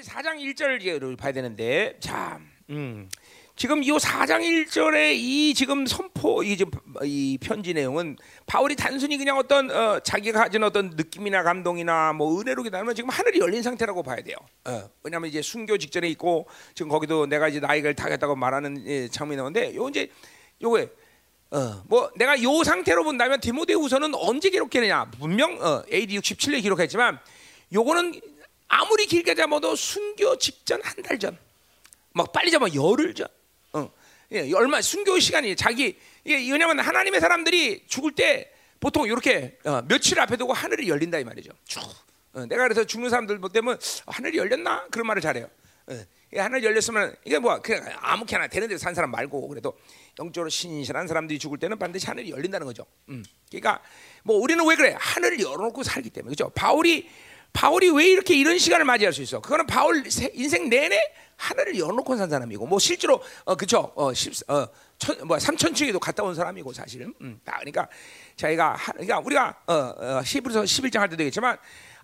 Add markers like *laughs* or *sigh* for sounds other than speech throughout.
이제 4장 1절을 봐야 되는데 자, 음. 지금 이 4장 1절의 이 지금 선포 이, 지금 이 편지 내용은 바울이 단순히 그냥 어떤 어, 자기가 가진 어떤 느낌이나 감동이나 뭐 은혜로 기다면 지금 하늘이 열린 상태라고 봐야 돼요. 어, 왜냐하면 이제 순교 직전에 있고 지금 거기도 내가 이제 나이를 타겠다고 말하는 예, 장면이 나오는데 요 이제 요게 어, 뭐 내가 요 상태로 본다면 디모데후서는 언제 기록했느냐 분명 어, AD 67년 기록했지만 요거는 아무리 길게 잡아도 순교 직전 한 달 전, 막 빨리 잡아 열흘 전. 어. 예, 얼마 순교 시간이 자기 예, 왜냐면 하나님의 사람들이 죽을 때 보통 이렇게 어, 며칠 앞에 두고 하늘이 열린다 이 말이죠. 쭉. 어, 내가 그래서 죽는 사람들 볼 때면 어, 하늘이 열렸나 그런 말을 잘해요. 어, 하늘 열렸으면 이게 뭐 그냥 아무렇게나 되는 데서 산 사람 말고 그래도 영적으로 신실한 사람들이 죽을 때는 반드시 하늘이 열린다는 거죠. 음. 그러니까 뭐 우리는 왜 그래? 하늘을 열어놓고 살기 때문에 그죠? 바울이 바울이 왜 이렇게 이런 시간을 맞이할 수 있어? 그거는 바울 인생 내내 하늘을 열어놓고 산 사람이고, 뭐 실제로 어 그쵸? 어, 십, 어 천, 뭐 삼천층에도 갔다 온 사람이고 사실은. 음, 아, 그러니까 자기가 그러니까 우리가 어, 어 히브리서 11장 할 때도 되겠지만,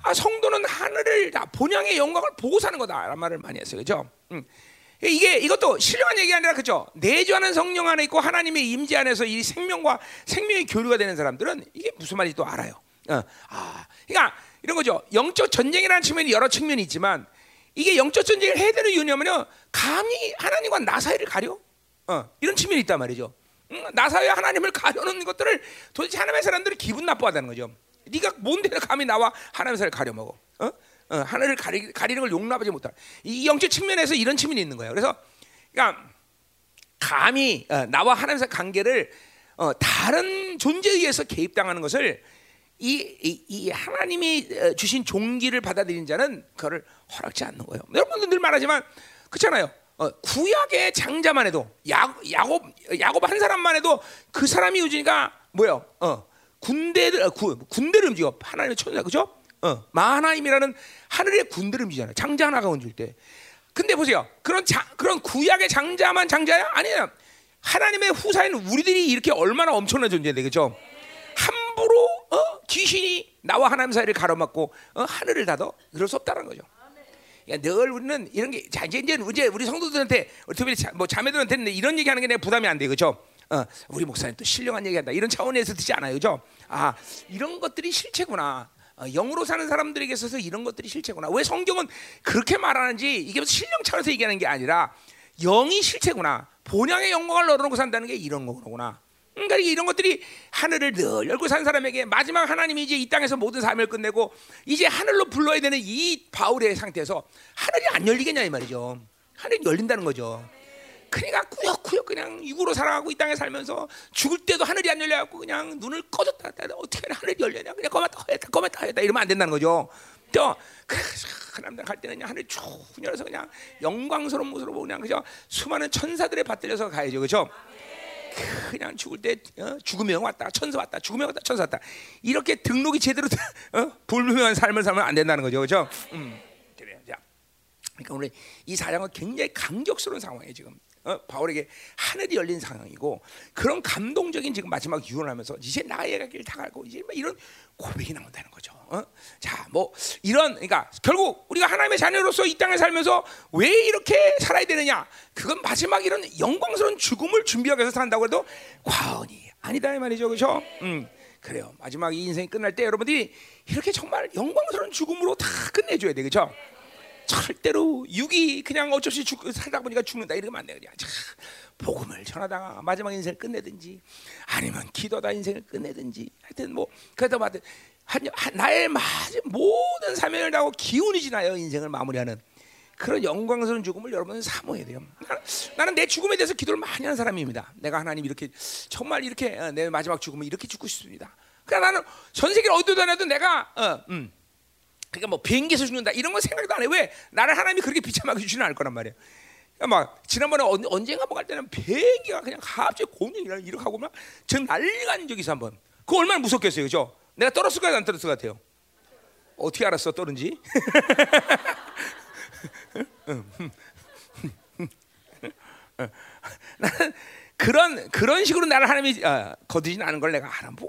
아 성도는 하늘을 본향의 영광을 보고 사는 거다라는 말을 많이 했어요, 그죠? 음. 이게 이것도 신령한 얘기 아니라 그죠? 내주하는 성령 안에 있고 하나님의 임재 안에서 이 생명과 생명의 교류가 되는 사람들은 이게 무슨 말인지 또 알아요. 어, 아, 그러니까 이런 거죠. 영적 전쟁이라는 측면이 여러 측면이 있지만 이게 영적 전쟁을 해야 되는 이유냐면요. 감히 하나님과 나 사이를 가려. 어, 이런 측면이 있단 말이죠. 응? 나 사이와 하나님을 가려는 것들을 도대체 하나님의 사람들이 기분 나빠하다는 거죠. 네가 뭔데 감히 나와 하나님의 사이를 가려 먹어. 어? 어, 하늘을 가리, 가리는 걸 용납하지 못할. 이 영적 측면에서 이런 측면이 있는 거예요. 그래서 그러니까 감히 어, 나와 하나님의 관계를 어, 다른 존재에 의해서 개입당하는 것을 이, 이, 이, 하나님이 어, 주신 종기를 받아들인 자는 그거를 허락지 않는 거예요. 여러분들 늘 말하지만 그렇잖아요. 어, 구약의 장자만 해도 야, 야곱 야곱 한 사람만 해도 그 사람이 유진이가 뭐요? 어, 군대들 어, 구, 군대를 움직여 하나님의 천사 그죠? 어, 마하나임이라는 하늘의 군대를 움직이잖아요. 장자 하나가 얹을 때. 근데 보세요. 그런 자, 그런 구약의 장자만 장자야? 아니야. 하나님의 후사인 우리들이 이렇게 얼마나 엄청난 존재인데 그죠? 함부로 어? 귀신이 나와 하나님 사이를 가로막고 어? 하늘을 닫아 그럴 수 없다는 거죠. 그러니까 늘 우리는 이런 게 자, 이제 이제 우리 성도들한테 특별히 자, 뭐 자매들한테는 이런 얘기하는 게 내가 부담이 안 돼, 그죠? 어, 우리 목사님 또 신령한 얘기한다 이런 차원에서 듣지 않아요, 그죠? 아 이런 것들이 실체구나. 어, 영으로 사는 사람들에게 있어서 이런 것들이 실체구나. 왜 성경은 그렇게 말하는지 이게 신령 차원에서 얘기하는 게 아니라 영이 실체구나. 본향의 영광을 넣어놓고 산다는 게 이런 거구나. 그러니까 이런 것들이 하늘을 늘 열고 산 사람에게 마지막 하나님이 이제 이 땅에서 모든 삶을 끝내고 이제 하늘로 불러야 되는 이 바울의 상태에서 하늘이 안 열리겠냐 이 말이죠. 하늘이 열린다는 거죠. 그러니까 꾸역꾸역 그냥 육으로 살아가고 이 땅에 살면서 죽을 때도 하늘이 안 열려갖고 그냥 눈을 꺼졌다 어떻게 하늘이 열려냐 그냥 꺼맸다 했다 꺼맸다 했다 이러면 안 된다는 거죠. 또 하나님 갈 때는 하늘 쭉 열어서 그냥 영광스러운 모습으로 그냥 그죠 수많은 천사들의 받들려서 가야죠, 그렇죠? 그냥 죽을 때 어? 죽음의 왔다 천사 왔다 죽음의 왔다 천사 왔다 이렇게 등록이 제대로 어? 불명한 삶을 살면 안 된다는 거죠 그렇죠? 음. 그래요 자 그러니까 오늘 이 사장은 굉장히 감격스러운 상황이에요 지금 어? 바울에게 하늘이 열린 상황이고 그런 감동적인 지금 마지막 유언하면서 이제 나의 길 다가고 이제 이런 고백이 나온다는 거죠. 어? 자, 뭐 이런 그러니까 결국 우리가 하나님의 자녀로서 이 땅에 살면서 왜 이렇게 살아야 되느냐? 그건 마지막 이런 영광스러운 죽음을 준비하기 위해서 산다고 해도 과언이 아니다 이 말이죠, 그렇죠? 음. 그래요. 마지막 이 인생이 끝날 때 여러분들이 이렇게 정말 영광스러운 죽음으로 다 끝내줘야 돼, 그렇죠? 절대로 육이 그냥 어쩔 수 없이 죽, 살다 보니까 죽는다 이러면 안 돼. 그냥 자, 복음을 전하다가 마지막 인생을 끝내든지 아니면 기도다 인생을 끝내든지 하여튼 뭐 그러다 하여튼 한, 한, 나의 모든 사명을 다하고 기운이 지나요 인생을 마무리하는 그런 영광스러운 죽음을 여러분은 사모해야 돼요. 나는, 나는, 내 죽음에 대해서 기도를 많이 하는 사람입니다. 내가 하나님 이렇게 정말 이렇게 어, 내 마지막 죽음을 이렇게 죽고 싶습니다. 그러니까 나는 전 세계를 어디도 다녀도 내가 어, 음, 그러니까 뭐 비행기에서 죽는다 이런 건 생각도 안 해. 왜? 나를 하나님이 그렇게 비참하게 주지는 않을 거란 말이에요. 그러니까 막 지난번에 언, 젠가 뭐갈 때는 비행기가 그냥 갑자기 공룡이랑 이렇게 하고 막저 난리가 난 적이 있어 한번. 그거 얼마나 무섭겠어요, 그죠? 내가 떨었을 까안 떨었을 것 같아요? 어떻게 알았어 떨은지? *laughs* *laughs* 나는 그런 그런 식으로 나를 하나님이 어, 거두지는 않은 걸 내가 알아. 뭐,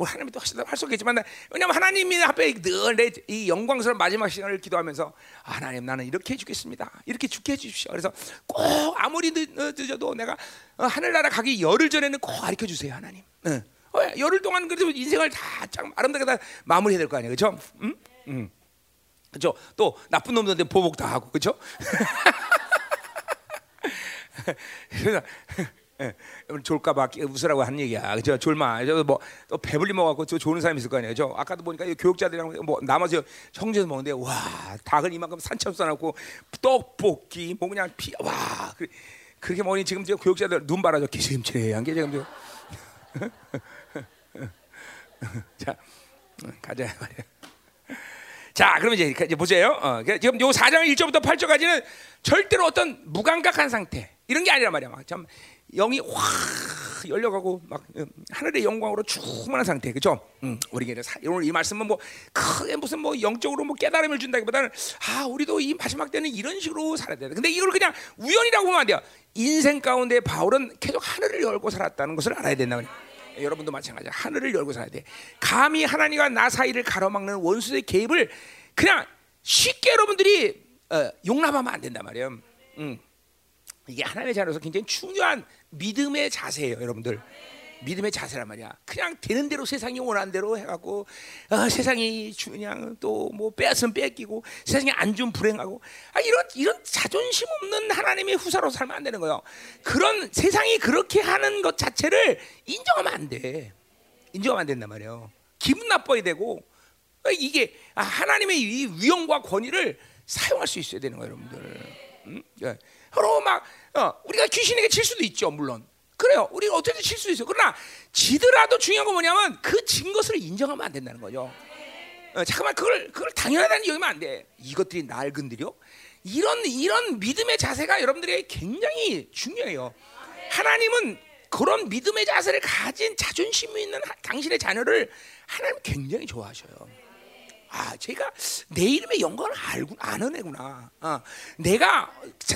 뭐뭐 하나님이 또 하시다 할수 없겠지만 왜냐면 하나님이 앞에 늘 내 이 영광스러운 마지막 시간을 기도하면서 아, 하나님 나는 이렇게 해주겠습니다. 이렇게 죽게 해주십시오. 그래서 꼭 아무리 늦, 어도 내가 어, 하늘나라 가기 열흘 전에는 꼭 가르쳐 주세요, 하나님. 응. 어, 열흘 동안 그래도 인생을 다참 아름답게 다 마무리해야 될 거 아니에요, 그렇죠? 응? 응. 그렇죠? 또 나쁜 놈들한테 보복 다 하고, 그렇죠? *laughs* 예, 졸까 봐 웃으라고 한 얘기야. 그죠? 졸마. 뭐또 배불리 먹었고 저 좋은 사람이 있을 거 아니에요. 저 아까도 보니까 교육자들이랑 뭐 나머지 형제도 먹는데 와 닭을 이만큼 산처럼 써놓고 떡볶이 뭐 그냥 피와 그렇게 먹으니 지금 저 교육자들 눈 바라죠. 기심치레한 게 지금 *laughs* 자 가자 *laughs* 자, 그러면 이제, 이제 보세요. 어, 지금 요 4장 1절부터 8절까지는 절대로 어떤 무감각한 상태 이런 게 아니란 말이야. 막 참 영이 확 열려가고 막 음, 하늘의 영광으로 충만한 상태, 그렇죠? 음, 우리에게 오늘 이 말씀은 뭐 크게 무슨 뭐 영적으로 뭐 깨달음을 준다기보다는 아 우리도 이 마지막 때는 이런 식으로 살아야 돼. 근데 이걸 그냥 우연이라고 보면 안 돼요. 인생 가운데 바울은 계속 하늘을 열고 살았다는 것을 알아야 된다 말이야. 여러분도 마찬가지야. 하늘을 열고 살아야 돼. 감히 하나님과 나 사이를 가로막는 원수의 개입을 그냥 쉽게 여러분들이 어, 용납하면 안 된단 말이에요. 음. 이게 하나님의 자녀로서 굉장히 중요한 믿음의 자세예요, 여러분들. 믿음의 자세란 말이야. 그냥 되는 대로 세상이 원하는 대로 해갖고 어, 세상이 그냥 또 뭐 빼앗으면 뺏기고 세상이 안준 불행하고 아, 이런 이런 자존심 없는 하나님의 후사로 살면 안 되는 거예요. 그런 세상이 그렇게 하는 것 자체를 인정하면 안 돼. 인정하면 안 된단 말이에요. 기분 나빠야 되고 어, 이게 아, 하나님의 이 위엄과 권위를 사용할 수 있어야 되는 거예요, 여러분들. 음? 서로 막 어, 우리가 귀신에게 질 수도 있죠, 물론. 그래요. 우리가 어떻게든 질수 있어요. 그러나 지더라도 중요한 건 뭐냐면 그 진 것을 인정하면 안 된다는 거죠. 어, 잠깐만 그걸 그걸 당연하다는 여기면 안 돼. 이것들이 날 건드려? 이런 이런 믿음의 자세가 여러분들에게 굉장히 중요해요. 하나님은 그런 믿음의 자세를 가진 자존심이 있는 하, 당신의 자녀를 하나님 굉장히 좋아하셔요. 아, 제가 내 이름의 영광을 알고 아는 애구나. 어, 내가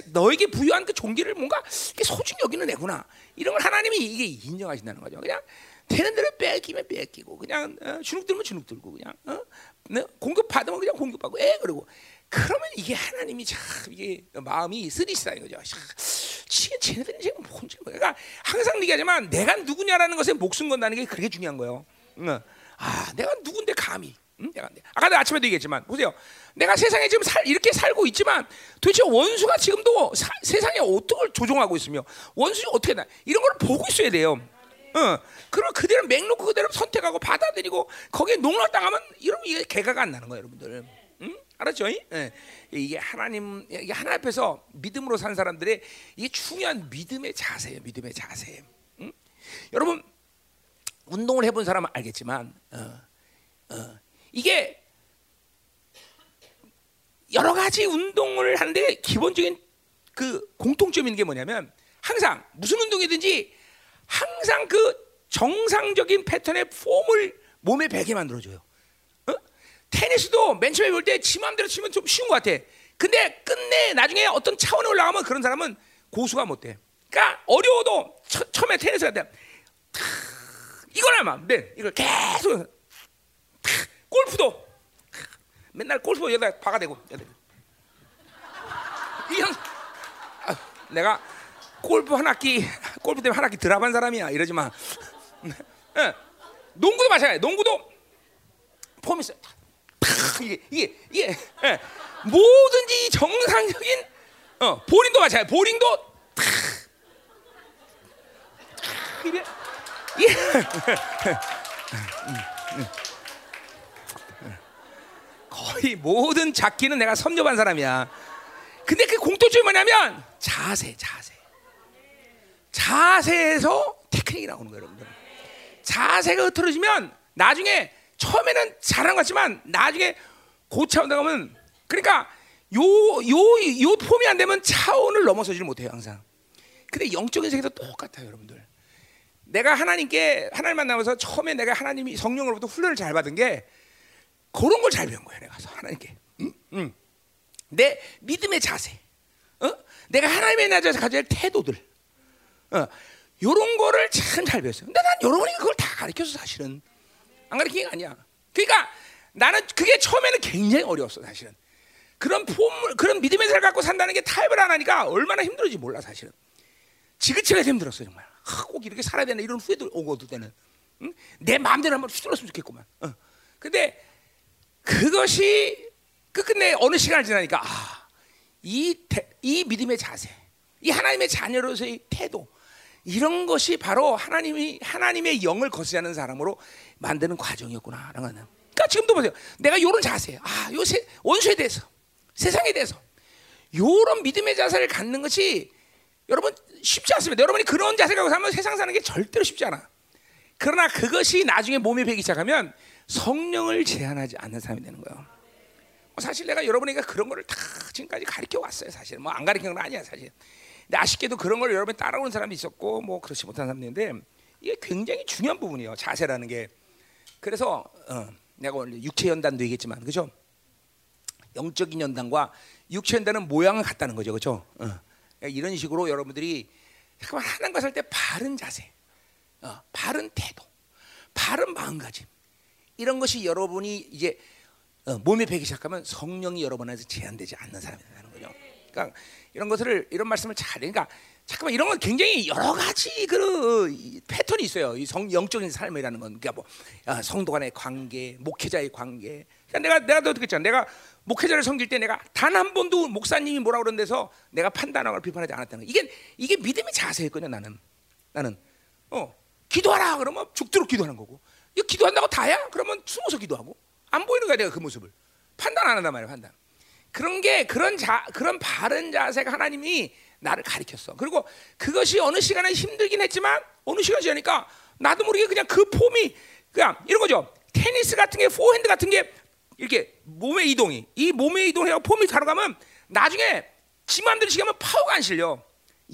너에게 부여한 그 종기를 뭔가 소중히 여기는 애구나. 이런 걸 하나님이 이게 인정하신다는 거죠. 그냥 되는 대로 뺏기면 뺏기고, 그냥 어, 주눅 들면 주눅 들고, 그냥 어? 네? 공급 받으면 그냥 공급 받고, 에 그러고. 그러면 이게 하나님이 참 이게 마음이 쓰리시다는 거죠. 지금 쟤네들이 지금 뭔지 그러니까 항상 얘기하지만 내가 누구냐라는 것에 목숨 건다는 게 그렇게 중요한 거예요. 응. 아, 내가 누군데 감히 응? 내가 아까도 아침에도 얘기했지만 보세요. 내가 세상에 지금 살, 이렇게 살고 있지만 도대체 원수가 지금도 사, 세상에 어떻게 조종하고 있으며 원수가 어떻게 나 이런 걸 보고 있어야 돼요. 어, 그럼 그대로 맥놓고 그대로 선택하고 받아들이고 거기에 농락당하면 이런 이게 개가가 안 나는 거예요, 여러분들. 응? 알았죠? 예. 이게 하나님 이게 하나 앞에서 믿음으로 산 사람들의 이게 중요한 믿음의 자세예요, 믿음의 자세. 응? 여러분 운동을 해본 사람은 알겠지만 어, 어, 이게 여러 가지 운동을 하는데 기본적인 그 공통점 있는 게 뭐냐면 항상 무슨 운동이든지 항상 그 정상적인 패턴의 폼을 몸에 배게 만들어줘요. 어? 테니스도 맨 처음에 볼 때 지 마음대로 치면 좀 쉬운 것 같아. 근데 끝내 나중에 어떤 차원에 올라가면 그런 사람은 고수가 못 돼. 그러니까 어려워도 처, 음에 테니스가 돼. 이거나 만 네, 이걸 계속 골프도 맨날 골프 여기다 박아대고 이형 아, 내가 골프 한 학기 골프 때문에 한 학기 드랍한 사람이야 이러지 마. 네. 농구도 마찬가지. 농구도 폼이 있어. 이게 이게 이게 네. 뭐든지 정상적인 어 보링도 마찬가지. 보링도 탁, 이게 예. 거의 모든 작기는 내가 섭렵한 사람이야. 근데 그 공통점이 뭐냐면 자세, 자세. 자세에서 테크닉이 나오는 거예요, 여러분들. 자세가 흐트러지면 나중에 처음에는 잘한 것 같지만 나중에 고차원 나가면 그러니까 요 요 요 폼이 안 되면 차원을 넘어서지를 못해요, 항상. 근데 영적인 세계도 똑같아요, 여러분들. 내가 하나님께 하나님 만나면서 처음에 내가 하나님이 성령으로부터 훈련을 잘 받은 게 그런 걸 잘 배운 거예요. 내가 하나님께. 응? 응. 내 믿음의 자세. 어? 내가 하나님의 나라에서 가져야 할 태도들. 어. 요런 거를 참 잘 배웠어요. 근데 난 여러분이 그걸 다 가르쳐서 사실은 안 가르친 게 아니야. 그러니까 나는 그게 처음에는 굉장히 어려웠어 사실은. 그런 폼, 그런 믿음의 살 갖고 산다는 게 타협을 안 하니까 얼마나 힘들어지 몰라 사실은. 지긋지긋 힘들었어 정말. 아, 꼭 이렇게 살아야 되나 이런 후회도 오고 들 때는 응? 내 마음대로 한번 휘둘렀으면 좋겠구만. 어. 근데 그것이 끝끝내 어느 시간을 지나니까 아, 이, 태, 이 믿음의 자세, 이 하나님의 자녀로서의 태도 이런 것이 바로 하나님이 하나님의 영을 거스하는 사람으로 만드는 과정이었구나라는 거는. 그러니까 지금도 보세요. 내가 요런 자세, 아, 요 세, 원수에 대해서, 세상에 대해서 요런 믿음의 자세를 갖는 것이 여러분 쉽지 않습니다. 여러분이 그런 자세 갖고 살면 세상 사는 게 절대로 쉽지 않아. 그러나 그것이 나중에 몸에 배기 시작하면 성령을 제한하지 않는 사람이 되는 거예요. 사실 내가 여러분에게 그런 거를 다 지금까지 가르쳐 왔어요. 사실 뭐 안 가르친 건 아니야 사실. 근데 아쉽게도 그런 걸 여러분이 따라오는 사람이 있었고 뭐 그렇지 못한 사람인데 이게 굉장히 중요한 부분이에요. 자세라는 게. 그래서 어, 내가 오늘 육체 연단도 얘기했지만 그죠? 영적인 연단과 육체 연단은 모양은 같다는 거죠, 그죠? 어. 그러니까 이런 식으로 여러분들이 잠깐만 하는 것을 때 바른 자세, 어, 바른 태도, 바른 마음가짐 이런 것이 여러분이 이제 어, 몸에 배기 시작하면 성령이 여러분한테 제한되지 않는 사람이 된다는 거죠. 그러니까 이런 것을 이런 말씀을 잘 그러니까 잠깐만 이런 건 굉장히 여러 가지 그 패턴이 있어요. 이 성, 영적인 삶이라는 건 그러니까 뭐 아, 성도 간의 관계, 목회자의 관계. 그러니까 내가 내가 너 듣겠잖아. 내가 목회자를 섬길 때 내가 단 한 번도 목사님이 뭐라 그런 데서 내가 판단하고 비판하지 않았다는 거. 이게 이게 믿음의 자세였거든요. 나는 나는 어 기도하라 그러면 죽도록 기도하는 거고. 이거 기도한다고 다야? 그러면 숨어서 기도하고 안 보이는 거야 내가 그 모습을 판단 안 한단 말이야 판단. 그런 게 그런 자 그런 바른 자세가 하나님이 나를 가리켰어. 그리고 그것이 어느 시간에 힘들긴 했지만 어느 시간 지나니까 나도 모르게 그냥 그 폼이 그냥 이런 거죠. 테니스 같은 게 포핸드 같은 게 이렇게 몸의 이동이 이 몸의 이동해서 폼이 다르가면 나중에 지 마음대로 시가면 파워가 안 실려.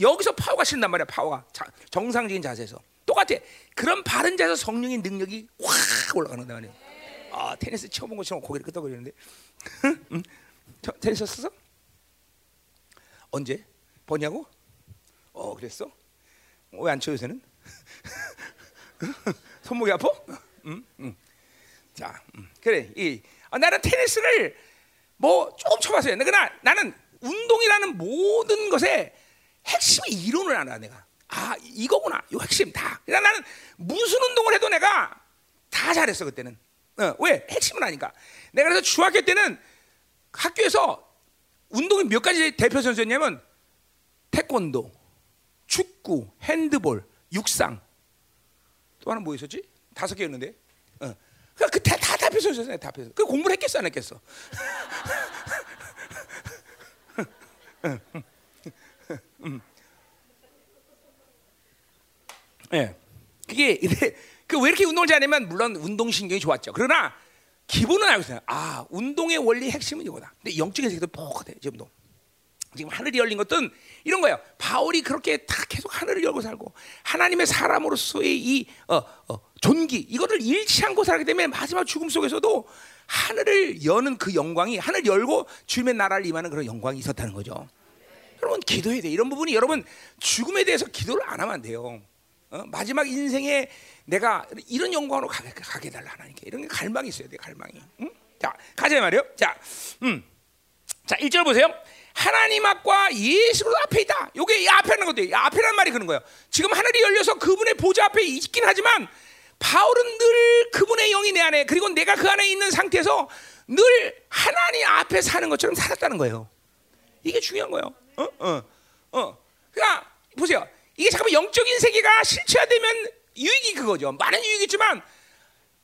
여기서 파워가 실린단 말이야. 파워가 자, 정상적인 자세에서 똑같아. 그런 바른 자세에서 성령의 능력이 확 올라가는 거 말이야. 아 테니스 쳐본 것처럼 고개를 끄덕거리는데 *laughs* 응? 테니스 쳤어? 언제? 보냐고? 어 그랬어? 왜 안 쳐 요새는? *laughs* 손목이 아파? 응? 응. 자, 음. 그래. 이 아, 나는 테니스를 뭐 조금 쳐봤어요. 그러나 나는 운동이라는 모든 것에 핵심이 이론을 알아 내가. 아 이거구나. 이 핵심 다. 그러니까 나는 무슨 운동을 해도 내가 다 잘했어 그때는. 어, 왜? 핵심은 아니까. 내가 그래서 중학교 때는 학교에서 운동이 몇 가지 대표 선수였냐면 태권도, 축구, 핸드볼, 육상. 또 하나 뭐 있었지? 다섯 개였는데. 어. 그러니까 그다 다 대표 선수였어요. 다 대표. 그 공부를 했겠어 안 했겠어? *laughs* 예. 네. 그게 그 왜 이렇게 운동을 잘하냐면 물론 운동 신경이 좋았죠. 그러나 기본은 알고 있어요. 아, 운동의 원리 핵심은 이거다. 근데 영적인 세계도 똑같아. 지금도. 지금 하늘이 열린 것은 이런 거예요. 바울이 그렇게 다 계속 하늘을 열고 살고 하나님의 사람으로서의 이 어, 어, 존귀 이거를 잃지 않고 살기 때문에 마지막 죽음 속에서도 하늘을 여는 그 영광이 하늘 열고 주님의 나라를 임하는 그런 영광이 있었다는 거죠. 여러분 기도해야 돼. 이런 부분이 여러분 죽음에 대해서 기도를 안 하면 안 돼요. 어? 마지막 인생에 내가 이런 영광으로 가게, 가게 달라 하나님께 이런 게 갈망이 있어야 돼. 갈망이. 응? 자 가자 말이요. 자, 음, 자 1절 보세요. 하나님 앞과 예수로 앞에 있다. 요게 이 앞에라는 것도 이 앞에라는 말이 그런 거예요. 지금 하늘이 열려서 그분의 보좌 앞에 있긴 하지만 바울은 늘 그분의 영이 내 안에 그리고 내가 그 안에 있는 상태에서 늘 하나님 앞에 사는 것처럼 살았다는 거예요. 이게 중요한 거예요. 어, 어, 어. 그러니까 보세요. 이게 잠깐만 영적인 세계가 실체화되면 유익이 그거죠. 많은 유익이 있지만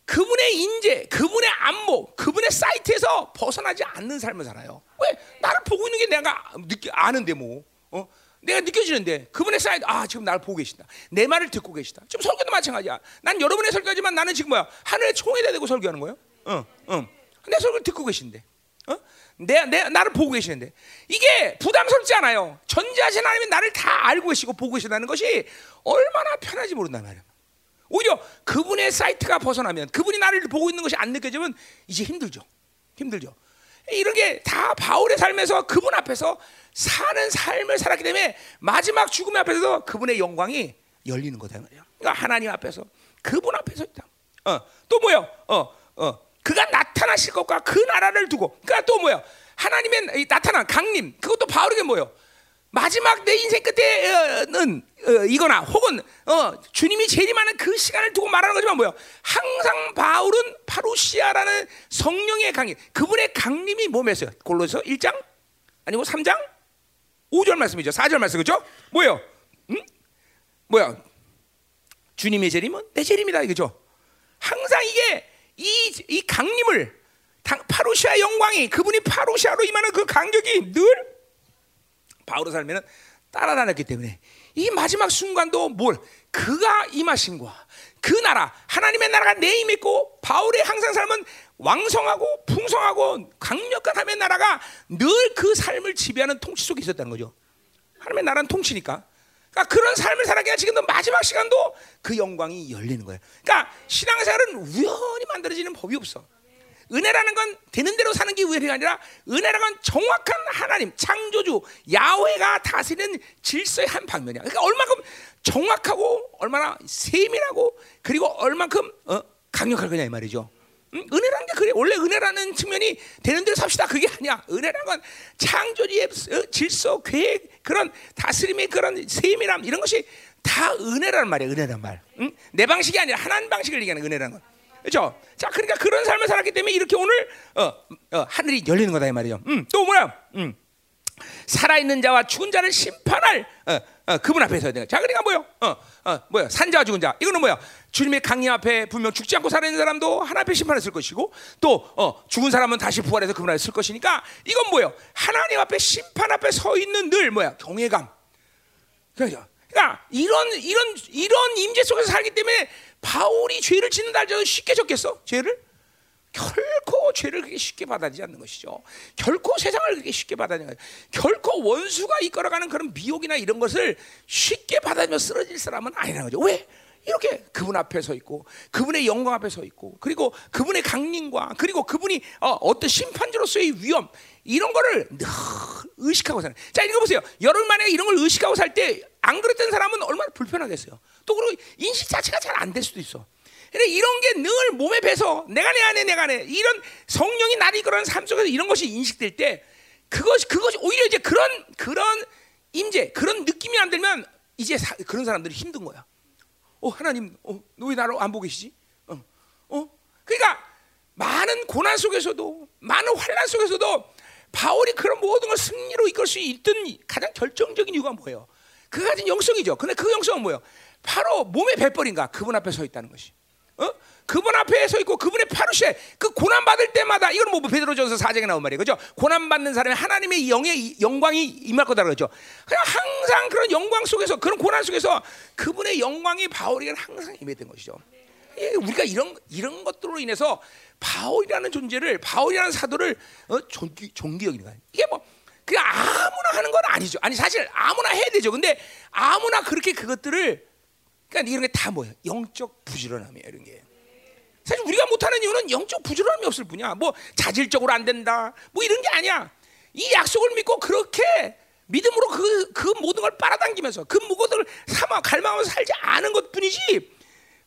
그분의 임재, 그분의 안목, 그분의 sight에서 벗어나지 않는 삶을 살아요. 왜? 나를 보고 있는 게 내가 느끼, 아는데 뭐. 어? 내가 느껴지는데 그분의 sight 아 지금 나를 보고 계신다 내 말을 듣고 계시다 지금 설교도 마찬가지야 난 여러분의 설교지만 나는 지금 뭐야 하늘의 총에다 대고 설교하는 거예요 어, 어. 내 설교를 듣고 계신데 어? 내, 내, 나를 보고 계시는데 이게 부담스럽지 않아요 전지하신 하나님이 나를 다 알고 계시고 보고 계신다는 것이 얼마나 편하지 모른단 말이야 오히려 그분의 사이트가 벗어나면 그분이 나를 보고 있는 것이 안 느껴지면 이제 힘들죠 힘들죠 이런 게 다 바울의 삶에서 그분 앞에서 사는 삶을 살았기 때문에 마지막 죽음의 앞에서 그분의 영광이 열리는 거다 말이야. 그러니까 하나님 앞에서 그분 앞에서 있다. 어, 또 뭐요? 어, 어, 그가 나타나실 것과 그 나라를 두고, 그러니까 또 뭐요? 하나님의 이 나타난 강림, 그것도 바울에게 뭐요? 마지막 내 인생 끝에는 어, 이거나 혹은 어, 주님이 재림하는 그 시간을 두고 말하는 거지만 뭐요? 항상 바울은 파루시아라는 성령의 강림, 그분의 강림이 몸에서 골로서 1장 아니고 3장 5절 말씀이죠. 4절 말씀 그죠? 뭐요? 응? 뭐야? 주님의 재림은 내 재림이다 이거죠. 항상 이게 이, 이 강림을 파루시아 영광이 그분이 파루시아로 임하는 그 간격이 늘 바울의 삶에는 따라다녔기 때문에 이 마지막 순간도 뭘 그가 임하신과 그 나라 하나님의 나라가 내 임에 있고 바울의 항상 삶은 왕성하고 풍성하고 강력한 하나님의 나라가 늘 그 삶을 지배하는 통치 속에 있었다는 거죠. 하나님의 나라는 통치니까. 그러니까 그런 삶을 살아야 지금도 마지막 시간도 그 영광이 열리는 거예요. 그러니까 신앙생활은 우연히 만들어지는 법이 없어. 은혜라는 건 되는 대로 사는 게 우연이 아니라 은혜라는 건 정확한 하나님 창조주 야훼가 다스리는 질서의 한 방면이야. 그러니까 얼마큼 정확하고 얼마나 세밀하고 그리고 얼만큼 어? 강력할 거냐 이 말이죠. 응? 은혜라는 게 그래. 원래 은혜라는 측면이 되는 대로 삽시다. 그게 아니야. 은혜라는 건 창조주의 어, 질서, 계획, 그런 다스림의 그런 세밀함 이런 것이 다 은혜라는 말이야. 은혜란 말. 응? 내 방식이 아니라 하나님 방식을 얘기하는 은혜라는 건. 그렇죠? 자, 그러니까 그런 삶을 살았기 때문에 이렇게 오늘 어, 어, 하늘이 열리는 거다 이 말이죠. 음, 또 뭐야? 음. 살아있는 자와 죽은 자를 심판할 어, 어, 그분 앞에 서야 되는 자, 그러니까 뭐요? 어, 어, 뭐야? 산자와 죽은 자. 이거는 뭐야? 주님의 강림 앞에 분명 죽지 않고 살아있는 사람도 하나 앞에 심판을 쓸 것이고 또 어, 죽은 사람은 다시 부활해서 그분 앞에 쓸 것이니까 이건 뭐요? 하나님 앞에 심판 앞에 서 있는 늘 뭐야? 경외감. 그렇죠? 그러니까 이런 이런 이런 임재 속에서 살기 때문에 바울이 죄를 짓는다 할지라도 쉽게 졌겠어? 죄를? 결코 죄를 그렇게 쉽게 받아들이지 않는 것이죠. 결코 세상을 그렇게 쉽게 받아들이는 거예요. 결코 원수가 이끌어가는 그런 미혹이나 이런 것을 쉽게 받아들며 쓰러질 사람은 아니라는 거죠. 왜? 이렇게 그분 앞에 서 있고 그분의 영광 앞에 서 있고 그리고 그분의 강림과 그리고 그분이 어, 떤 심판주로서의 위험 이런 거를 늘 의식하고 사는. 자 이거 보세요. 여러분 만약에 이런 걸 의식하고 살 때 안 그랬던 사람은 얼마나 불편하겠어요. 또 그리고 인식 자체가 잘 안 될 수도 있어. 이런 게 늘 몸에 배서 내가 내 안에 내가 내 이런 성령이 나를 이끌어가는 삶 속에서 이런 것이 인식될 때 그것이 그것이 오히려 이제 그런 그런 임재 그런 느낌이 안 들면 이제 사, 그런 사람들이 힘든 거야. 어 하나님, 어, 너왜 나를 안 보고 계시지? 어, 어, 그러니까 많은 고난 속에서도 많은 환란 속에서도 바울이 그런 모든 걸 승리로 이끌 수 있던 가장 결정적인 이유가 뭐예요? 그 가진 영성이죠. 근데 그 영성은 뭐예요? 바로 몸의 배벌인가 그분 앞에 서 있다는 것이. 어? 그분 앞에 서 있고 그분의 파루시에 그 고난 받을 때마다 이건 뭐 베드로전서 4장에 나온 말이에요. 그죠? 고난 받는 사람이 하나님의 영의 영광이 임할 거다 그러죠. 그냥 항상 그런 영광 속에서 그런 고난 속에서 그분의 영광이 바울에게 항상 임했던 것이죠. 예, 우리가 이런 이런 것들로 인해서 바울이라는 존재를 바울이라는 사도를 어, 존귀 존귀 여기는 거야. 이게 뭐 그냥 아무나 하는 건 아니죠. 아니 사실 아무나 해야 되죠. 근데 아무나 그렇게 그것들을 그러니까 이런 게 다 뭐야? 영적 부지런함이야 이런 게. 사실 우리가 못하는 이유는 영적 부지런함이 없을 뿐이야. 뭐 자질적으로 안 된다. 뭐 이런 게 아니야. 이 약속을 믿고 그렇게 믿음으로 그, 그 모든 걸 빨아당기면서 그 무거움을 삼아 갈망하면서 살지 않은 것 뿐이지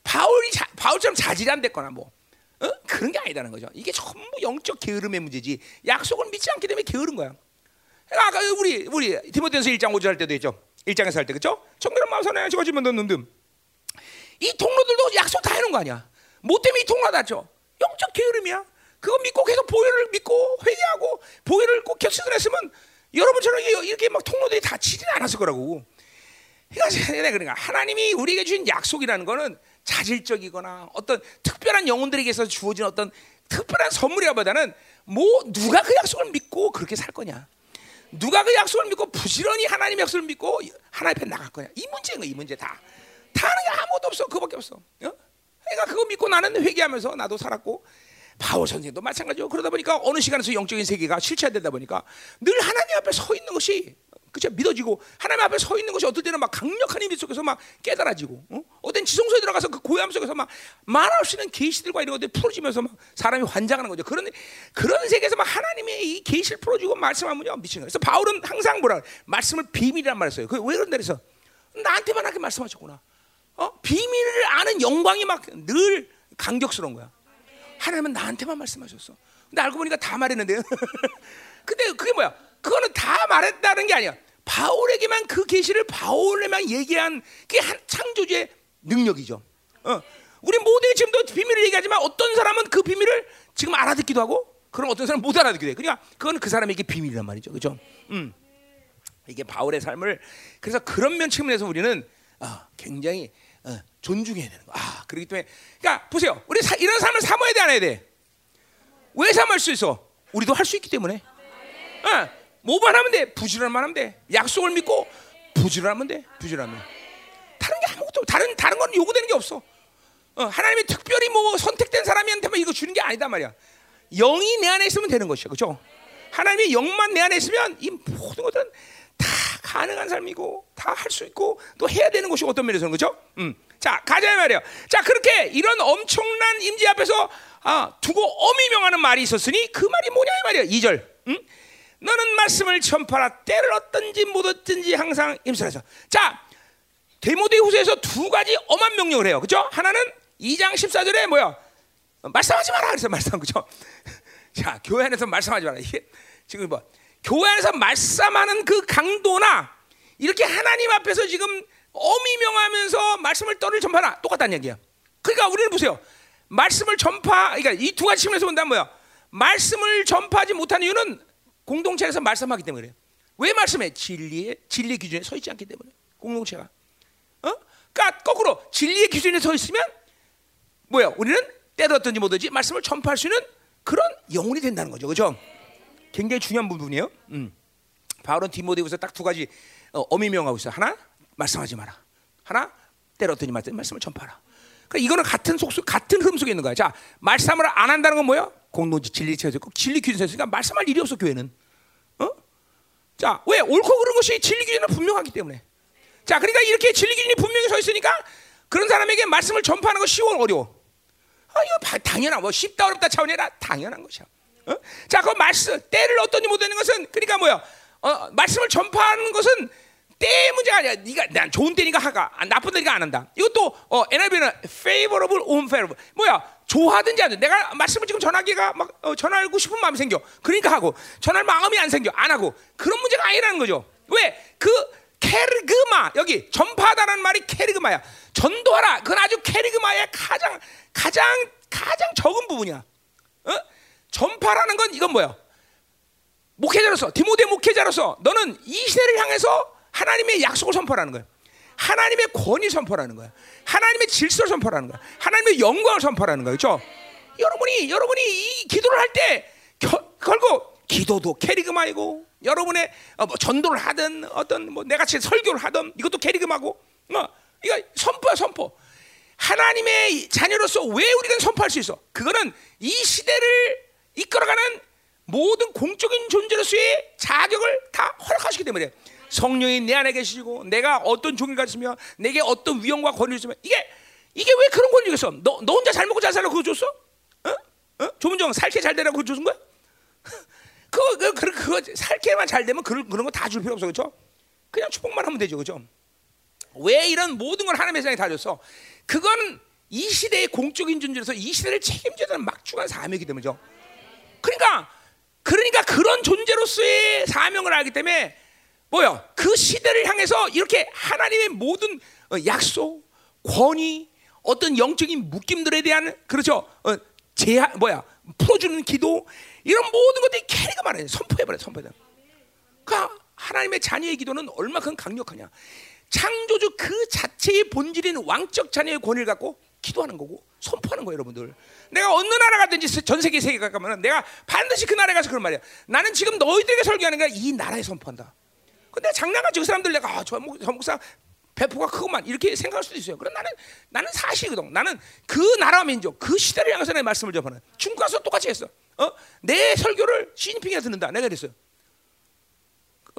바울이 자, 바울처럼 자질이 안 됐거나 뭐 어? 그런 게 아니다는 거죠. 이게 전부 영적 게으름의 문제지. 약속을 믿지 않기 때문에 게으른 거야. 아까 우리 우리 디모데전서 1장 5절 할 때도 했죠. 1장에서 할 때 그렇죠? 정결한 마음 선하여 지어지면 넣는 이 통로들도 약속 다 해놓은 거 아니야. 뭐 때문에 이 통로 닫죠? 영적 게으름이야. 그거 믿고 계속 보혈을 믿고 회개하고 보혈을 꼭 격식을 했으면 여러분처럼 이렇게 막 통로들이 닫히지 않았을 거라고. 그러니까 그러니까 하나님이 우리에게 주신 약속이라는 거는 자질적이거나 어떤 특별한 영혼들에게서 주어진 어떤 특별한 선물이라보다는 뭐 누가 그 약속을 믿고 그렇게 살 거냐. 누가 그 약속을 믿고 부지런히 하나님의 약속을 믿고 하나님 앞에 나갈 거냐. 이 문제인 거이 문제 다. 다 하는 게 아무것도 없어. 그밖에 없어. 어? 그러니까 그거 믿고 나는 회개하면서 나도 살았고 바울 선생도 마찬가지고 그러다 보니까 어느 시간에서 영적인 세계가 실체되다 보니까 늘 하나님 앞에 서 있는 것이 그죠 믿어지고 하나님 앞에 서 있는 것이 어떨 때는 막 강력한 힘 속에서 막 깨달아지고 어? 어떤 지성소에 들어가서 그 고요함 속에서 막 말할 수 있는 계시들과 이런 것들이 풀어지면서 막 사람이 환장하는 거죠. 그런 그런 세계에서 막 하나님의 이 계시를 풀어주고 말씀하면 미치는 거예요. 그래서 바울은 항상 뭐라 말씀을 비밀이란 말을 써요. 그왜 그런다 그래서 나한테만 하게 말씀하셨구나. 어? 비밀을 아는 영광이 막 늘 감격스러운 거야. 하나님은 나한테만 말씀하셨어. 근데 알고 보니까 다 말했는데요. *laughs* 근데 그게 뭐야? 그거는 다 말했다는 게 아니야. 바울에게만 그 계시를 바울에만 얘기한 그게 한 창조주의 능력이죠. 어. 우리 모두가 지금도 비밀을 얘기하지만 어떤 사람은 그 비밀을 지금 알아듣기도 하고, 그럼 어떤 사람은 못 알아듣기도 해. 그러니까 그건 그 사람에게 비밀이란 말이죠, 그렇죠? 음. 이게 바울의 삶을 그래서 그런 면 측면에서 우리는 어, 굉장히 어, 존중해야 되는 거. 아, 그렇기 때문에 그러니까 보세요. 우리 사, 이런 삶을 사모해야 돼, 안 해야 돼? 왜 사모할 수 있어? 우리도 할 수 있기 때문에. 어, 뭐만 하면 돼. 부지런만 하면 돼. 약속을 믿고 부지런하면 돼. 부지런하면. 다른 게 아무것도 다른 다른 건 요구되는 게 없어. 어, 하나님이 특별히 뭐 선택된 사람한테만 이거 주는 게 아니다 말이야. 영이 내 안에 있으면 되는 것이야, 그렇죠? 하나님의 영만 내 안에 있으면 이 모든 것들은 다 가능한 삶이고 다 할 수 있고 또 해야 되는 것이 어떤 면에서는 그렇죠? 음. 자 가자 말이야. 자 그렇게 이런 엄청난 임재 앞에서 아, 두고 어미 명하는 말이 있었으니 그 말이 뭐냐 이 말이야. 2절. 음? 너는 말씀을 전파라 때를 얻든지 못 얻든지 항상 임설하자. 자 데모데후서에서 두 가지 엄한 명령을 해요. 그렇죠? 하나는 2장 14절에 뭐야? 말씀하지 마라. 그래서 말씀 그죠? *laughs* 자, 교회 안에서 말씀하지 마라. 이게 지금 뭐 교회 안에서 말씀하는 그 강도나 이렇게 하나님 앞에서 지금 어미명하면서 말씀을 떠를 전파나 똑같다는 얘기야. 그러니까 우리는 보세요. 말씀을 전파, 그러니까 이 두 가지 측면에서 본다면 뭐야? 말씀을 전파하지 못한 이유는 공동체에서 말씀하기 때문에 그래요. 왜 말씀해? 진리의 진리 기준에 서 있지 않기 때문에 공동체가. 어? 그러니까 거꾸로 진리의 기준에 서 있으면 뭐야? 우리는 때도 어떤지 뭐든지 말씀을 전파할 수 있는 그런 영혼이 된다는 거죠, 그렇죠? 굉장히 중요한 부분이에요. 음. 바울은 디모데후서 딱 두 가지 어, 어미명하고 있어. 하나 말씀하지 마라. 하나 때로 어떤지 말씀을 전파하라. 그러니까 이거는 같은 속속 같은 흐름 속에 있는 거야. 자, 말씀을 안 한다는 건 뭐야? 공동체 진리 체제고 진리 기준에 있으니까 말씀할 일이 없어 교회는. 어? 자, 왜 옳고 그른 것이 진리 기준은 분명하기 때문에. 자, 그러니까 이렇게 진리 기준이 분명히 서 있으니까 그런 사람에게 말씀을 전파하는 거 쉬워 어려워. 아, 이거 당연한 뭐 쉽다 어렵다 차원이 아니라 당연한 것이야. 어? 자, 그 말씀 때를 어떤지 못하는 것은 그러니까 뭐야? 어, 말씀을 전파하는 것은 때 문제가 아니야. 네가 난 좋은 때니까 하가, 아, 나쁜 때니까 안 한다. 이것도 어, NIV는 favorable, unfavorable. 뭐야? 좋아하든지 안 돼. 내가 말씀을 지금 전하기가 막 어, 전하고 싶은 마음이 생겨. 그러니까 하고 전할 마음이 안 생겨. 안 하고. 그런 문제가 아니라는 거죠. 왜? 그 케르그마 여기 전파하다라는 말이 케르그마야. 전도하라. 그건 아주 케르그마의 가장 가장 가장 적은 부분이야. 어? 전파라는 건 이건 뭐야? 목회자로서 디모데 목회자로서 너는 이 시대를 향해서 하나님의 약속을 선포하는 거야. 하나님의 권위 선포하는 거야. 하나님의 질서를 선포하는 거야. 하나님의 영광을 선포하는 거야. 그렇죠? 여러분이 여러분이 이 기도를 할 때 결국 기도도 캐리그마이고 여러분의 어, 뭐 전도를 하든 어떤 뭐 내같이 설교를 하든 이것도 캐리그마고 뭐 이거 선포야 선포. 하나님의 자녀로서 왜 우리가 선포할 수 있어? 그거는 이 시대를 이끌어가는 모든 공적인 존재로서의 자격을 다 허락하시기 때문에 성령이 내 안에 계시고 내가 어떤 종을 가지며 내게 어떤 위험과 권위를 주면 이게 이게 왜 그런 권위가 있어? 너, 너 혼자 잘 먹고 잘 살라고 그거 줬어? 어? 어? 조문정 살게 잘 되라고 그거 준 거야? *laughs* 그거 그, 그, 그거 살게만 잘 되면 그런 그런 거 다 줄 필요 없어 그렇죠? 그냥 축복만 하면 되죠 그렇죠? 왜 이런 모든 걸 하나님의 세상에 다 줬어? 그건 이 시대의 공적인 존재로서 이 시대를 책임져야 되는 막중한 사명이기 때문이죠. 그러니까 그러니까 그런 존재로서의 사명을 알기 때문에 뭐요? 그 시대를 향해서 이렇게 하나님의 모든 어, 약속, 권위, 어떤 영적인 묶임들에 대한 그렇죠? 어, 제하 뭐야? 풀어주는 기도 이런 모든 것들이 캐리가 말해 선포해버려 선포해. 그러니까 하나님의 자녀의 기도는 얼마큼 강력하냐? 창조주 그 자체의 본질인 왕적 자녀의 권위를 갖고 기도하는 거고 선포하는 거예요, 여러분들. 내가 어느 나라 가든지 전 세계 세계 가면 내가 반드시 그 나라에 가서 그런 말이야. 나는 지금 너희들에게 설교하는 게 이 나라에 선포한다. 근데 장난같이 그 사람들 내가 아, 저, 목, 저 목사 배포가 크구만 이렇게 생각할 수도 있어요. 그럼 나는 나는 사실이거든. 나는 그 나라 민족, 그 시대를 향해서 내 말씀을 접하는. 중국 가서 똑같이 했어. 어? 내 설교를 시진핑이 듣는다. 내가 그랬어요.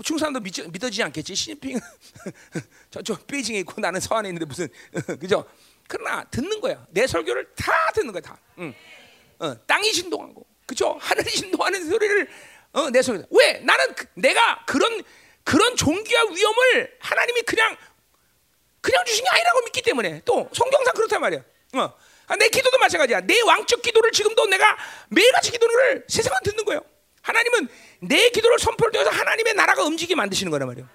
중국 사람도 믿, 믿어지지 않겠지. 시진핑 *laughs* 저쪽 베이징에 있고 나는 서안에 있는데 무슨 *laughs* 그죠? 그러나 듣는 거야. 내 설교를 다 듣는 거야 다. 응. 어, 땅이 진동하고, 그죠? 하늘이 *laughs* 진동하는 소리를 어, 내 소리. 왜? 나는 그, 내가 그런 그런 종기와 위험을 하나님이 그냥 그냥 주신 게 아니라고 믿기 때문에 또 성경상 그렇단 말이야. 어. 아, 내 기도도 마찬가지야. 내 왕적 기도를 지금도 내가 매일같이 기도를 세상은 듣는 거예요. 하나님은 내 기도를 선포를 통해서 하나님의 나라가 움직이게 만드시는 거란 말이에요.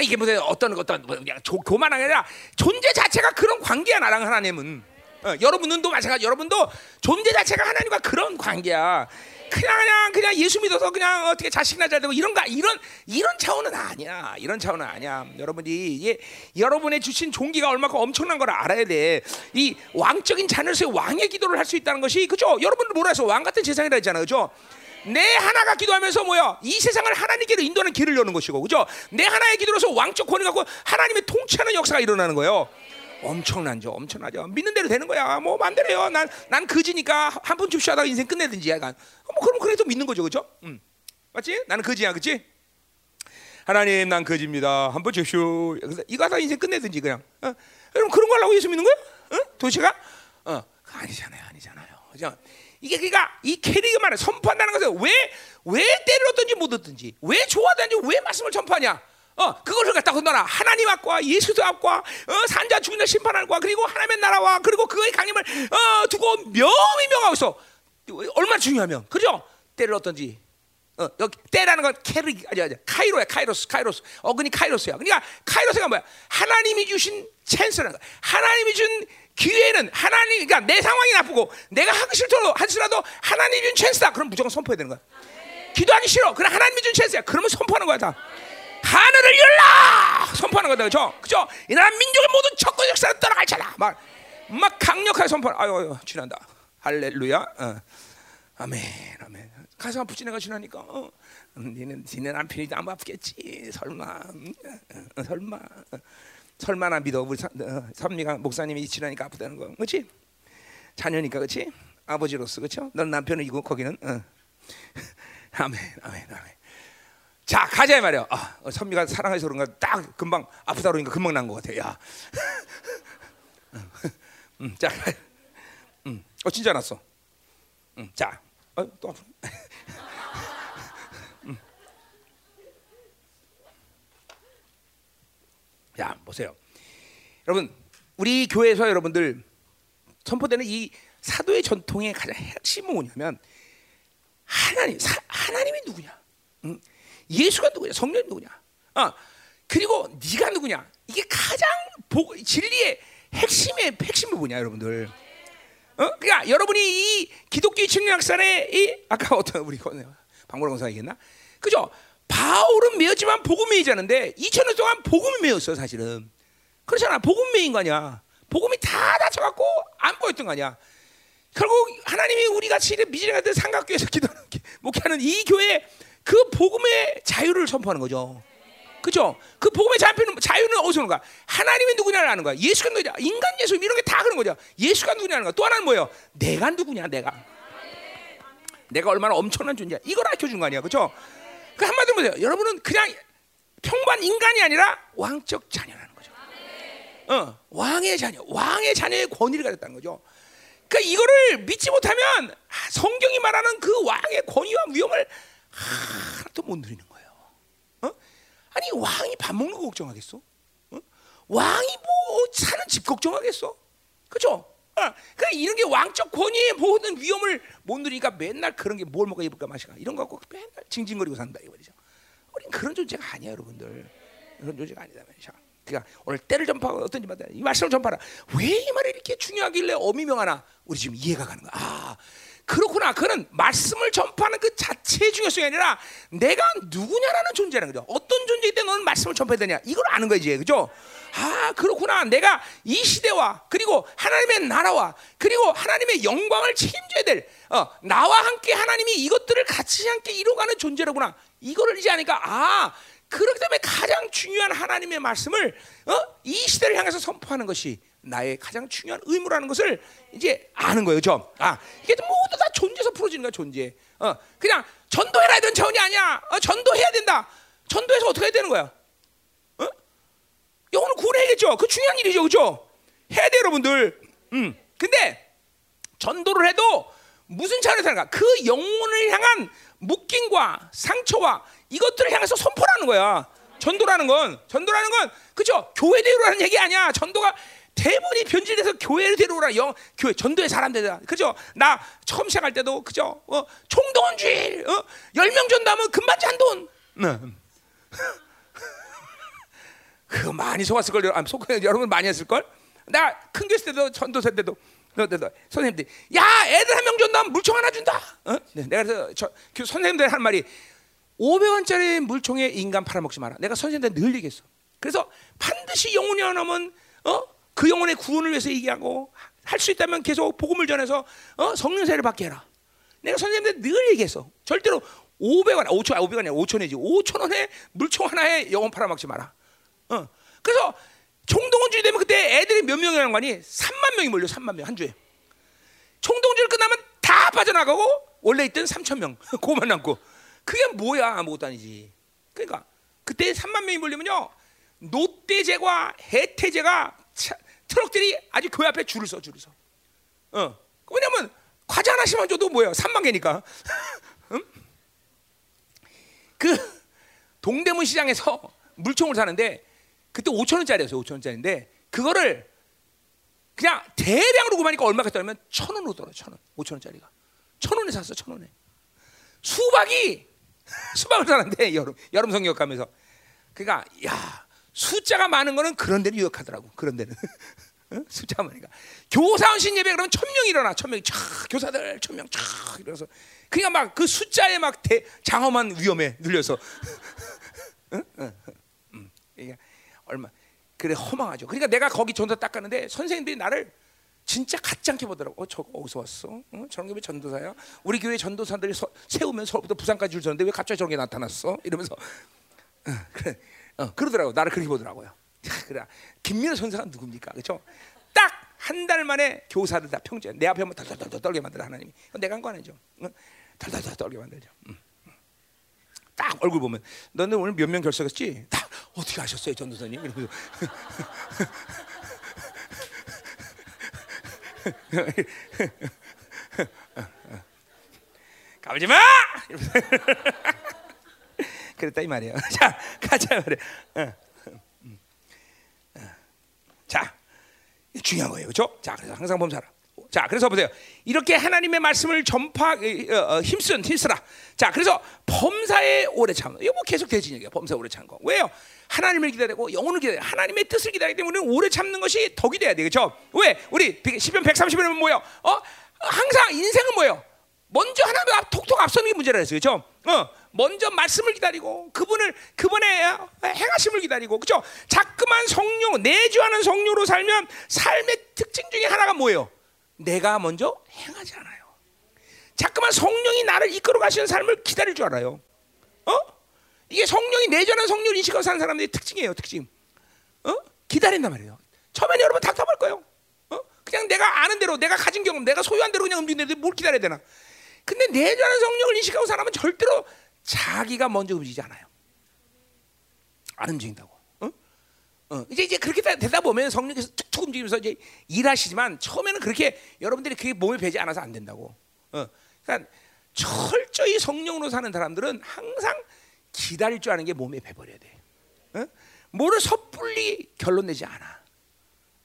이게 무슨 어떤 어떤 뭐 그냥 조, 교만한 게 아니라 존재 자체가 그런 관계야 나랑 하나님은. 어, 여러분도 마찬가지. 여러분도 존재 자체가 하나님과 그런 관계야. 그냥 그냥 그냥 예수 믿어서 그냥 어떻게 자식이나 잘 되고 이런 거 이런 이런 차원은 아니야. 이런 차원은 아니야. 여러분이 예, 여러분의 주신 종기가 얼마큼 엄청난 걸 알아야 돼. 이 왕적인 자녀로서의 왕의 기도를 할 수 있다는 것이 그죠? 여러분들 뭐라 해서 왕 같은 세상이라 했잖아요. 그죠? 내 하나가 기도하면서 뭐야? 이 세상을 하나님께로 인도하는 길을 여는 것이고, 그죠? 내 하나의 기도로서 왕적 권위 갖고 하나님의 통치하는 역사가 일어나는 거예요. 엄청난죠, 엄청나죠. 믿는 대로 되는 거야. 뭐 마음대로요. 난, 난 그지니까 한번 줍쇼하다가 인생 끝내든지 약간. 뭐 그럼 그래도 믿는 거죠, 그죠? 음. 맞지? 나는 그지야, 그지? 하나님, 난 그지입니다. 한번 줍쇼. 이거 하다 인생 끝내든지 그냥. 어? 그럼 그런 거 하려고 예수 믿는 거야? 어? 도시가? 어, 아니잖아요, 아니잖아요. 그죠? 이게 그러니까 이 캐릭이 말해 선포한다는 것은 왜왜 때를 얻든지 못 얻든지 왜 좋아하든지 왜 말씀을 전파하냐? 어, 그것을 갖다 건너라. 하나님 앞과 예수도 앞과 어, 산자 자 심판할 과 그리고 하나님의 나라와 그리고 그의 강림을 어, 두고 명히 명하고 있어. 얼마나 중요하면 그죠? 때를 얻든지 어, 여기 때라는 건 캐릭 아니 아니 카이로야 카이로스 카이로스 어근이 카이로스야. 그러니까 카이로스가 뭐야? 하나님이 주신 찬스라는 거. 하나님이 준 기회는 하나님 그러니까 내 상황이 나쁘고 내가 하기 싫더라도 하더라도 하나님이 준 찬스다. 그럼 무조건 선포해야 되는 거야. 기도하기 싫어. 그럼 하나님이 준 찬스야. 그러면 선포하는 거야 다. 하늘을 열라 선포하는 거다 그죠? 그죠? 이 나라 민족의 모든 적군 역사를 떠나갈지라 막, 막 강력하게 선포. 아유, 아유 지난다. 할렐루야. 어. 아멘, 아멘. 가슴 아프지 내가 지나니까. 어. 음, 니는 니네 남편이 안 아프겠지. 설마, 음, 어, 설마, 어. 설마나 믿어 우리 선미가 목사님이 지나니까 아프다는 거, 그렇지? 자녀니까 그렇지? 아버지로서 그렇죠? 넌 남편이고 거기는. 어. *laughs* 아멘, 아멘, 아멘. 자 가자 말이야. 아, 선미가 사랑해서 그런가 딱 금방 아프다 그러니까 금방 난 것 같아. 야. *laughs* 음, 자, 음, 어 진짜 났어. 음, 자, 어, 또 아프. 자 보세요, 여러분 우리 교회에서 여러분들 선포되는 이 사도의 전통의 가장 핵심은 뭐냐면 하나님, 사, 하나님이 누구냐? 음? 예수가 누구냐? 성령이 누구냐? 아 그리고 네가 누구냐? 이게 가장 보, 진리의 핵심의 핵심이 뭐냐, 여러분들? 어? 그러니까 여러분이 이 기독교 청년학산의 이 아까 어떤 우리 방모랑 사이겠나? 그죠? 바울은 매였지만 복음 매이지 않는데 2천 년 동안 복음이 매였어 사실은. 그렇잖아. 복음 매인 거 아니야. 복음이 다 닫혀갖고 안 보였던 거 아니야. 결국 하나님이 우리 같이 미진이 같은 삼각교에서 *laughs* 기도하는 목회하는 이 교회 그 복음의 자유를 선포하는 거죠. 그죠? 그 복음의 자유는, 자유는 어디서 오는 거야? 하나님이 누구냐를 아는 거야. 예수가 누구냐? 인간 예수 이런 게 다 그런 거죠. 예수가 누구냐는 거야. 또 하나는 뭐예요? 내가 누구냐? 내가. 내가 얼마나 엄청난 존재야. 이걸 알려준 거 아니야. 그죠? 그 한마디로 보세요. 여러분은 그냥 평범한 인간이 아니라 왕적 자녀라는 거죠. 어, 왕의 자녀. 왕의 자녀의 권위를 가졌다는 거죠. 그러니까 이거를 믿지 못하면 성경이 말하는 그 왕의 권위와 위엄을 하나도 못 누리는 거예요. 어? 아니 왕이 밥 먹는 거 걱정하겠어? 어? 왕이 뭐 사는 집 걱정하겠어? 그죠? 어, 그러니까 이런 게 왕적 권위의 모든 위험을 못 누리니까 맨날 그런 게 뭘 먹어 입을까 마실까 이런 거 갖고 맨날 징징거리고 산다 이 말이죠. 우린 그런 존재가 아니야 여러분들. 그런 존재가 아니다 말이죠. 그러니까 오늘 때를 전파하고 어떤지 말이야. 이 말씀을 전파라. 왜 이 말이 이렇게 중요하길래 어미명하나? 우리 지금 이해가 가는 거야. 아, 그렇구나. 그는 말씀을 전파하는 그 자체의 중요성이 아니라 내가 누구냐라는 존재라는 거죠. 어떤 존재일 때 너는 말씀을 전파해야 되냐. 이걸 아는 거지, 그죠? 아, 그렇구나. 내가 이 시대와 그리고 하나님의 나라와 그리고 하나님의 영광을 책임져야 될 어, 나와 함께 하나님이 이것들을 같이 함께 이루어가는 존재라구나. 이거를 이제 아니까 아, 그렇기 때문에 가장 중요한 하나님의 말씀을 어? 이 시대를 향해서 선포하는 것이 나의 가장 중요한 의무라는 것을 이제 아는 거예요, 저. 아, 이게 모두 다 존재에서 풀어지는 거야, 존재. 어, 그냥 전도해라 이런 차원이 아니야. 어, 전도해야 된다. 전도해서 어떻게 해야 되는 거야? 어? 영혼을 구원해야겠죠. 그 중요한 일이죠, 그죠? 해야 돼, 여러분들. 음. 근데 전도를 해도 무슨 차원에서 하는가? 그 영혼을 향한 묶임과 상처와 이것들을 향해서 선포라는 거야. 전도라는 건 전도라는 건 그죠? 교회 대우라는 얘기 아니야. 전도가 대부분이 변질돼서 교회를 데려오라 영 교회 전도의 사람들이다. 그죠? 나 처음 시작할 때도 그죠? 어, 총동원 주일 어? 10명 전도하면 금방 잔돈. 네. *laughs* 그거 많이 속았을 걸. 아, 속 여러분 많이 했을 걸. 나 큰 교회 때도 전도사 때도 선생님들 야 애들 한명 전도하면 물총 하나 준다. 어? 네, 내가 그래서 저, 그 선생님들 한 말이 500원짜리 물총에 인간 팔아먹지 마라. 내가 선생님들 늘 얘기했어. 그래서 반드시 영혼이 하나면 어? 그 영혼의 구원을 위해서 얘기하고 할 수 있다면 계속 복음을 전해서 어? 성령세를 받게 해라. 내가 선생님들 늘 얘기했어. 절대로 500원, 5천, 500원이 5천이지. 5천 원에 물총 하나에 영혼 팔아먹지 마라. 어. 그래서 총동원주의 되면 그때 애들이 몇 명이라는 거니? 3만 명이 몰려 3만 명 한 주에. 총동원주의 끝나면 다 빠져나가고 원래 있던 3천 명 *laughs* 고만 남고 그게 뭐야 아무것도 아니지. 그러니까 그때 3만 명이 몰리면요 노대제과 해태제가 차, 트럭들이 아주 교회 앞에 줄을 서 줄을 서. 어. 왜냐면 과자 하나씩만 줘도 뭐예요 3만 개니까. *laughs* 응? 그 동대문 시장에서 물총을 사는데 그때 5천 원짜리였어요. 5천 원짜리인데 그거를 그냥 대량으로 구매하니까 얼마 갔다면 천 원으로 떨어. 천 원. 5천 원짜리가. 천 원에 샀어. 천 원에. 수박이 *laughs* 수박을 사는데 여름 여름 성역 가면서 그러니까 야 숫자가 많은 거는 그런 데는 유력하더라고. 그런 데는 *laughs* 숫자가 많으니까 교사원 신예배 그러면 천명 일어나 천 명이 촥 교사들 천 명촥 이러서 그냥 막 그 숫자에 막 대, 장엄한 위험에 눌려서 *laughs* 응? 응, 얼마 그래 허망하죠. 그러니까 내가 거기 전도 닦았는데 선생님들이 나를 진짜 가짜게 보더라고. 어, 저거 어디서 왔어? 어? 저런 게 왜 전도사야? 우리 교회 전도사들이 서, 세우면 서울부터 부산까지 줄 서는데 왜 갑자기 저런 게 나타났어? 이러면서 어, 그래, 어, 그러더라고. 나를 그렇게 보더라고요. 그래, 김민호 선사가 누굽니까? 그렇죠? 딱 한 달 만에 교사들 다 평제 내 앞에 한번 덜덜덜 떨게 만들어 하나님이. 내가 한 거 아니죠? 어? 덜덜덜 떨게 만들죠. 음. 딱 얼굴 보면 너는 오늘 몇 명 결석했지? 다 어떻게 하셨어요, 전도사님? 이러면서 *laughs* 가보지 마! *laughs* 그랬다 이 말이야. *laughs* 자, 가자 말이야. 어. 자, 중요한 거예요, 그렇죠? 자, 그래서 항상 범사라. 자, 그래서 보세요. 이렇게 하나님의 말씀을 전파 어, 어, 힘쓴 힘쓰라. 자, 그래서 범사에 오래 참. 이거 뭐 계속 되지 얘기야. 범사 오래 참 거. 왜요? 하나님을 기다리고 영혼을 기다려. 하나님의 뜻을 기다리기 때문에 오래 참는 것이 덕이 돼야 돼. 그렇죠? 왜? 우리 시편 130편은 뭐예요? 어? 항상 인생은 뭐예요? 먼저 하나님 앞 톡톡 앞서는 게 문제라 했어요. 그렇죠? 어. 먼저 말씀을 기다리고 그분을 그분의 행하심을 기다리고 그죠? 자꾸만 성령 내주하는 성령으로 살면 삶의 특징 중에 하나가 뭐예요? 내가 먼저 행하지 않아요. 자꾸만 성령이 나를 이끌어 가시는 삶을 기다릴 줄 알아요. 어? 이게 성령이 내주하는 성령을 인식하고 사는 사람들의 특징이에요. 특징. 어? 기다린단 말이에요. 처음에는 여러분 답답할 거예요. 어? 그냥 내가 아는 대로 내가 가진 경험 내가 소유한 대로 그냥 움직이는데 뭘 기다려야 되나? 근데 내주하는 성령을 인식하고 사람은 절대로 자기가 먼저 움직이지 않아요. 안 움직인다고. 어? 어. 이제 이제 그렇게 되다 보면 성령께서 툭툭 움직이면서 이제 일하시지만 처음에는 그렇게 여러분들이 그게 몸에 배지 않아서 안 된다고. 어. 그러니까 철저히 성령으로 사는 사람들은 항상 기다릴 줄 아는 게 몸에 배버려야 돼. 어? 뭐를 섣불리 결론 내지 않아.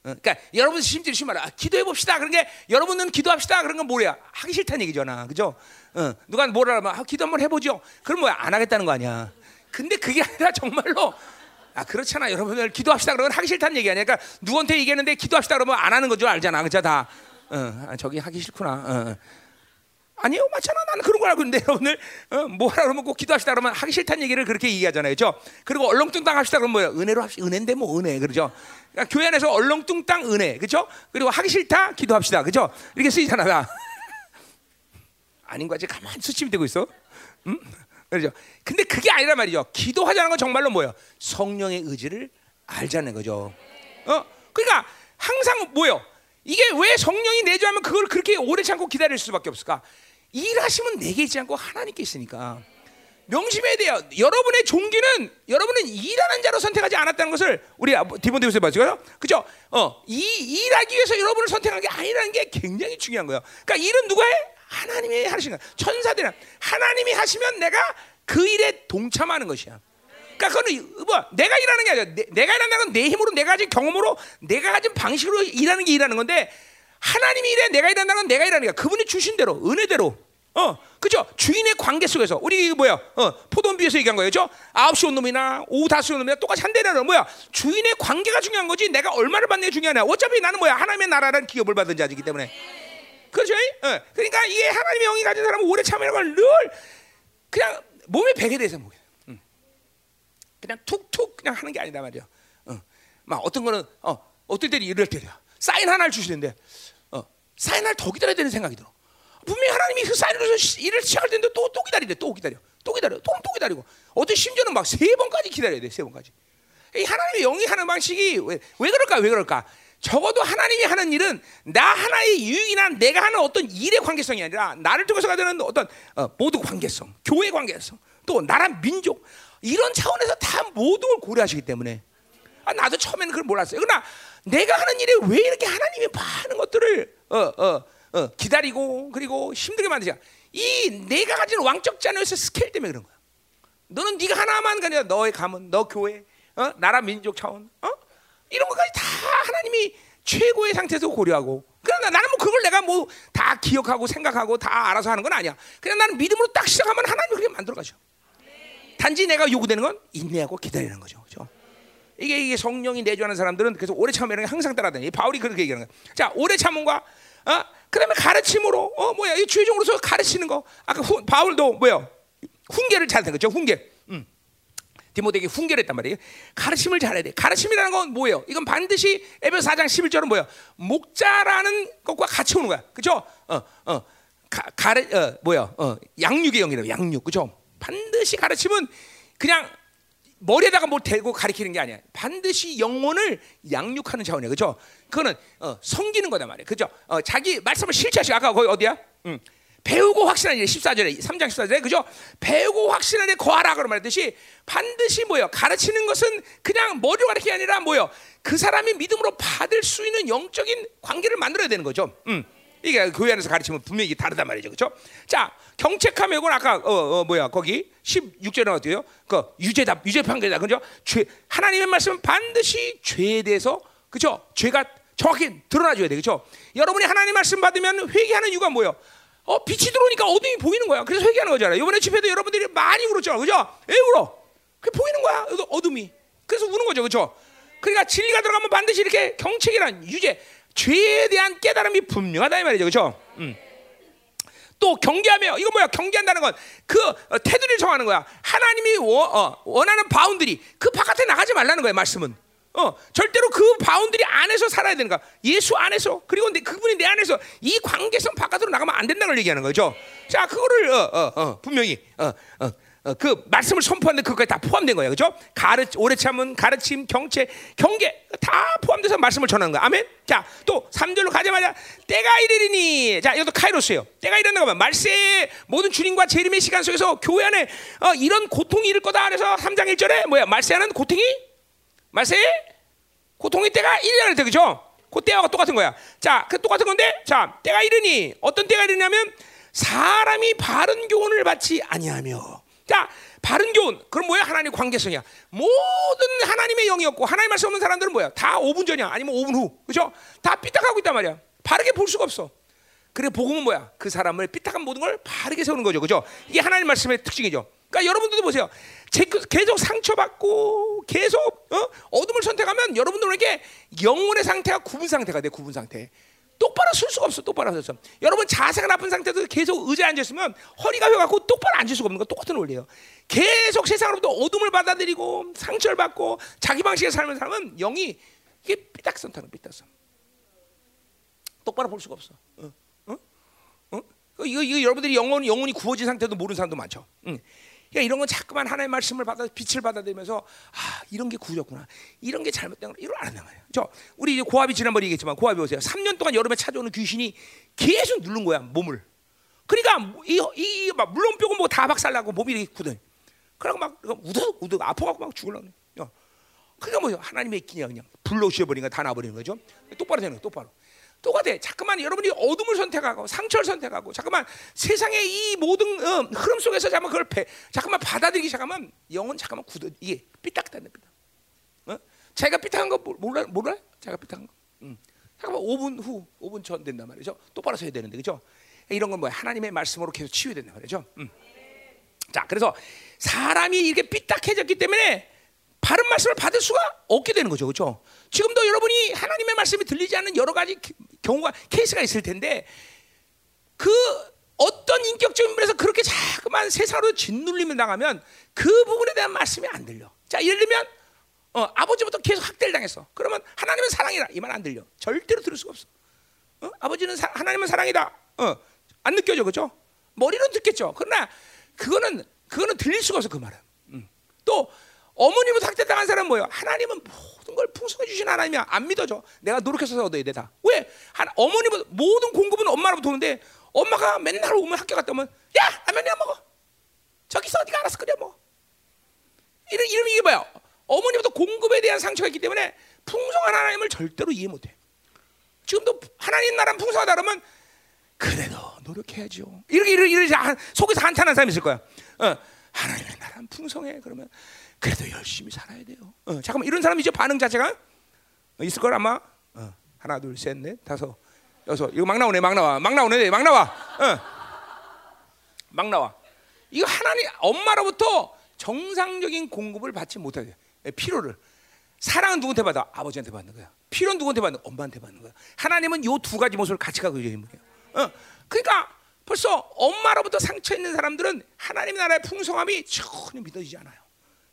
어, 그러니까 여러분 심지어 심하라 아, 기도해 봅시다. 그런 게 여러분은 기도합시다. 그런 건 뭐야? 하기 싫다는 얘기잖아, 그죠? 어, 누가 뭐라 하면 아, 기도 한번 해보죠. 그럼 뭐야? 안 하겠다는 거 아니야. 근데 그게 아니라 정말로 아 그렇잖아. 여러분들 기도합시다. 그러면 하기 싫다는 얘기 아니야. 그러니까 누구한테 얘기했는데 기도합시다. 그러면 안 하는 거죠, 알잖아, 그죠? 다. 어, 아, 저기 하기 싫구나. 어. 아니요, 맞잖아. 나는 그런 걸 알고 있는데 *laughs* 여러분들 어, 뭐라 그러면 꼭 기도합시다 그러면 하기 싫다는 얘기를 그렇게 얘기하잖아요, 그죠? 그리고 얼렁뚱땅 합시다 그러면 뭐야? 은혜로 합시다. 은혜인데 뭐 은혜, 그러죠? 그러니까 교회 안에서 얼렁뚱땅 은혜, 그죠? 그리고 하기 싫다 기도합시다, 그죠? 이렇게 쓰이잖아, 다. *laughs* 아닌 거지? 가만히 수침이 되고 있어, 음? 그렇죠? 근데 그게 아니란 말이죠. 기도하자는 건 정말로 뭐예요? 성령의 의지를 알자는 거죠. 어? 그러니까 항상 뭐요? 이게 왜 성령이 내주하면 그걸 그렇게 오래 참고 기다릴 수밖에 없을까? 일하시면 내게 있지 않고 하나님께 있으니까 명심해야 돼요. 여러분의 종기는 여러분은 일하는 자로 선택하지 않았다는 것을 우리 디모데후서 봤죠, 그죠? 어, 이 일하기 위해서 여러분을 선택한 게 아니라는 게 굉장히 중요한 거예요. 그러니까 일은 누가 해? 하나님이 하시는 거야. 천사들은 하나님이 하시면 내가 그 일에 동참하는 것이야. 그러니까 그거는 뭐 내가 일하는 게 아니라 내, 내가 일한다는 건 내 힘으로 내가 가진 경험으로 내가 가진 방식으로 일하는 게 일하는 건데 하나님이 일해 내가 일한다는 건 내가 일하는 게 그분이 주신 대로 은혜대로 어, 그죠? 주인의 관계 속에서 우리 뭐야? 어, 포도원비에서 얘기한 거예요, 아홉 시온 놈이나 오후 다섯 시온 놈이나 똑같이 한대는 뭐야? 주인의 관계가 중요한 거지. 내가 얼마를 받는 게 중요하냐? 어차피 나는 뭐야? 하나님의 나라라는 기업을 받은 자이기 때문에. 그렇죠? 어, 그러니까 이게 하나님의 영이 가진 사람은 오래 참여하는 걸 늘 그냥 몸에 배게 돼서 뭐야? 응. 그냥 툭툭 그냥 하는 게 아니다 말이야. 어. 막 어떤 거는 어, 어떨 때 이럴 때야. 사인 하나를 주시는데 어, 사인 하나를 더 기다려야 되는 생각이 들어. 분명히 하나님이 그 사인으로 일을 시작할 텐데 또 또 기다리대 또 기다려 또 기다려 또 또 기다리고 어떤 심지어는 막 세 번까지 기다려야 돼 세 번까지 이 하나님의 영이 하는 방식이 왜, 왜 그럴까 왜 그럴까 적어도 하나님이 하는 일은 나 하나의 유익이나 내가 하는 어떤 일의 관계성이 아니라 나를 통해서 가지는 어떤 어, 모두 관계성 교회 관계성 또 나라 민족 이런 차원에서 다 모든 걸 고려하시기 때문에 아, 나도 처음에는 그걸 몰랐어요 그러나 내가 하는 일에 왜 이렇게 하나님이 많은 것들을 어, 어, 어, 기다리고 그리고 힘들게 만드냐. 이 내가 가진 왕적 자녀에서 스케일 때문에 그런 거야. 너는 네가 하나만 가냐 너의 가문, 너 교회, 어? 나라 민족 차원, 어? 이런 것까지 다 하나님이 최고의 상태에서 고려하고. 그러나 나는 뭐 그걸 내가 뭐 다 기억하고 생각하고 다 알아서 하는 건 아니야. 그냥 나는 믿음으로 딱 시작하면 하나님이 그렇게 만들어 가죠. 단지 내가 요구되는 건 인내하고 기다리는 거죠. 그렇죠? 이게, 이게 성령이 내주하는 사람들은 그래서 오래 참으면 항상 따라다니. 바울이 그렇게 얘기하는 거야. 자, 오래 참음과 어? 그다음에 가르침으로 어 뭐야 이 최종으로서 가르치는 거 아까 후, 바울도 뭐야 훈계를 잘한 거죠 훈계. 음. 디모데에게 훈계를 했단 말이에요. 가르침을 잘해야 돼. 가르침이라는 건 뭐예요? 이건 반드시 에베소 4장 11절은 뭐예요? 목자라는 것과 같이 오는 거야. 그죠? 어, 어. 가, 가르 어, 뭐야? 어, 양육의 영이라고 양육. 그죠? 반드시 가르침은 그냥 머리에다가 뭘 대고 가리키는 게 아니야. 반드시 영혼을 양육하는 차원이야. 그죠? 그거는 어, 성기는 거다 말이야. 그죠? 어, 자기 말씀을 실체하시 아까 거기 어디야? 응. 배우고 확신하는 일 14절에 3장 14절에 그죠? 배우고 확신하는 일 거하라 그런 말했듯이 반드시 뭐요? 가르치는 것은 그냥 머리로 가르치는 게 아니라 뭐요? 그 사람이 믿음으로 받을 수 있는 영적인 관계를 만들어야 되는 거죠. 음. 이게 교회 안에서 가르치면 분명히 다르단 말이죠. 그렇죠? 자, 경책하면 이건 아까 어, 어 뭐야? 거기 16절에 어때요? 그 유죄다. 유죄 판결이다. 그죠? 죄 하나님의 말씀은 반드시 죄에 대해서 그죠? 죄가 정확히 드러나 줘야 돼. 그죠? 여러분이 하나님 말씀 받으면 회개하는 이유가 뭐예요? 어, 빛이 들어오니까 어둠이 보이는 거야. 그래서 회개하는 거잖아요. 이번에 집회도 여러분들이 많이 울었잖아. 그죠? 왜 울어? 그게 보이는 거야. 어둠이. 그래서 우는 거죠. 그죠? 그러니까 진리가 들어가면 반드시 이렇게 경책이란 유죄, 죄에 대한 깨달음이 분명하다 이 말이죠. 그죠? 음. 또 경계하며 이거 뭐야? 경계한다는 건 그 테두리를 정하는 거야. 하나님이 원, 어, 하는 boundary 그 바깥에 나가지 말라는 거야. 말씀은. 어, 절대로 그 boundary 안에서 살아야 되는 거야. 예수 안에서 그리고 내, 그분이 내 안에서 이 관계성 바깥으로 나가면 안 된다는 걸 얘기하는 거죠. 자, 그거를 어, 어, 어, 분명히 어, 어, 어, 그 말씀을 선포하는데 그거까지 다 포함된 거예요. 그죠? 가르 오래 참은 가르침, 경체, 경계 다 포함돼서 말씀을 전하는 거야. 아멘. 자, 또 3절로 가자마자 때가 이르리니. 자, 이것도 카이로스예요. 때가 이른다고 하면 말세 모든 주님과 재림의 시간 속에서 교회 안에 어, 이런 고통이 이를 거다. 그래서 3장 1절에 뭐야? 말세하는 고통이 말세 고통이 때가 이르는 때 그죠? 그 때와 똑같은 거야. 자, 그 똑같은 건데, 자, 때가 이르니 어떤 때가 이르냐면 사람이 바른 교훈을 받지 아니하며 자, 바른 교훈. 그럼 뭐야? 하나님 관계성이야. 모든 하나님의 영이었고 하나님 말씀 없는 사람들은 뭐야? 다 5분 전이야. 아니면 5분 후. 그죠? 다 삐딱하고 있단 말이야. 바르게 볼 수가 없어. 그래 복음은 뭐야? 그 사람을 삐딱한 모든 걸 바르게 세우는 거죠. 그죠? 이게 하나님 말씀의 특징이죠. 그러니까 여러분들도 보세요. 계속 상처받고 계속 어? 어둠을 선택하면 여러분들에게 영혼의 상태가 구분 상태가 돼. 구분 상태. 똑바로 쓸 수가 없어. 똑바로 서서. 여러분 자세가 나쁜 상태도 계속 의자에 앉아 있으면 허리가 휘갖고 똑바로 앉을 수가 없는 거 똑같은 원리예요. 계속 세상으로부터 어둠을 받아들이고 상처를 받고 자기 방식에 살는 사람은 영이 이게 삐딱선 타는 삐딱선. 똑바로 볼 수가 없어. 어? 어? 어? 이거, 이거 여러분들이 영혼 영혼이 구워진 상태도 모르는 사람도 많죠. 응. 그러니까 이런 건 자꾸만 하나의 말씀을 받아 빛을 받아들면서 아 이런 게 구렸구나 이런 게 잘못된 거나 이걸 알았단 말이에요. 저 우리 이제 고압이 지난번에 얘기했지만 고압이 보세요. 3년 동안 여름에 찾아오는 귀신이 계속 누른 거야 몸을. 그러니까 이이막 물론 뼈고 뭐 다 박살나고 몸이 이렇게 굳어. 그러고 막 우득 우득 아파갖고 막 죽을라고. 그러니까 뭐 하나님의 기냐 그냥 불로 씌워버리니까 다 나버리는 거죠. 똑바로 되는 거 똑바로. 똑같아. 자꾸만 여러분이 어둠을 선택하고 상처를 선택하고 자꾸만 세상의 이 모든 어, 흐름 속에서 잠깐 그걸 배, 잠깐만 받아들이기 시작하면 영은 잠깐만 굳어 이게 삐딱하다는 삐딱. 어? 자기가 삐딱한 거 몰라 몰라? 자기가 삐딱한 거. 음. 잠깐만 5분 후, 5분 전 된단 말이죠. 똑바로 서야 되는데 그죠? 이런 건 뭐야? 하나님의 말씀으로 계속 치유해야 된단 말이죠. 음. 자, 그래서 사람이 이렇게 삐딱해졌기 때문에 바른 말씀을 받을 수가 없게 되는 거죠, 그렇죠? 지금도 여러분이 하나님의 말씀이 들리지 않는 여러 가지 경우가 케이스가 있을 텐데 그 어떤 인격적인 면에서 그렇게 자꾸만 세상으로 짓눌림을 당하면 그 부분에 대한 말씀이 안 들려. 자, 예를 들면 어, 아버지부터 계속 학대를 당했어. 그러면 하나님은 사랑이다 이말 안 들려. 절대로 들을 수가 없어. 어? 아버지는 사, 하나님은 사랑이다. 어, 안 느껴져, 그렇죠? 머리는 듣겠죠. 그러나 그거는 그거는 들릴 수가 없어 그 말은. 음. 또 어머님을 학대당한 사람은 뭐예요? 하나님은 모든 걸 풍성해 주신 하나님이야. 안 믿어져. 내가 노력해서 얻어야 돼 다. 왜? 한 어머님은 모든 공급은 엄마로부터 오는데 엄마가 맨날 오면 학교 갔다 오면 야 라면이나 먹어. 저기서 어디가 알아서 끓여 먹어. 이런 이름 이게 뭐야? 어머니부터 공급에 대한 상처가 있기 때문에 풍성한 하나님을 절대로 이해 못해. 지금도 하나님 나라는 풍성하다 그러면 그래도 노력해야죠. 이렇게 이렇게 이렇게 속에서 한탄한 사람이 있을 거야. 어, 하나님의 나라는 풍성해. 그러면 그래도 열심히 살아야 돼요. 어, 잠깐만 이런 사람 이제 반응 자체가 있을 걸 아마? 어, 하나 둘 셋 넷 다섯 여섯. 이거 막 나오네 막 나와. 막 나오네 막 나와. 어. 막 나와. 이거 하나님 엄마로부터 정상적인 공급을 받지 못하게 필요를. 사랑은 누구한테 받아? 아버지한테 받는 거야. 필요는 누구한테 받는 엄마한테 받는 거야. 하나님은 요 두 가지 모습을 같이 가고 있는 거예요. 어. 그러니까 벌써 엄마로부터 상처 있는 사람들은 하나님 나라의 풍성함이 전혀 믿어지지 않아요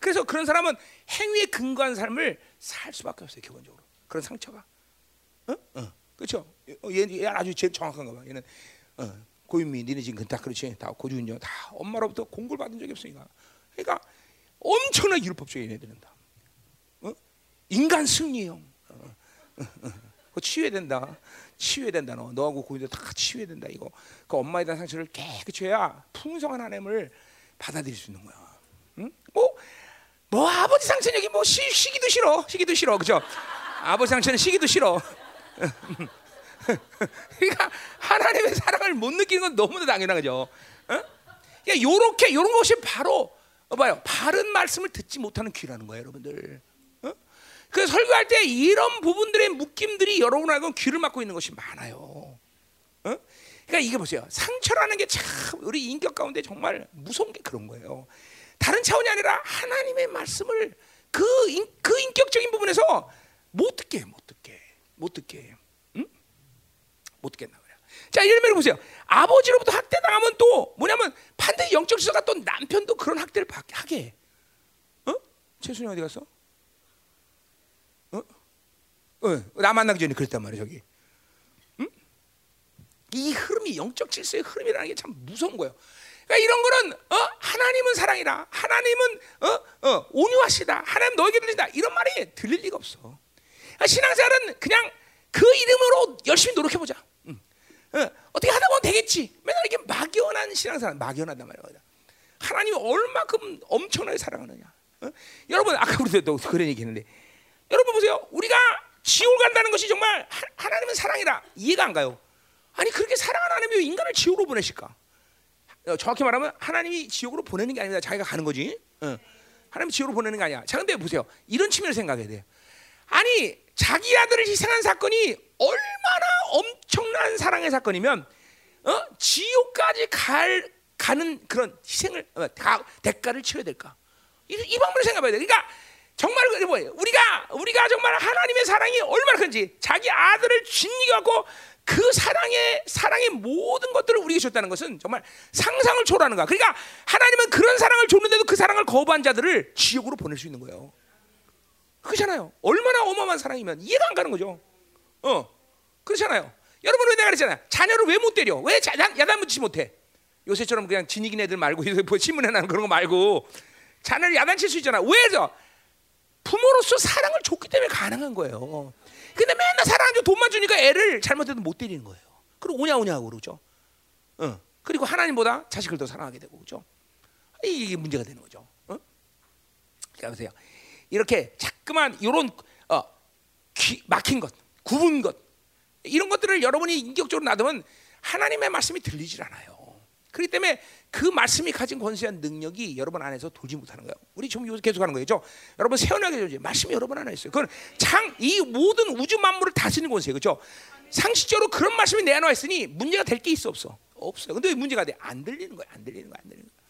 그래서 그런 사람은 행위에 근거한 삶을 살 수밖에 없어요 기본적으로 그런 상처가 어? 어. 그렇죠 얘, 얘 아주 제일 정확한가 봐 얘는 어. 고윤미 니네 지금 다 그렇지 다 고주은요 다 엄마로부터 공부를 받은 적이 없으니까 그러니까 엄청나게 율법적인 애들은 다 어? 인간 승리형 어, 어, 어. 그거 치유해야 된다 치유해야 된다 너 너하고 고인도 다 치유해야 된다 이거 그 엄마에 대한 상처를 깨끗이 해야 풍성한 하나님을 받아들일 수 있는 거야 응? 뭐 뭐 아버지 상처는 여기 뭐 시, 시기도 싫어. 시기도 싫어. 그죠? 아버지 상처는 시기도 싫어. *laughs* 그러니까 하나님의 사랑을 못 느끼는 건 너무나 당연한 거죠. 어? 그러니까 요렇게 요런 것이 바로 어, 봐요. 바른 말씀을 듣지 못하는 귀라는 거예요 여러분들. 어? 그 설교할 때 이런 부분들의 묶임들이 여러분하고 귀를 막고 있는 것이 많아요. 어? 그러니까 이게 보세요. 상처라는 게 참 우리 인격 가운데 정말 무서운 게 그런 거예요 다른 차원이 아니라 하나님의 말씀을 그, 인, 그 인격적인 부분에서 못 듣게 못 듣게 못 듣게 응? 못 듣겠나 그래. 자 이런 보세요. 아버지로부터 학대 당하면 또 뭐냐면 반드시 영적 지서가 또 남편도 그런 학대를 하게 해. 어? 최순이 어디 갔어? 어? 어, 나 만나기 전에 그랬단 말이야 저기. 응? 이 흐름이 영적 질서의 흐름이라는 게 참 무서운 거예요. 그러니까 이런 거는 어? 하나님은 사랑이다. 하나님은 어? 어, 온유하시다. 하나님 너에게 들린다. 이런 말이 들릴 리가 없어. 그러니까 신앙생활은 그냥 그 이름으로 열심히 노력해 보자. 응. 어, 어떻게 하다 보면 되겠지. 맨날 이렇게 막연한 신앙생활, 막연하단 말이야. 하나님이 얼마큼 엄청나게 사랑하느냐. 어? 여러분 아까 우리도 그런 얘기했는데 여러분 보세요. 우리가 지옥 간다는 것이 정말 하, 나님은 사랑이라 이해가 안 가요. 아니 그렇게 사랑하는 하나님이 왜 인간을 지옥으로 보내실까? 어, 정확히 말하면 하나님이 지옥으로 보내는 게 아닙니다. 자기가 가는 거지. 어. 하나님 지옥으로 보내는 게 아니야. 자, 근데 보세요. 이런 측면을 생각해야 돼요. 아니, 자기 아들을 희생한 사건이 얼마나 엄청난 사랑의 사건이면, 어? 지옥까지 갈, 가는 그런 희생을, 어, 다, 대가를 치러야 될까? 이, 이 방법을 생각해야 돼. 그러니까, 정말 뭐예요? 우리가, 우리가 정말 하나님의 사랑이 얼마나 큰지, 자기 아들을 진리게 갖고 그 사랑의 사랑의 모든 것들을 우리에게 줬다는 것은 정말 상상을 초월하는 거야. 그러니까 하나님은 그런 사랑을 줬는데도 그 사랑을 거부한 자들을 지옥으로 보낼 수 있는 거예요. 그렇잖아요. 얼마나 어마어마한 사랑이면 이해가 안 가는 거죠. 어, 그렇잖아요. 여러분 왜 내가 그랬잖아요. 자녀를 왜 못 때려? 왜 야단, 야단붙지 못해? 요새처럼 그냥 진이긴 애들 말고 요새 *laughs* 뭐 신문에 나는 그런 거 말고 자녀를 야단칠 수 있잖아. 왜죠? 부모로서 사랑을 줬기 때문에 가능한 거예요. 근데 맨날 사랑하고 돈만 주니까 애를 잘못해도 못 때리는 거예요. 그리고 오냐 오냐 하고 그러죠. 어. 그리고 하나님보다 자식을 더 사랑하게 되고 그죠. 이게 문제가 되는 거죠. 어? 자 보세요. 이렇게 자꾸만 이런 어, 막힌 것, 굽은 것, 이런 것들을 여러분이 인격적으로 놔두면 하나님의 말씀이 들리질 않아요. 그렇기 때문에 그 말씀이 가진 권세한 능력이 여러분 안에서 돌지 못하는 거예요. 우리 지금 여기서 계속 하는 거죠. 여러분 세어나게 되죠. 말씀이 여러분 안에 있어요. 그건 장이 모든 우주 만물을 다스리는 권세예요. 그렇죠? 상식적으로 그런 말씀이 내 안에 와 있으니 문제가 될 게 있어 없어? 없어요. 근데 왜 문제가 돼? 안 들리는 거야. 안 들리는 거야. 안 들리는 거야.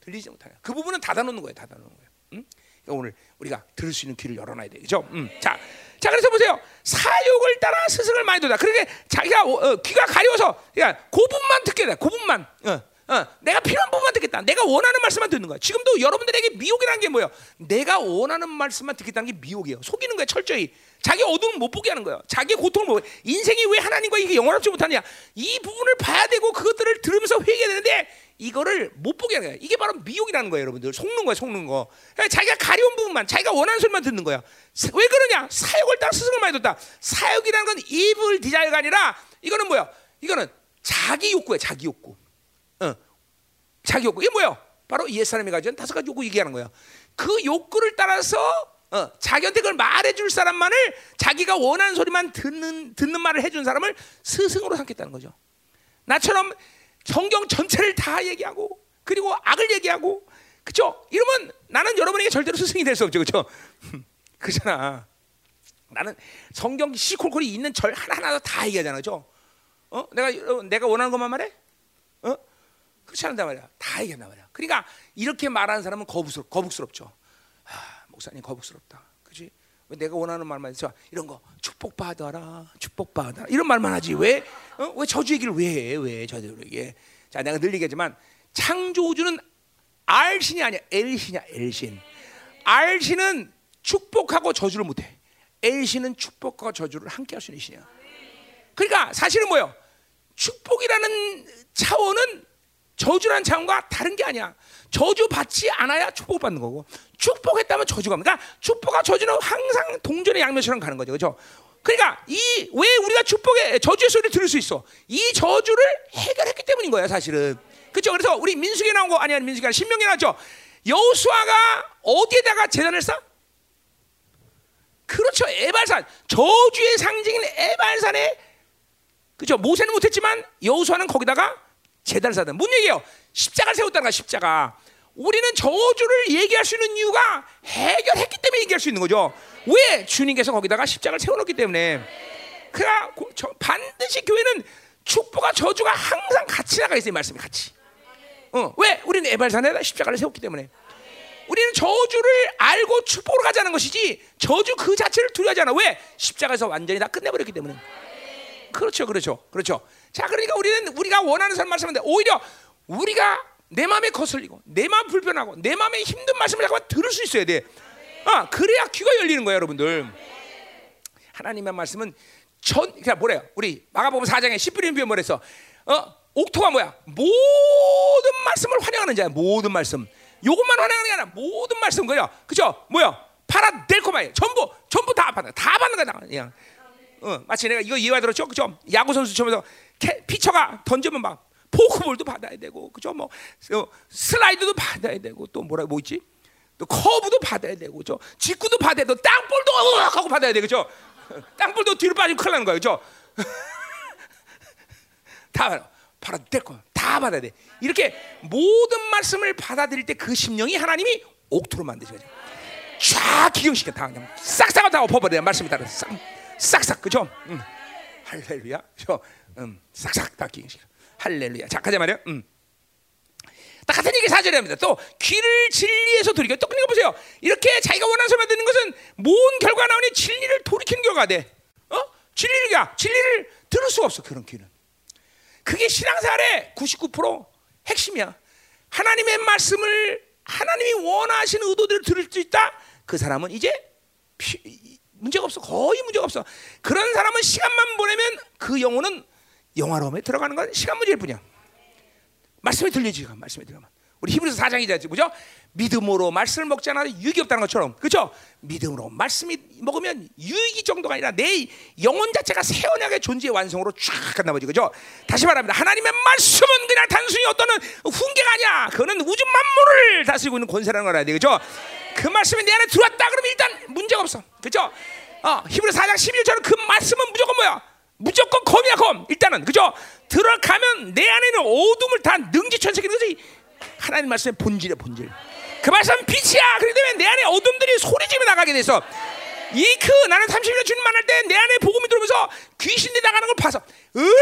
들리지 못하요. 그 부분은 닫아 놓는 거예요. 닫아 놓는 거예요. 응? 그러니까 오늘 우리가 들을 수 있는 귀를 열어놔야 되죠. 음. 자, 자 그래서 보세요. 사욕을 따라 스승을 많이 둬다. 그러니까 자기가 어, 어, 귀가 가려워서, 그러니까 그 부분만 듣게 돼. 그 부분만. 어. 어, 내가 필요한 부분만 듣겠다. 내가 원하는 말씀만 듣는 거야. 지금도 여러분들에게 미혹이라는 게 뭐예요? 내가 원하는 말씀만 듣겠다는 게 미혹이에요. 속이는 거야, 철저히. 자기 어둠을 못 보게 하는 거예요. 자기 고통을 못. 인생이 왜 하나님과 이게 영원하지 못하냐? 이 부분을 봐야 되고 그것들을 들으면서 회개해야 되는데 이거를 못 보게 하는 거야. 이게 바로 미혹이라는 거예요, 여러분들. 속는 거야, 속는 거. 그러니까 자기가 가려운 부분만, 자기가 원하는 소리만 듣는 거야. 왜 그러냐? 사역을 딱 스승을 많이 뒀다. 사역이라는 건 입을 디자이가 아니라 이거는 뭐야? 이거는 자기 욕구야, 자기 욕구. 어. 자기 욕구. 이게 뭐야? 바로 옛사람이 가진 다섯 가지 욕구 얘기하는 거야. 그 욕구를 따라서 어, 자기한테 그걸 말해줄 사람만을 자기가 원하는 소리만 듣는 듣는 말을 해준 사람을 스승으로 삼겠다는 거죠. 나처럼 성경 전체를 다 얘기하고 그리고 악을 얘기하고 그죠? 이러면 나는 여러분에게 절대로 스승이 될 수 없죠, 그죠? *laughs* 그잖아. 나는 성경 시콜콜이 있는 절 하나하나 다 얘기하잖아, 그죠? 어? 내가 내가 원하는 것만 말해? 어? 그렇지 않단 말이야. 다 얘기한단 말이야. 그러니까 이렇게 말하는 사람은 거북스럽, 거북스럽죠. 아, 목사님 거북스럽다. 그지? 왜 내가 원하는 말만 해서 이런 거 축복받아라, 축복받아라 이런 말만 하지 왜? 어? 왜 저주 얘기를 왜 해? 왜 저주에게? 자, 내가 늘 얘기하지만 창조주는 알신이 아니야, 엘신이야, 엘신. 알신은 축복하고 저주를 못해. 엘신은 축복과 저주를 함께 할 수 있는 신이야. 그러니까 사실은 뭐요? 축복이라는 차원은 저주라는 차원과 다른 게 아니야. 저주 받지 않아야 축복 받는 거고 축복했다면 저주가 그러니까 축복과 저주는 항상 동전의 양면처럼 가는 거죠. 그렇죠? 그러니까 이 왜 우리가 축복의 저주의 소리를 들을 수 있어? 이 저주를 해결했기 때문인 거야, 사실은. 그렇죠? 그래서 우리 민수기 나온 거 아니 아니 민수기 신명기 나왔죠. 여호수아가 어디에다가 재단을 쌓? 그렇죠. 에발산. 저주의 상징인 에발산에 그죠? 모세는 못했지만 여호수아는 거기다가 재단을 쌓는. 뭔 얘기예요? 십자가를 세웠다는 거야, 십자가. 우리는 저주를 얘기할 수 있는 이유가 해결했기 때문에 얘기할 수 있는 거죠. 왜? 주님께서 거기다가 십자가를 세워놓기 때문에. 그러니까 반드시 교회는 축복과 저주가 항상 같이 나가 있어요, 말씀이 같이. 어, 왜? 우리는 에발산에다 십자가를 세웠기 때문에. 우리는 저주를 알고 축복으로 가자는 것이지 저주 그 자체를 두려워하지 않아. 왜? 십자가에서 완전히 다 끝내버렸기 때문에. 그렇죠, 그렇죠, 그렇죠. 자, 그러니까 우리는 우리가 원하는 사람 말씀인데 오히려 우리가 내 마음에 거슬리고 내 마음 불편하고 내 마음에 힘든 말씀을 잠깐만 들을 수 있어야 돼. 아, 그래야 귀가 열리는 거야, 여러분들. 하나님의 말씀은 전, 그냥 뭐래요? 우리 마가복음 4장에 10분의 비유 뭐랬어? 어, 옥토가 뭐야? 모든 말씀을 환영하는 자야. 모든 말씀. 요것만 환영하는 게 아니라 모든 말씀 그죠? 그죠? 뭐야? 파라델코마에 전부 전부 다 받는 다 받는 거야. 그냥. 어, 마치 내가 이거 이해가 들었죠? 그죠? 야구 선수 처음에서 피처가 던지면 막 포크볼도 받아야 되고, 그죠? 뭐 어, 슬라이드도 받아야 되고, 또 뭐라 뭐 있지? 또 커브도 받아야 되고, 그죠? 직구도 받아야 되고, 땅볼도 으악 하고 받아야 돼, 그죠? *laughs* 땅볼도 뒤로 빠지면 큰일 나는 거야, 그죠? *laughs* 다. 바로 데코 다 받아야 돼. 이렇게 모든 말씀을 받아들일 때 그 심령이 하나님이 옥토로 만드셔. 쫙 기경시켜 다 그냥 싹싹 다 엎어버려 말씀이 따라 싹 싹싹 그죠? 음. 할렐루야. 저 음, 싹싹 다 기경시켜. 할렐루야. 자, 가자 말이야. 음. 딱 같은 얘기 사절에 합니다. 또 귀를 진리에서 돌이켜. 또 그러니까 보세요. 이렇게 자기가 원하는 소리만 듣는 것은 뭔 결과 나오니 진리를 돌이키는 결과가 돼. 어? 진리가 진리를 들을 수가 없어. 그런 귀는. 그게 신앙생활의 99% 핵심이야. 하나님의 말씀을 하나님이 원하시는 의도대로 들을 수 있다. 그 사람은 이제 피, 문제가 없어. 거의 문제가 없어. 그런 사람은 시간만 보내면 그 영혼은 영화로움에 들어가는 건 시간 문제일 뿐이야. 말씀이 들리지, 말씀이 들어가면. 우리 히브리서 4장이잖아요. 뭐죠? 믿음으로 말씀을 먹지 않아도 유익이 없다는 것처럼. 그렇죠? 믿음으로 말씀이 먹으면 유익이 정도가 아니라 내 영혼 자체가 새어나게 존재의 완성으로 쫙 간다 보죠. 그죠? 다시 말합니다. 하나님의 말씀은 그냥 단순히 어떤 훈계가 아니야. 그거는 우주 만물을 다스리고 있는 권세라는 걸 알아야 돼. 그죠? 그 말씀이 내 안에 들어왔다 그러면 일단 문제가 없어. 그죠? 어, 히브리 4장 11절은 그 말씀은 무조건 뭐야? 무조건 검이야 검. 일단은 그죠? 들어가면 내 안에 있는 어둠을 다 능지천색이는 거지. 하나님 말씀의 본질이야 본질. 그 말씀 빛이야. 그렇기 내 안에 어둠들이 소리지며 나가게 돼서 이그 나는 30년 주님 만날 때 내 안에 복음이 들어오면서 귀신이 나가는 걸 봐서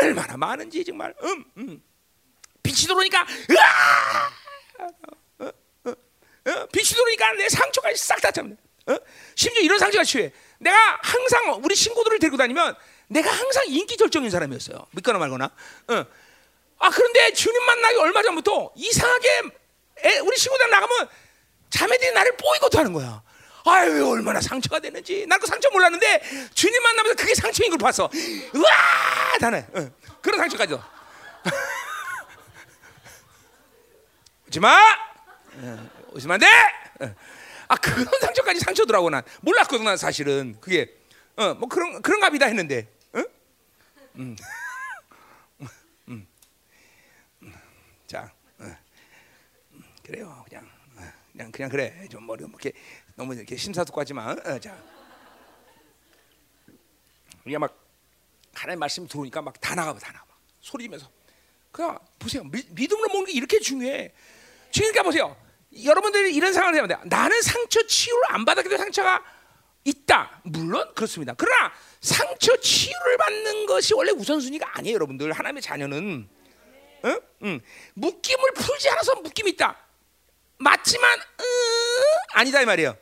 얼마나 많은지 정말 음, 음. 빛이 들어오니까 으아! 어, 빛이 들어오니까 내 상처가 싹다 잡네. 어? 심지어 이런 상처가 취해. 내가 항상 우리 친구들을 데리고 다니면 내가 항상 인기 절정인 사람이었어요. 믿거나 말거나. 어. 아 그런데 주님 만나기 얼마 전부터 이상하게 애, 우리 친구들 나가면 자매들이 나를 뽀이고도 하는 거야. 아유 얼마나 상처가 되는지 난 그 상처 몰랐는데 주님 만나면서 그게 상처인 걸 봤어. 우와 다네 어. 그런 상처까지도. *laughs* 오지 마. 어, 오시면 안 돼. 어. 아 그런 상처까지 상처더라고 난 몰랐거든 난 사실은 그게 어 뭐 그런 그런 값이다 했는데 응? 음. 음. 음. 자 어. 그래요 그냥 어. 그냥 그냥 그래 좀 머리 뭐 이렇게 너무 이렇게 심사숙고하지 마. 어, 자 우리가 막 하나님 말씀 들어오니까 막 다 나가 다 나가 소리면서 그냥 보세요 미, 믿음으로 먹는 게 이렇게 중요해. 그러니까 보세요. 여러분들이 이런 상황을 해야 돼요. 나는 상처 치유를 안 받았기 때문에 상처가 있다. 물론 그렇습니다. 그러나 상처 치유를 받는 것이 원래 우선순위가 아니에요, 여러분들. 하나님의 자녀는 응? 응. 묶임을 풀지 않아서 묶임이 있다. 맞지만 으, 아니다 이 말이에요.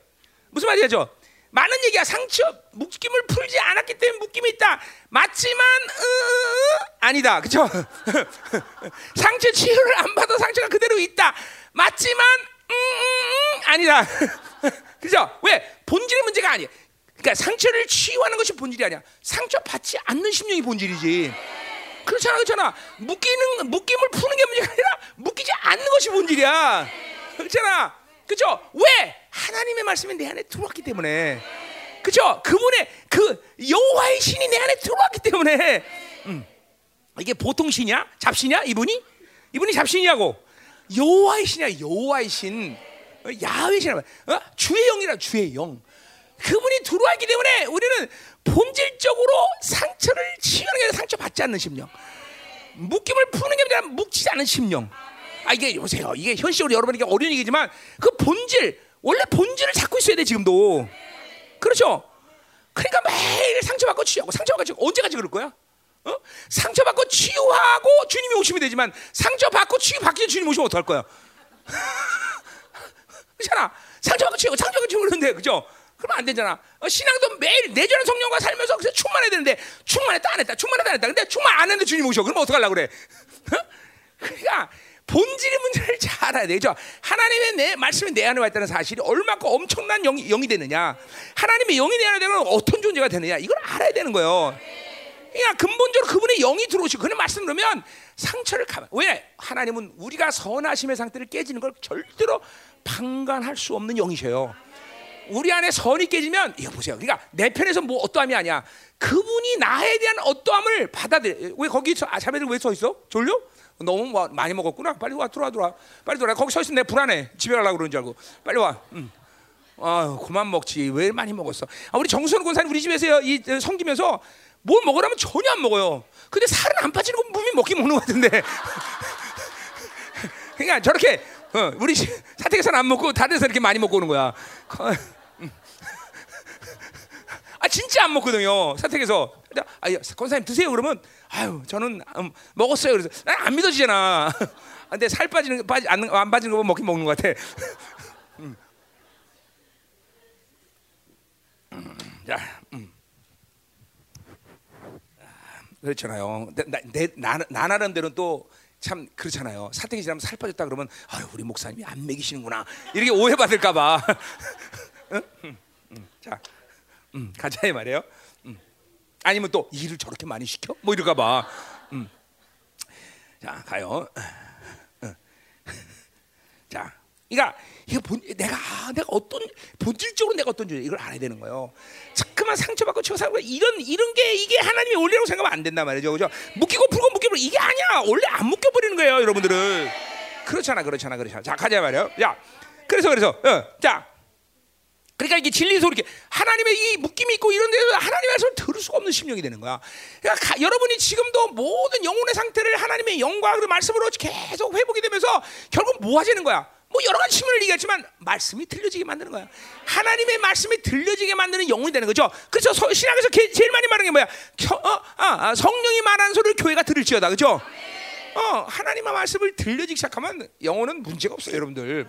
무슨 말이죠? 많은 얘기야. 상처 묶임을 풀지 않았기 때문에 묶임이 있다. 맞지만 으, 아니다. 그죠? *laughs* 상처 치유를 안 받아 상처가 그대로 있다. 맞지만 음, 아니다. *laughs* 그죠? 왜? 본질의 문제가 아니야. 그러니까 상처를 치유하는 것이 본질이 아니야. 상처 받지 않는 심령이 본질이지. 그렇잖아, 그렇잖아. 묶이는 묶임을 푸는 게 문제가 아니라 묶이지 않는 것이 본질이야. 그렇잖아. 그죠? 왜? 하나님의 말씀이 내 안에 들어왔기 때문에. 그죠? 그분의 그 여호와의 신이 내 안에 들어왔기 때문에. 음. 이게 보통 신이야? 잡신이야? 이분이? 이분이 잡신이냐고? 여호와의 신이야. 여호와의 신. 야훼 신이야. 어? 주의 영이라 주의 영. 그분이 들어왔기 때문에 우리는 본질적으로 상처를 치유하는 게 아니라 상처 받지 않는 심령. 묶임을 푸는 게 아니라 묶이지 않은 심령. 아 이게 보세요. 이게 현실적으로 여러분에게 어려운 얘기지만 그 본질 원래 본질을 잡고 있어야 돼 지금도. 그렇죠? 그러니까 매일 상처받고 치유하고 상처받고 치유 언제까지 그럴 거야? 어? 상처받고 치유하고 주님이 오시면 되지만 상처받고 치유받기 전 주님 오시면 어떡할 거야? *laughs* 그렇잖아. 상처받고 치유하고 상처받고 치유하는데 그죠? 그러면 안 되잖아. 어, 신앙도 매일 내주는 성령과 살면서 충만해야 되는데 충만했다 안 했다 충만했다 안 했다. 근데 충만 안 했는데 주님 오셔. 그럼 어떡하려고 그래? 어? 그러니까 본질의 문제를 잘 알아야 되죠. 하나님의 내 말씀이 내 안에 와 있다는 사실이 얼마큼 엄청난 영이, 영이 되느냐. 하나님의 영이 내 안에 되면 어떤 존재가 되느냐. 이걸 알아야 되는 거예요. 그러니까 근본적으로 그분의 영이 들어오시고 그런 말씀 들으면 상처를 가만. 왜? 하나님은 우리가 선하심의 상태를 깨지는 걸 절대로 방관할 수 없는 영이셔요. 우리 안에 선이 깨지면 이거 보세요. 그러니까 내 편에서 뭐 어떠함이 아니야. 그분이 나에 대한 어떠함을 받아들여. 왜 거기 서, 아, 자매들 왜 서 있어? 졸려? 너무 뭐, 많이 먹었구나. 빨리 와 들어와 들어와. 빨리 들어와. 거기 서 있으면 내 불안해. 집에 가려고 그러는 줄 알고. 빨리 와. 응. 아, 그만 먹지. 왜 많이 먹었어? 아, 우리 정선우 권사님 우리 집에서 이 성기면서 뭘 먹으라면 전혀 안 먹어요. 근데 살은 안 빠지는 건 분명히 먹긴 먹는 것 같은데. *laughs* 그러니까 저렇게 어, 우리 사택에서는 안 먹고 다른 데서 이렇게 많이 먹고 오는 거야. 아 진짜 안 먹거든요. 사택에서. 아, 권사님 드세요 그러면 아유 저는 음, 먹었어요. 그래서 난안 믿어지잖아. *laughs* 근데 살 빠지는 빠지 안, 안 빠지는 거 먹긴 먹는 것 같아. *laughs* 음. 음, 자, 음. 그렇잖아요. 나, 내, 나, 나 나름대로는 또참 그렇잖아요. 사택이 지나면 살 빠졌다 그러면 아유 우리 목사님이 안 먹이시는구나 이렇게 오해받을까봐. *laughs* 응? 응, 응. 자, 음, 가자 이 말이에요. 음. 아니면 또 일을 저렇게 많이 시켜? 뭐 이럴까봐. 음. 자 가요. *laughs* 자, 그러니까 이거 본, 내가 아, 내가 어떤 본질적으로 내가 어떤 존재 이걸 알아야 되는 거예요. 자꾸만 상처받고 치고 살고 이런 이런 게 이게 하나님의 원리라고 생각하면 안 된단 말이죠, 그죠? 묶이고 풀고 묶이고 이게 아니야. 원래 안 묶여 버리는 거예요, 여러분들은. 그렇잖아, 그렇잖아, 그렇잖아. 자 가자 말이요. 야, 그래서 그래서 어, 자 그러니까 이게 진리 소리 이렇게 하나님의 이 묶임이 있고 이런 데서 하나님의 말씀을 들을 수가 없는 심령이 되는 거야. 그러니까 가, 여러분이 지금도 모든 영혼의 상태를 하나님의 그 말씀으로 계속 회복이 되면서 결국 뭐 하자는 거야? 뭐 여러 가지 측면을 얘기하지만 말씀이 들려지게 만드는 거야. 하나님의 말씀이 들려지게 만드는 영혼이 되는 거죠. 그래서 서, 신학에서 게, 제일 많이 말하는 게 뭐야? 겨, 어, 아, 아, 성령이 말하는 소리를 교회가 들을지어다, 그죠? 어, 하나님의 말씀을 들려지기 시작하면 영혼은 문제가 없어요, 여러분들.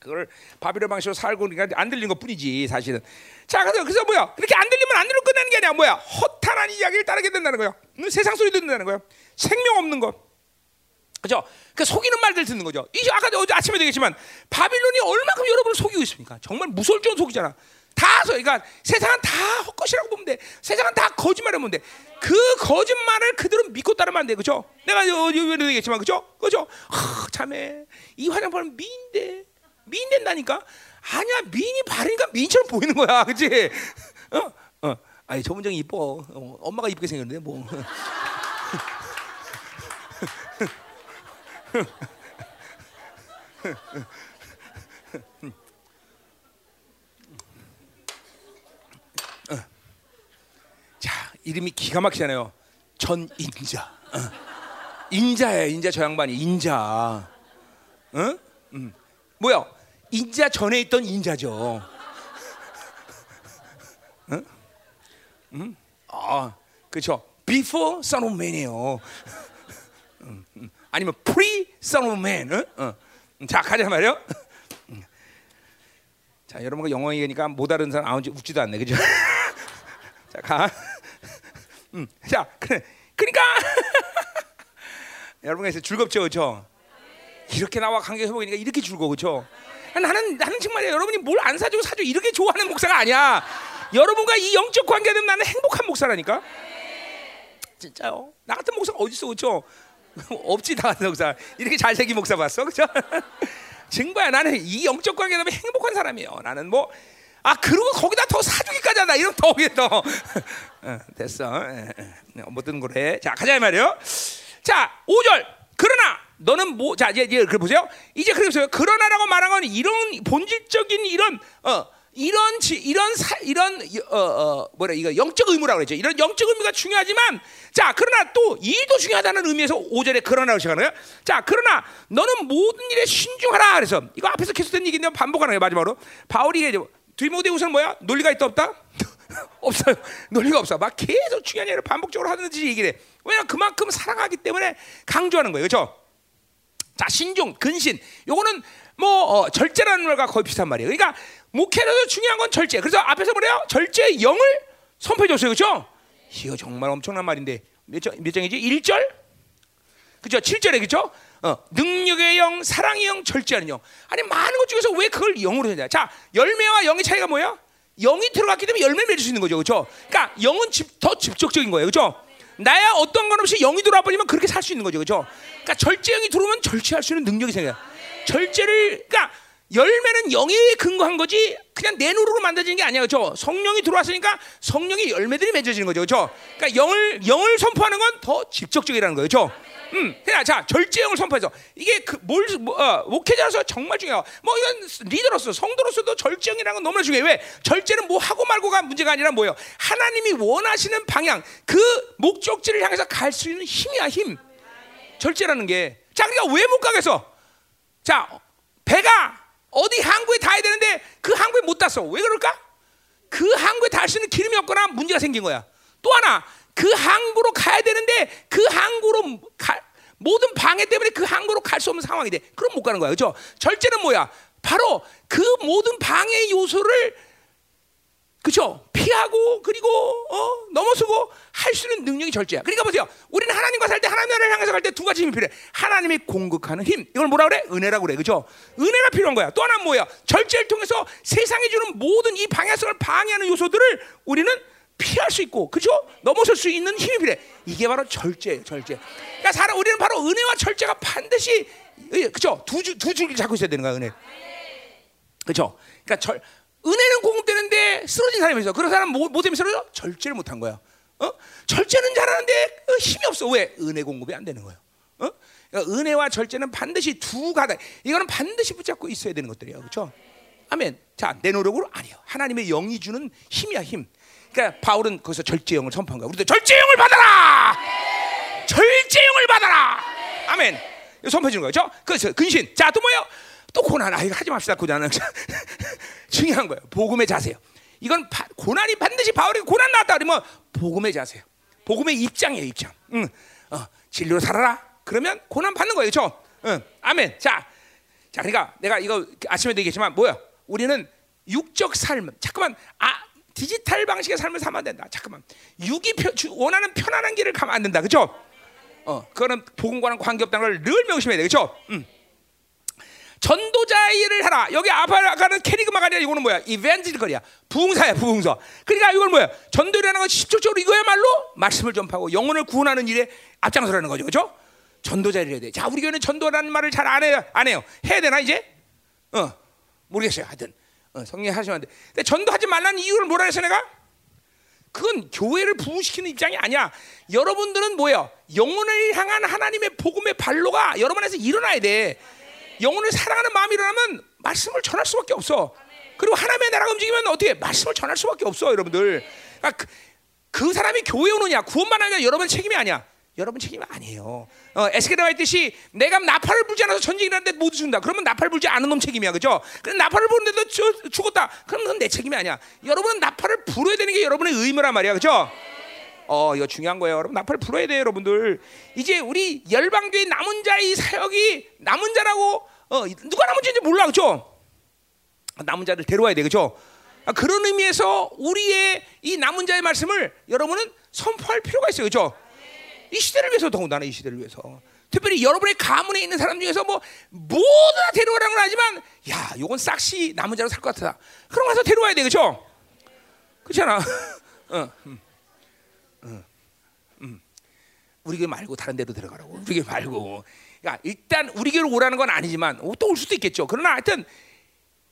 그걸 바비론 방식으로 살고 그러니까 안 들린 것 뿐이지 사실은. 자 그래서 그래서 뭐야? 그렇게 안 들리면 안 들리고 끝나는 게 아니야. 뭐야? 허탄한 이야기를 따르게 된다는 거야. 응? 세상 소리 듣는다는 거야. 생명 없는 것. 그죠? 그 속이는 말들 듣는 거죠. 이 아까 어제 아침에 되겠지만 바빌론이 얼마큼 여러분을 속이고 있습니까? 정말 정도 속이잖아. 다 그러니까 세상은 다 헛것이라고 보면 돼. 세상은 다 거짓말을 보면 돼. 그 거짓말을 그대로 믿고 따르면 안 돼. 그죠? 내가 어제 되겠지만 그죠? 그죠? 하, 참해. 이 화장품은 미인데 미인 된다니까? 아니야 미인이 바르니까 미인처럼 보이는 거야, 그렇지? 어, 어, 아니 저문정이 이뻐. 어, 엄마가 이쁘게 생겼는데 뭐. 자 이름이 기가 막히잖아요. 전인자. 어. 인자야, 인자 저 양반이 인자. 응? 음. 뭐야? 인자 전에 있던 인자죠. 응? 응? 아, 그렇죠. Before Son of Man이에요. 아니면 Pre Son of Man. 응? 응. 자, 가자 말이요. 자, 여러분과 영어 얘기니까 못 알아듣는 사람 아무지 웃지도 않네, 그죠? *laughs* 자, 가. 음, 자, 그래. 그러니까 *laughs* 여러분과 있어 즐겁죠, 그렇죠? 이렇게 나와 관계 회복이니까 이렇게 즐거워, 그렇죠? 나는 나는 정말 여러분이 뭘 안 사주고 사주고 이렇게 좋아하는 목사가 아니야. 여러분과 이 영적 관계는 나는 행복한 목사라니까. 진짜요. 나 같은 목사가 어디 있어, 그렇죠? *laughs* 없지 나 같은 목사. 이렇게 잘생긴 목사 봤어, 그렇죠? *laughs* 증거야. 나는 이 영적 관계 때문에 행복한 사람이에요. 나는 뭐. 아 그리고 거기다 더 사주기까지 한다 이러면 더 오게 더 *laughs* 어, 됐어 못 듣는 거래 자 가자 말이요 자 5절 그러나 너는 뭐 자 이제 이제 그 보세요. 이제 그래서 그러나라고 말한 건 이런 본질적인 이런 어 이런 지, 이런 사, 이런 어, 어 뭐라 이거 영적 의무라고 그랬죠. 이런 영적 의무가 중요하지만 자 그러나 또 일도 중요하다는 의미에서 5절에 그러나로 시작하는 거예요. 자 그러나 너는 모든 일에 신중하라 그래서 이거 앞에서 계속된 얘기인데 반복하는 거예요. 마지막으로 바울이 이제 디모데후서는 뭐야? 논리가 있다 없다? *laughs* 없어요. 논리가 없어. 막 계속 중요한 일을 반복적으로 하는지 얘기를 해. 왜냐 그만큼 사랑하기 때문에 강조하는 거예요. 그렇죠? 자, 신중, 근신. 요거는 뭐 어, 절제라는 말과 거의 비슷한 말이에요. 그러니까 목회에서 중요한 건 절제. 그래서 앞에서 뭐래요? 절제의 영을 선포해 줬어요. 그렇죠? 이거 정말 엄청난 말인데. 몇, 장, 몇 장이지? 1절? 그죠? 7절에 그죠? 어, 능력의 영, 사랑의 영, 절제하는 영. 아니 많은 것 중에서 왜 그걸 영으로 해야 자, 열매와 영의 차이가 뭐야? 영이 들어갔기 때문에 열매를 맺을 수 있는 거죠. 그렇죠? 그러니까 영은 집, 더 직접적인 거예요. 그렇죠? 나야 어떤 건 없이 영이 들어와 버리면 그렇게 살 수 있는 거죠. 그렇죠? 그러니까 절제영이 들어오면 절제할 수 있는 능력이 생겨요. 절제를 그러니까 열매는 영에 근거한 거지 그냥 내 노릇으로 만들어지는 게 아니야. 그렇죠? 성령이 들어왔으니까 성령의 열매들이 맺어지는 거죠. 그렇죠? 그러니까 영을 영을 선포하는 건 더 직접적이라는 거예요. 그렇죠? 음, 그냥 자 절제형을 선포해서 이게 그뭘 뭐, 어, 목회자로서 정말 중요해요. 뭐 이건 리더로서 성도로서도 절제형이라는 건 너무나 중요해. 왜 절제는 뭐 하고 말고가 문제가 아니라 뭐예요? 하나님이 원하시는 방향, 그 목적지를 향해서 갈 수 있는 힘이야 힘. 절제라는 게. 자, 그러니까 왜 못 가겠어? 자, 배가 어디 항구에 닿아야 되는데 그 항구에 못 닿았어. 왜 그럴까? 그 항구에 닿을 수 있는 기름이 없거나 문제가 생긴 거야. 또 하나 그 항구로 가야 되는데 그 항구로 가, 모든 방해 때문에 그 항구로 갈 수 없는 상황이 돼. 그럼 못 가는 거야. 그죠? 절제는 뭐야? 바로 그 모든 방해 요소를 그죠? 피하고 그리고 어, 넘어서고 할 수 있는 능력이 절제야. 그러니까 보세요. 우리는 하나님과 살 때 하나님 나라를 향해서 갈 때 두 가지 힘이 필요해. 하나님이 공급하는 힘. 이걸 뭐라 그래? 은혜라고 그래. 그죠? 은혜가 필요한 거야. 또 하나는 뭐야? 절제를 통해서 세상에 주는 모든 이 방해성을 방해하는 요소들을 우리는 피할 수 있고, 그죠? 넘어설 수 있는 힘이 필요해. 이게 바로 절제예요, 절제. 그러니까 사람 우리는 바로 은혜와 절제가 반드시 그죠? 두, 줄, 두 줄을 잡고 있어야 되는 거야, 은혜. 그죠? 그러니까 절, 은혜는 공급되는데 쓰러진 사람이 있어. 그런 사람 뭐, 뭐 때문에 쓰러져? 절제를 못한 거야. 어? 절제는 잘하는데 어, 힘이 없어. 왜? 은혜 공급이 안 되는 거야. 어? 그러니까 은혜와 절제는 반드시 두 가닥. 이거는 반드시 붙잡고 있어야 되는 것들이야. 그렇죠? 아멘. 자, 내 노력으로 아니요. 하나님의 영이 주는 힘이야, 힘. 그러니까 바울은 거기서 절제형을 선포한 거야. 우리도 절제형을 받아라. 절제형을 받아라. 아멘. 선포해 주는 거죠. 그래서 근신. 자, 또 뭐예요? 또 고난. 아, 이거 하지 맙시다. 고난은 *laughs* 중요한 거예요. 복음의 자세요. 이건 바, 고난이 반드시 바울이 고난 나왔다 그러면 복음의 자세요. 복음의 입장이에요, 입장. 응. 어, 진리로 살아라. 그러면 고난 받는 거예요, 저. 응. 아멘. 자, 자, 그러니까 내가 이거 아침에도 얘기했지만 뭐야? 우리는 육적 삶. 잠깐만, 아, 디지털 방식의 삶을 살면 안 된다. 잠깐만, 육이 펴, 주, 원하는 편안한 길을 가면 안 된다, 그렇죠? 어, 그거는 복음과는 관계없다는 걸 늘 명심해야 돼, 그렇죠? 음. 전도자 일을 하라. 여기 아파가는 캐리그마가 아니라 이거는 뭐야? 이벤트거리야. 부흥사야, 부흥서. 그러니까 이건 뭐야? 전도라는 건 직접적으로 이거야말로 말씀을 전파하고 영혼을 구원하는 일에 앞장서라는 거죠, 그렇죠? 전도자 일을 해야 돼. 자, 우리 교회는 전도라는 말을 잘 안 해요, 안 해요. 해야 되나 이제? 어, 모르겠어요. 하여튼 어, 성령 하시면 안 돼. 근데 전도하지 말라는 이유를 뭐라 했어 내가? 그건 교회를 부흥시키는 입장이 아니야. 여러분들은 뭐예요? 영혼을 향한 하나님의 복음의 발로가 여러분 안에서 일어나야 돼. 영혼을 사랑하는 마음이 일어나면 말씀을 전할 수밖에 없어. 그리고 하나님의 나라가 움직이면 어떻게 말씀을 전할 수밖에 없어, 여러분들. 그러니까 그, 그 사람이 교회 오느냐, 구원만 하냐, 여러분 책임이 아니야. 여러분 책임이 아니에요. 어, 에스겔 나와 있듯이 내가 나팔을 불지 않아서 전쟁이라는데 못 준다. 그러면 나팔 불지 않은 놈 책임이야, 그죠? 그럼 나팔을 부는데도 주, 죽었다. 그럼 그건 내 책임이 아니야. 여러분은 나팔을 불어야 되는 게 여러분의 의무란 말이야, 그죠? 어, 이거 중요한 거예요. 여러분 나팔 불어야 돼요, 여러분들. 이제 우리 열방교의 남은 자의 사역이 남은 자라고 어, 누가 남은 자인지 몰라, 그죠? 남은 자를 데려와야 돼, 그죠? 아, 그런 의미에서 우리의 이 남은 자의 말씀을 여러분은 선포할 필요가 있어요, 그죠? 이 시대를 위해서 더군다나 이 시대를 위해서. 특별히 여러분의 가문에 있는 사람 중에서 뭐 모두 다 데려오라는 건 하지만 야, 요건 싹시 남은 자로 살 것 같다. 그럼 가서 데려와야 돼, 그죠? 그렇잖아. *laughs* 어, 음, 음, 음. 우리 교회 말고 다른 데로 들어가라고. 우리 교회 말고. 그러니까 일단 우리 교회로 오라는 건 아니지만 또 올 수도 있겠죠. 그러나 하여튼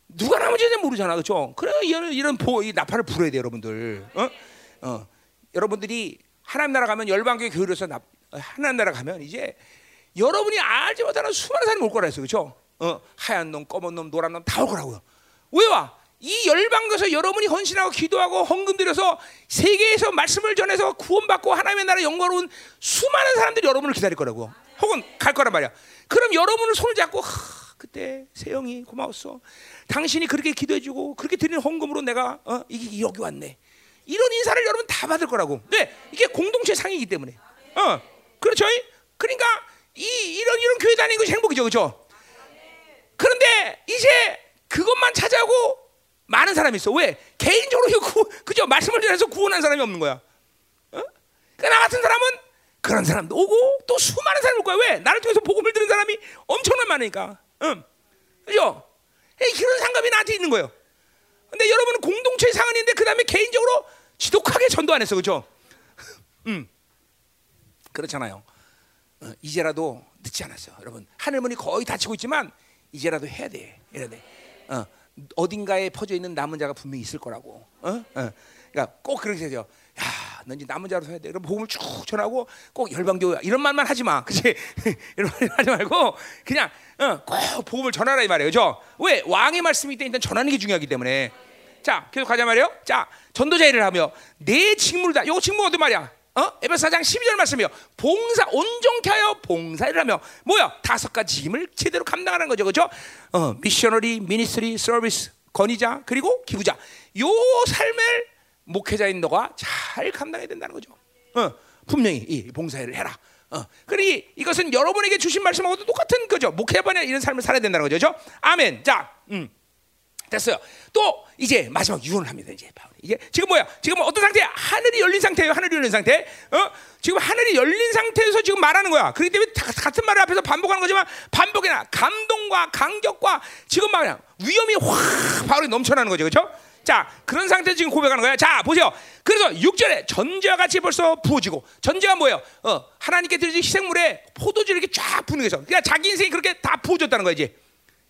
누가 남은지는 모르잖아, 그렇죠? 그래 이런 이런 보, 이 나팔을 불어야 돼, 여러분들. 어? 어. 여러분들이 하나님 나라 가면 열방교회 교회로서 나, 하나님 나라 가면 이제 여러분이 알지 못하는 수많은 사람이 올 거라 했어, 그렇죠? 어, 하얀 놈, 검은 놈, 노란 놈 다 올 거라고요. 왜 와? 이 열방에서 여러분이 헌신하고 기도하고 헌금 들여서 세계에서 말씀을 전해서 구원받고 하나님의 나라 영광로운 수많은 사람들이 여러분을 기다릴 거라고. 혹은 갈 거란 말이야. 그럼 여러분을 손을 잡고 하, 그때 세영이 고마웠어. 당신이 그렇게 기도해주고 그렇게 드리는 헌금으로 내가 어, 이게 여기 왔네. 이런 인사를 여러분 다 받을 거라고. 네, 이게 공동체 상이기 때문에. 어, 그렇죠? 그러니까 이 이런 이런 교회 다니는 것이 행복이죠, 그렇죠? 그런데 이제 그것만 찾아오고 많은 사람이 있어. 왜? 개인적으로 *laughs* 구, 그죠? 말씀을 전해서 구원한 사람이 없는 거야. 어? 그러니까 나 같은 사람은 그런 사람도 오고 또 수많은 사람이 올 거야. 왜? 나를 통해서 복음을 들은 사람이 엄청난 많으니까. 응. 그죠? 그런 상감이 나한테 있는 거예요. 근데 여러분은 공동체 상은인데 그 다음에 개인적으로 지독하게 전도 안 했어, 그죠? *laughs* 음, 그렇잖아요. 어, 이제라도 늦지 않았어, 여러분. 하늘문이 거의 닫히고 있지만 이제라도 해야 돼, 해야 돼. 어, 어딘가에 퍼져 있는 남은 자가 분명히 있을 거라고. 어? 어. 그러니까 꼭 그렇게 해야죠. 야, 너 이제 남은 자로 해야 돼. 그럼 복음을 쭉 전하고 꼭 열방교회 이런 말만 하지 마, 그렇지? *laughs* 이런 말 하지 말고 그냥 어, 꼭 복음을 전하라 이 말이에요, 그죠? 왜 왕의 말씀이 때 일단 전하는 게 중요하기 때문에. 자, 계속 가자 말이에요. 자, 전도자 일을 하며 내 직무를 다. 요거 직무가 어떤 말이야? 어? 에베소 4장 12절 말씀이요. 봉사 온전케 하여 봉사를 하며 뭐야? 다섯 가지 힘을 제대로 감당하는 거죠. 그죠? 어, missionary, ministry, 서비스, 건의자, 그리고 기부자. 요 삶을 목회자인 너가 잘 감당해야 된다는 거죠. 어, 분명히 이 봉사를 해라. 어, 그러니 이것은 여러분에게 주신 말씀하고도 똑같은 거죠. 목회자반에 이런 삶을 살아야 된다는 거죠. 그죠? 아멘. 자, 음. 됐어요. 또 이제 마지막 유언을 합니다. 이제 바울이 이게 지금 뭐야? 지금 어떤 상태야? 하늘이 열린 상태예요. 하늘이 열린 상태. 어? 지금 하늘이 열린 상태에서 지금 말하는 거야. 그렇기 때문에 같은 말을 앞에서 반복하는 거지만 반복이나 감동과 감격과 지금 막 그냥 위험이 확 바울이 넘쳐나는 거죠. 그렇죠? 자, 그런 상태에서 지금 고백하는 거야. 자, 보세요. 그래서 6절에 전제와 같이 벌써 부어지고 전제가 뭐예요? 어, 하나님께 드린 희생물에 포도주를 이렇게 쫙 부는 거죠. 그러니까 자기 인생이 그렇게 다 부어졌다는 거야, 이제.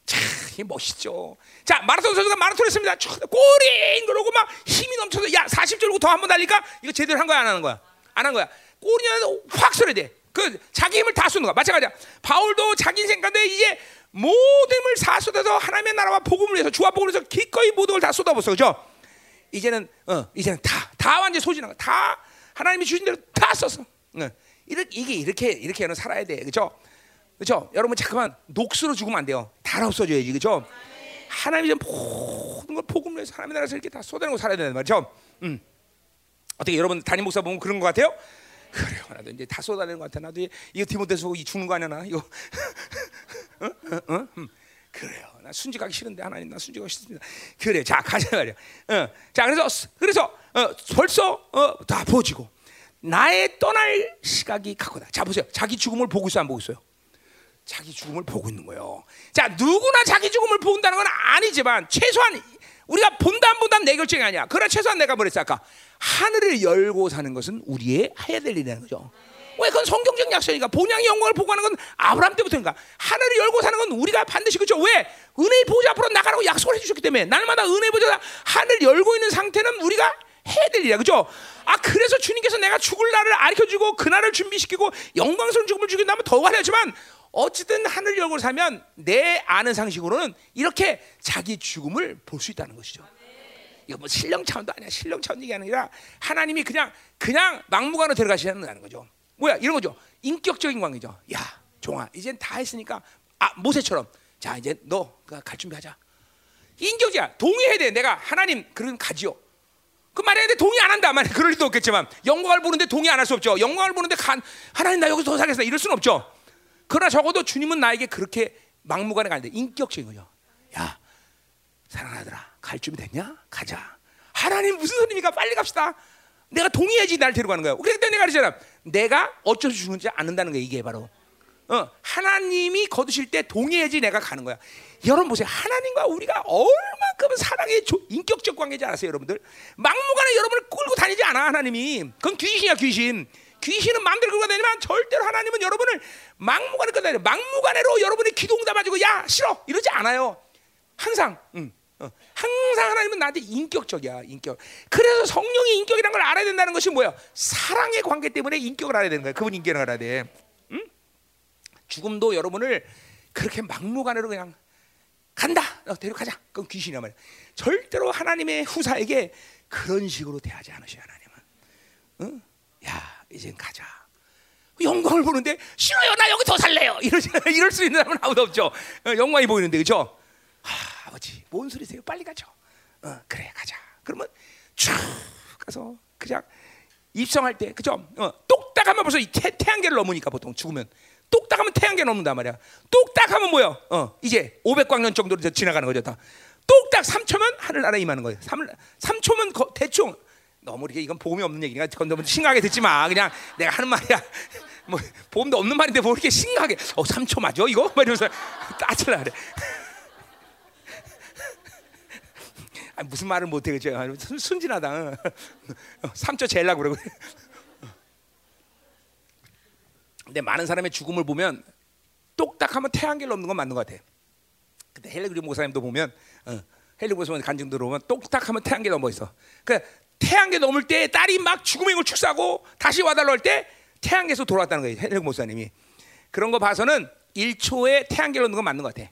참, 이 멋있죠. 자, 마라톤 선수가 마라톤 했습니다. 꼬링 그러고 막 힘이 넘쳐서 야, 40절 고더한 번 달릴까? 이거 제대로 한 거야, 안 하는 거야? 안 한 거야. 꼬리냐도 확 소리 돼. 그 자기 힘을 다 쏟는 거야. 마찬가지야. 바울도 자기 인생 가운데 이제 모든 힘을 다 쏟아서 하나님의 나라와 복음을 위해서 주와 복음을 위해서 기꺼이 모든 걸 다 쏟아부었어. 그죠? 이제는 어 이제는 다 다 완전 소진한 거 다 하나님이 주신 대로 다 썼어. 어. 이렇게 이게 이렇게 이렇게는 살아야 돼. 그죠? 그죠? 여러분 잠깐만 녹수로 죽으면 안 돼요. 다 없어져야지. 그죠? 하나님이 좀 모든 걸 복음을 위해서 하나님의 나라에서 이렇게 다 쏟아내고 살아야 되는 말이죠. 음. 어떻게 여러분 담임 목사 보면 그런 것 같아요? 그래요. 나도 이제 다 쏟아내는 것 같아. 나도 이거 디모데서 죽는 거 아니야 나 이거. *laughs* 어? 어? 어? 음. 그래요. 나 순직하기 싫은데 하나님 나 순직하기 싫습니다. 그래. 자 가자 말이야. 어. 자 그래서 그래서 어, 벌써 어, 다 보지고 나의 떠날 시각이 가거다. 자 보세요. 자기 죽음을 보고 있어 안 보고 있어요? 자기 죽음을 보고 있는 거예요. 자 누구나 자기 죽음을 본다는 건 아니지만 최소한 우리가 본다 안 본다 내 결정이 아니야. 그러나 최소한 내가 뭐랬어 아까? 하늘을 열고 사는 것은 우리의 해야 될 일이라는 거죠. 왜 그건 성경적 약속이니까? 본향의 영광을 보고 하는 건 아브라함 때부터인가 하늘을 열고 사는 건 우리가 반드시 그죠. 왜? 은혜의 보좌 앞으로 나가라고 약속을 해주셨기 때문에. 날마다 은혜의 보좌 하늘 열고 있는 상태는 우리가 해야 될 일이야. 그죠? 아 그래서 주님께서 내가 죽을 날을 알려주고 그 날을 준비시키고 영광스러운 죽음을 주긴다면 더 하려지만 어쨌든 하늘 열고 살면 내 아는 상식으로는 이렇게 자기 죽음을 볼 수 있다는 것이죠. 이거 뭐 신령 차원도 아니야. 신령 차원 얘기 아니라 하나님이 그냥 그냥 막무가내로 들어가시는 거죠. 뭐야 이런 거죠. 인격적인 관계죠. 야 종아 이젠 다 했으니까 아 모세처럼 자 이제 너갈 준비하자. 인격이야. 동의해야 돼. 내가 하나님 그런 가지요. 그 말에 동의 안 한다. 만약 그럴 리도 없겠지만 영광을 보는데 동의 안 할 수 없죠. 영광을 보는데 간 하나님 나 여기서 더 살겠어. 이럴 수는 없죠. 그러나 적어도 주님은 나에게 그렇게 막무가내 가는데 인격적인 거죠. 야, 사랑하더라. 갈 준비 됐냐? 가자. 하나님 무슨 소리입니까? 빨리 갑시다. 내가 동의해야지 날 데려가는 거야. 그때 내가 그러잖아. 내가 어쩔 수 주는지 않는다는 거야. 이게 바로. 어, 하나님이 거두실 때 동의해야지 내가 가는 거야. 여러분 보세요. 하나님과 우리가 얼마큼 사랑의 조, 인격적 관계지 않았어요, 여러분들? 막무가내 여러분을 끌고 다니지 않아, 하나님이. 그건 귀신이야, 귀신. 귀신은 마음대로 끌고 다니지만 절대로 하나님은 여러분을 막무가내 다녀. 막무가내로 여러분의 기도 응답가지고 야, 싫어. 이러지 않아요. 항상. 음. 어. 항상 하나님은 나한테 인격적이야, 인격. 그래서 성령의 인격이라는 걸 알아야 된다는 것이 뭐야? 사랑의 관계 때문에 인격을 알아야 되는 거야. 그분 인격을 알아야 돼. 응? 죽음도 여러분을 그렇게 막무가내로 그냥 간다. 어, 데려가자. 그건 귀신이야 말이야. 절대로 하나님의 후사에게 그런 식으로 대하지 않으셔 하나님은. 응? 야, 이젠 가자. 영광을 보는데 싫어요. 나 여기 더 살래요. *laughs* 이럴, 이럴 수 있는 사람은 아무도 없죠. 어, 영광이 보이는데 그렇죠? 하, 아버지, 뭔 소리세요? 빨리 가죠. 어, 그래, 가자. 그러면 쭉 가서 그냥 입성할 때, 그죠? 어, 똑딱하면 벌써 태, 태양계를 넘으니까 보통 죽으면 똑딱하면 태양계 넘는단 말이야. 똑딱하면 뭐야? 어, 이제 500광년 정도로 지나가는 거죠. 다. 똑딱 3초면 하늘나라 임하는 거예요. 3, 3초면 거, 대충 너무 이렇게 이건 보험이 없는 얘기니까 그건 너무 심각하게 듣지 마. 그냥 내가 하는 말이야. 뭐 보험도 없는 말인데 뭐 이렇게 심각하게 어 3초 맞아 이거? 막 이러면서 *laughs* 따질라 그래. *laughs* 아니, 무슨 말을 못해 그죠? 순진하다. 3초 *laughs* 재려고 그러고. 근데 많은 사람의 죽음을 보면 똑딱하면 태양계를 넘는 건 맞는 것 같아. 근데 헬리그리 목사님도 보면 어, 헬리그리 목사님 간증 들어보면 똑딱하면 태양계 넘어 있어. 그 태양계 넘을 때 딸이 막 죽음의 걸 축사하고 다시 와달라 할 때 태양계에서 돌아왔다는 거예요. 헬리그 목사님이. 그런 거 봐서는 1초에 태양계를 넘는 건 맞는 것 같아.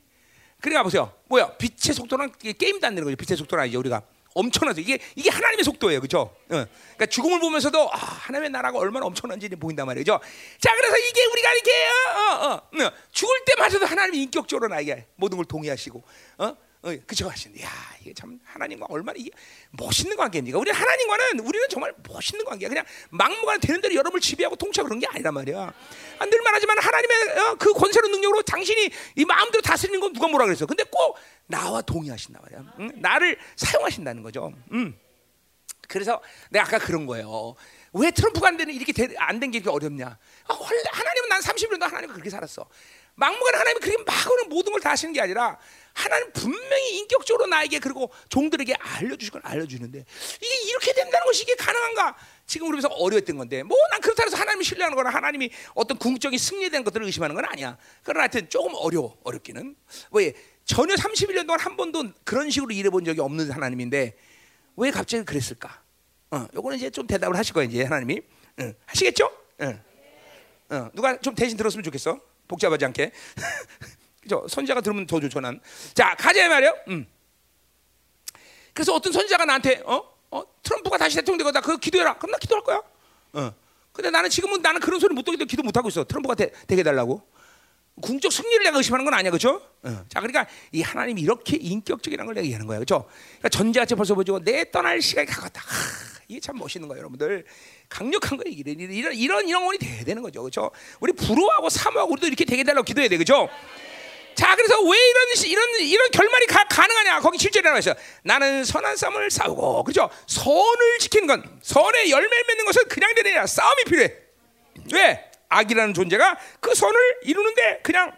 그러니까 보세요. 뭐야? 빛의 속도는 게임도 안 되는 거죠. 빛의 속도는 아니죠. 우리가 엄청나죠. 이게 이게 하나님의 속도예요, 그렇죠? 어. 그러니까 죽음을 보면서도 아, 하나님의 나라가 얼마나 엄청난지 보인단 말이죠. 자, 그래서 이게 우리가 이렇게 어, 어, 어, 죽을 때마저도 하나님이 인격적으로 나에게 모든 걸 동의하시고, 어, 어, 그죠 하시는데, 야 이게 참 하나님과 얼마나 이게 멋있는 관계입니까? 우리 하나님과는 우리는 정말 멋있는 관계야. 그냥 막무가내 되는 대로 여러분을 지배하고 통치하고 그런 게 아니란 말이야. 아, 늘 말하지만 하나님의 어, 그 권세로 능력으로 당신이 이 마음대로 다스리는 건 누가 뭐라 그랬어? 근데 꼭 나와 동의하신단 말이야. 응? 나를 사용하신다는 거죠. 응. 그래서 내가 아까 그런 거예요. 왜 트럼프가 안 되는 이렇게 안 된 게 이렇게 어렵냐? 아, 하나님은 난 30년도 하나님과 그렇게 살았어. 막무가내 하나님이 그렇게 막으로 모든 걸 다 하시는 게 아니라 하나님 분명히 인격적으로 나에게 그리고 종들에게 알려주실 걸 알려주는데 이게 이렇게 된다는 것이 이게 가능한가? 지금 우리에서 어려웠던 건데 뭐 난 그렇다 해서 하나님을 신뢰하는 거나 하나님이 어떤 궁극적인 대한 것들을 의심하는 건 아니야. 그러나 하여튼 조금 어려워 어렵기는. 왜 전혀 31년 동안 한 번도 그런 식으로 일해본 적이 없는 하나님인데 왜 갑자기 그랬을까? 어, 요거는 이제 좀 대답을 하실 거예요 이제 하나님이 응. 하시겠죠? 응. 어, 누가 좀 대신 들었으면 좋겠어. 복잡하지 않게. *laughs* 그죠? 선자가 들으면 더 좋죠 난. 자 가자 말이요. 음. 그래서 어떤 선자가 나한테 어? 어? 트럼프가 다시 대통령 되고 나 그거 기도해라. 그럼 나 기도할 거야. 어. 근데 나는 지금은 나는 그런 소리 못 듣기 때문에 기도 못 하고 있어. 트럼프가 되, 되게 달라고. 궁적 승리를 내가 의심하는 건 아니야, 그렇죠? 어. 자, 그러니까 이 하나님이 이렇게 인격적이라는 걸 내가 얘기하는 거야, 그렇죠? 그러니까 전제같이 벌써 보죠. 내 떠날 시간이 가깝다. 하, 이게 참 멋있는 거예요, 여러분들. 강력한 거예요, 이런 이런 이런 영혼이 돼야 되는 거죠, 그렇죠? 우리 부러워하고 사모하고 우리도 이렇게 되게 달라고 기도해야 돼, 그렇죠? 자, 그래서 왜 이런 이런 이런 결말이 가, 가능하냐? 거기 실제로 나와 있어. 나는 선한 싸움을 싸우고, 그렇죠? 선을 지키는 건 선의 열매를 맺는 것은 그냥 되느냐? 싸움이 필요해. 왜? 악이라는 존재가 그 선을 이루는데 그냥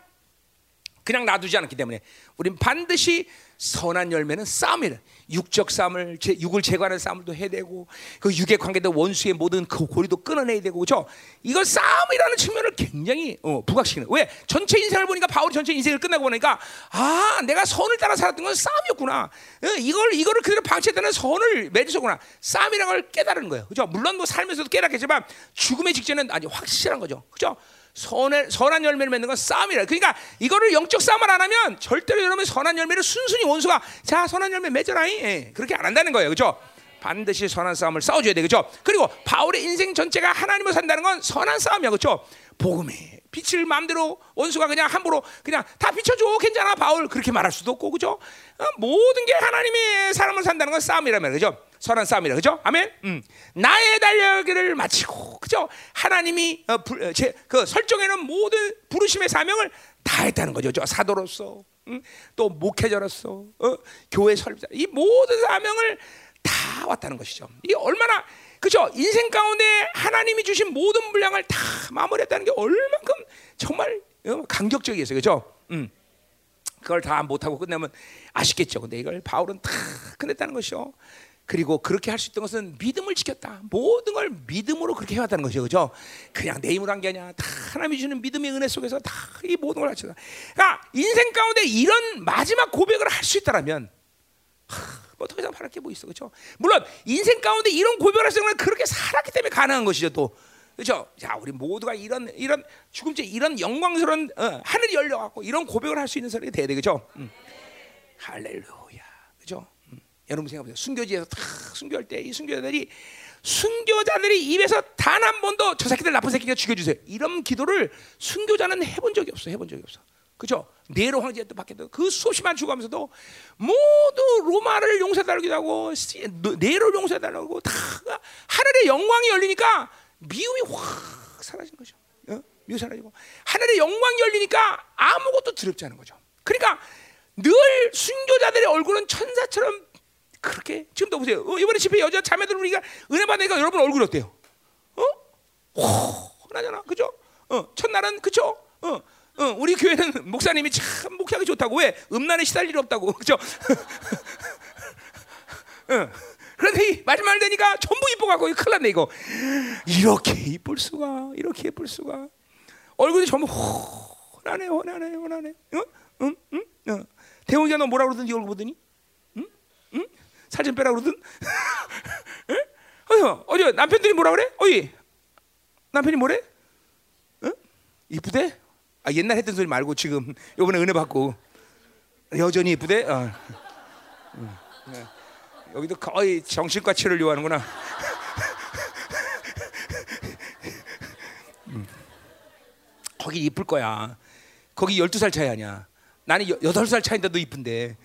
그냥 놔두지 않았기 때문에 우린 반드시 선한 열매는 싸움이라 육적 싸움을 제, 육을 제거하는 싸움도 해야 되고 그 육의 관계도 원수의 모든 그 고리도 끊어내야 되고 그죠? 이거 싸움이라는 측면을 굉장히 어, 부각시키는 왜 전체 인생을 보니까 바울이 전체 인생을 끝나고 보니까 아 내가 선을 따라 살았던 건 싸움이었구나 어, 이걸 이거를 그대로 방치했다는 선을 맺으셨구나 싸움이라는 걸 깨달은 거예요 그죠? 물론 뭐 살면서도 깨닫겠지만 죽음의 직전은 아주 확실한 거죠 그죠? 선의, 선한 열매를 맺는 건 싸움이라. 그러니까 이거를 영적 싸움을 안 하면 절대로 여러분 선한 열매를 순순히 원수가 자 선한 열매 맺어라. 예, 그렇게 안 한다는 거예요, 그렇죠? 반드시 선한 싸움을 싸워줘야 돼, 그렇죠? 그리고 바울의 인생 전체가 하나님을 산다는 건 선한 싸움이야, 그렇죠? 복음이 빛을 마음대로 원수가 그냥 함부로 그냥 다 비춰줘 괜찮아 바울 그렇게 말할 수도 없고 그죠 어, 모든 게 하나님의 사람을 산다는 건 싸움이라면 그죠 선한 싸움이라 그죠? 아멘. 음. 나의 달려기를 마치고 그죠? 하나님이 어, 불, 어, 제, 그 설정에는 모든 부르심의 사명을 다 했다는 거죠. 저 사도로서 음? 또 목회자로서 어? 교회 설자 이 모든 사명을 다 왔다는 것이죠. 이 얼마나 그죠? 인생 가운데 하나님이 주신 모든 분량을 다 마무리했다는 게 얼만큼 정말 어, 감격적이었어요. 그죠? 음. 그걸 다 못하고 끝내면 아쉽겠죠. 근데 이걸 바울은 다 끝냈다는 것이죠. 그리고 그렇게 할 수 있던 것은 믿음을 지켰다. 모든 걸 믿음으로 그렇게 해왔다는 것이죠. 그죠? 그냥 내 힘으로 한 게 아니야. 다 하나님이 주는 믿음의 은혜 속에서 다 이 모든 걸 하셨다. 그러니까 인생 가운데 이런 마지막 고백을 할 수 있다라면 뭐더 이상 바랄 게 뭐 있어. 그죠? 물론 인생 가운데 이런 고백을 할 수 있는 건 그렇게 살았기 때문에 가능한 것이죠. 또 그렇죠? 자, 우리 모두가 이런 이런 죽음째 이런 영광스러운 어, 하늘이 열려 갖고 이런 고백을 할 수 있는 사람이 돼야 되겠죠? 음. 할렐루야. 여러분 생각해보세요. 순교지에서 탁 순교할 때 이 순교자들이 순교자들이 입에서 단 한 번도 저 새끼들 나쁜 새끼가 죽여주세요. 이런 기도를 순교자는 해본 적이 없어. 해본 적이 없어. 그죠? 네로 황제 때 받겠다. 그 수없이 만 죽어가면서도 모두 로마를 용서해달라고 하고 네로 용서해달라고 다 하늘의 영광이 열리니까 미움이 확 사라진 거죠. 어? 미움 사라지고 하늘의 영광이 열리니까 아무것도 두렵지 않은 거죠. 그러니까 늘 순교자들의 얼굴은 천사처럼 그렇게 지금도 보세요. 어, 이번에 집회 여자 자매들 우리가 은혜 받으니까 여러분 얼굴 어때요? 어? 호나잖아, 그죠? 어, 첫날은 그죠? 어, 어, 우리 교회는 목사님이 참 목회하기 좋다고 왜 음란에 시달릴 일 없다고 *laughs* 그죠? 어. 그런데 마지막 되니까 전부 이뻐갖고 큰일 났네 이거 이렇게 이쁠 수가 이렇게 예쁠 수가 얼굴이 전부 혼하네 혼하네 혼하네 응? 응? 응? 응? 대웅이가 너 뭐라 그러던지 얼굴 보더니 응? 응? 살 좀 빼라 그러든 *laughs* 어여 어디 남편들이 뭐라 그래? 어이 남편이 뭐래? 응? 이쁘대? 아 옛날 했던 소리 말고 지금 요번에 은혜 받고 여전히 이쁘대? 어. 응. 네. 여기도 거의 정신과 치료를 요하는구나. *laughs* 음. 거기 이쁠 거야. 거기 12살 차이 아니야. 나는 8살 차인데도 이쁜데.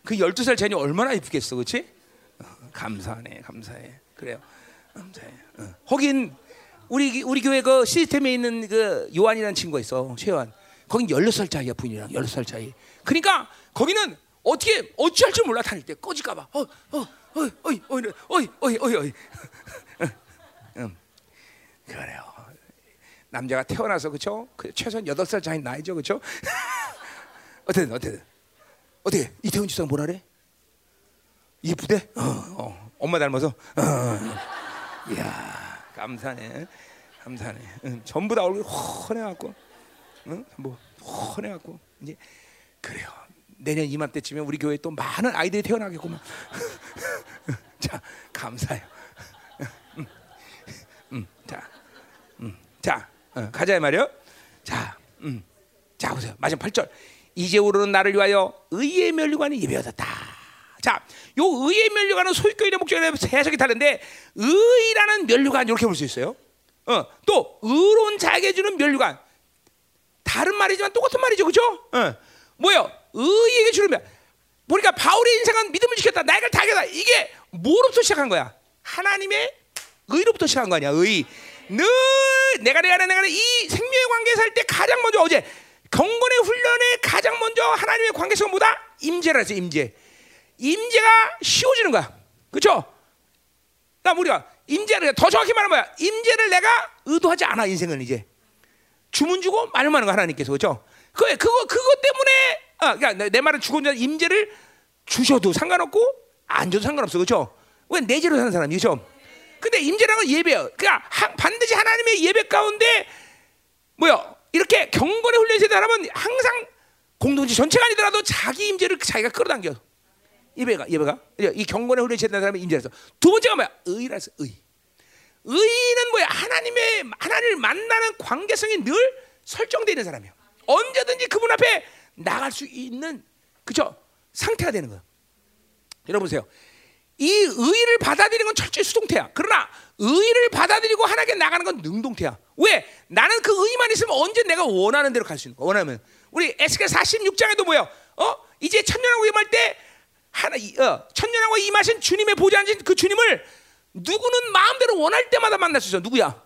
어? 그 12살 차이 얼마나 이쁘겠어. 그렇지? 어, 감사하네. 감사해. 그래요. 감사해. 어. 거긴 우리 우리 교회 그 시스템에 있는 그 요한이라는 친구가 있어. 최요한. 거긴 16살 차이야, 부인이랑 16살 차이. 그러니까 거기는 어떻게 어찌할 줄 몰라 다닐 때 꺼질까 봐. 어, 어, 어이, 어이, 어이, 어이, 어이, 어이, 어이. *laughs* 음, 그래요. 남자가 태어나서 그쵸? 그 최소한 여덟 살 차이 나이죠, 그쵸? *laughs* 어쨌든 어쨌든 어떻게 이태훈 지사가 뭐라 그래? 이쁘대? 어, 어, 엄마 닮아서. 어. 이야, 감사네, 감사네. 응, 전부 다 얼굴 훤해갖고, 응? 뭐 훤해갖고 이제 그래요. 내년 이맘때쯤에 우리 교회에 또 많은 아이들이 태어나겠구만. *laughs* 자, 감사해요. 음, 음, 자, 음, 자, 어, 가자 이 말이요. 자, 음, 자 보세요. 마지막 8절. 이제 오르는 나를 위하여 의의 면류관이 예배하였다. 자, 요 의의 면류관은 소유교인의 목적에 해석이 다른데 의라는 면류관 이렇게 볼 수 있어요. 어, 또 의로운 자에게 주는 면류관 다른 말이지만 똑같은 말이죠, 그렇죠? 어, 뭐요? 의에게 주는 면. 보니까 바울의 인생은 믿음을 지켰다, 나를 다겠다. 이게 뭐로부터 시작한 거야? 하나님의 의로부터 시작한 거 아니야? 의. 늘 내가 내가 내가 이 생명의 관계 살 때 가장 먼저 어제 경건의 훈련에 가장 먼저 하나님의 관계성은 뭐다? 임재라 했어, 임재. 임재가 쉬워지는 거야. 그렇죠? 나 우리가 임재를 더 정확히 말하면 뭐야? 임재를 내가 의도하지 않아 인생은 이제 주문 주고 말만 하는 거 하나님께서 그렇죠? 그 그거 그거 때문에 아, 그러니까 내, 내 말은 죽은 자 임재를 주셔도 상관없고 안 줘도 상관없어 그렇죠? 왜 내재로 사는 사람이죠? 근데 임재라는 건 예배예요. 그러니까 하, 반드시 하나님의 예배 가운데 뭐야 이렇게 경건의 훈련이 되다라면 항상 공동체 전체가 아니더라도 자기 임재를 자기가 끌어당겨. 예배가 예배가 이 경건의 훈련이 되는 사람이 임재라서 두 번째가 뭐야 의라서 의. 의는 뭐야 하나님의 하나님을 만나는 관계성이 늘 설정되어 있는 사람이에요. 언제든지 그분 앞에 나갈 수 있는 그죠 상태가 되는 거예요. 여러분 보세요. 이 의를 받아들이는 건 철저히 수동태야. 그러나 의를 받아들이고 하나님께 나가는 건 능동태야. 왜? 나는 그 의만 있으면 언제 내가 원하는 대로 갈 수 있는 거야. 원하면 우리 에스겔 46장에도 뭐야? 어? 이제 천년하고 임할 때 하나 어, 천년하고 임하신 주님의 보좌 앉은 그 주님을 누구는 마음대로 원할 때마다 만날 수 있어. 누구야?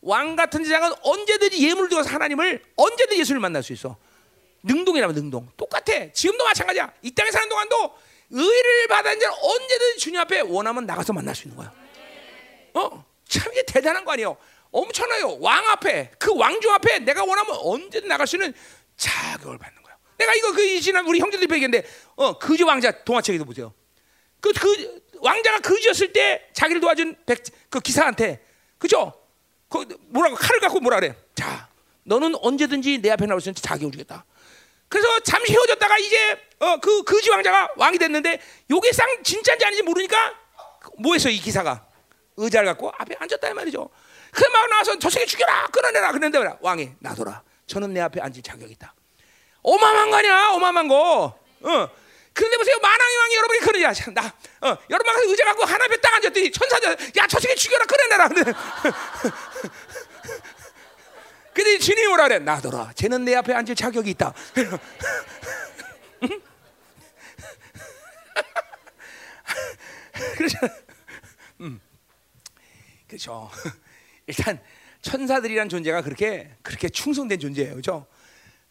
왕 같은 제장은 언제든지 예물을 들어서 하나님을 언제든 예수를 만날 수 있어. 능동이라면 능동. 똑같아. 지금도 마찬가지야. 이 땅에 사는 동안도 의를 받은 자는 언제든 주님 앞에 원하면 나가서 만날 수 있는 거야. 어? 참 이게 대단한 거 아니에요. 엄청나요. 왕 앞에 그 왕중 앞에 내가 원하면 언제든 나갈 수 있는 자격을 받는 거야. 내가 이거 그 지난 우리 형제들 얘기했는데 어 그지 왕자 동화책에도 보세요. 그, 그 왕자가 그지였을 때 자기를 도와준 백, 그 기사한테 그죠? 그 뭐라고 칼을 갖고 뭐라 그래? 자, 너는 언제든지 내 앞에 나올 수 있는 자격을 주겠다. 그래서 잠시 헤어졌다가 이제 어, 그 그지 왕자가 왕이 됐는데 요게 쌍 진짜인지 아닌지 모르니까 뭐했어 이 기사가 의자를 갖고 앞에 앉았다 이 말이죠. 그막 나와서 저 새끼 죽여라 끌어내라 뭐라 왕이 나둬라. 저는 내 앞에 앉을 자격이 있다. 어마어마한 거냐 어마어마한 거. 어. 그런데 보세요 만왕의 왕이 여러분이 그러냐 나 어, 여러분 의자 갖고 하나 앞에 딱 앉았더니 천사들 야저 새끼 죽여라 끌어내라. *laughs* 근데 주님이 뭐라 그래? 나더라. 쟤는 내 앞에 앉을 자격이 있다. *laughs* 그렇죠. *laughs* 음. 그렇죠. *laughs* 일단 천사들이란 존재가 그렇게 그렇게 충성된 존재예요. 그렇죠?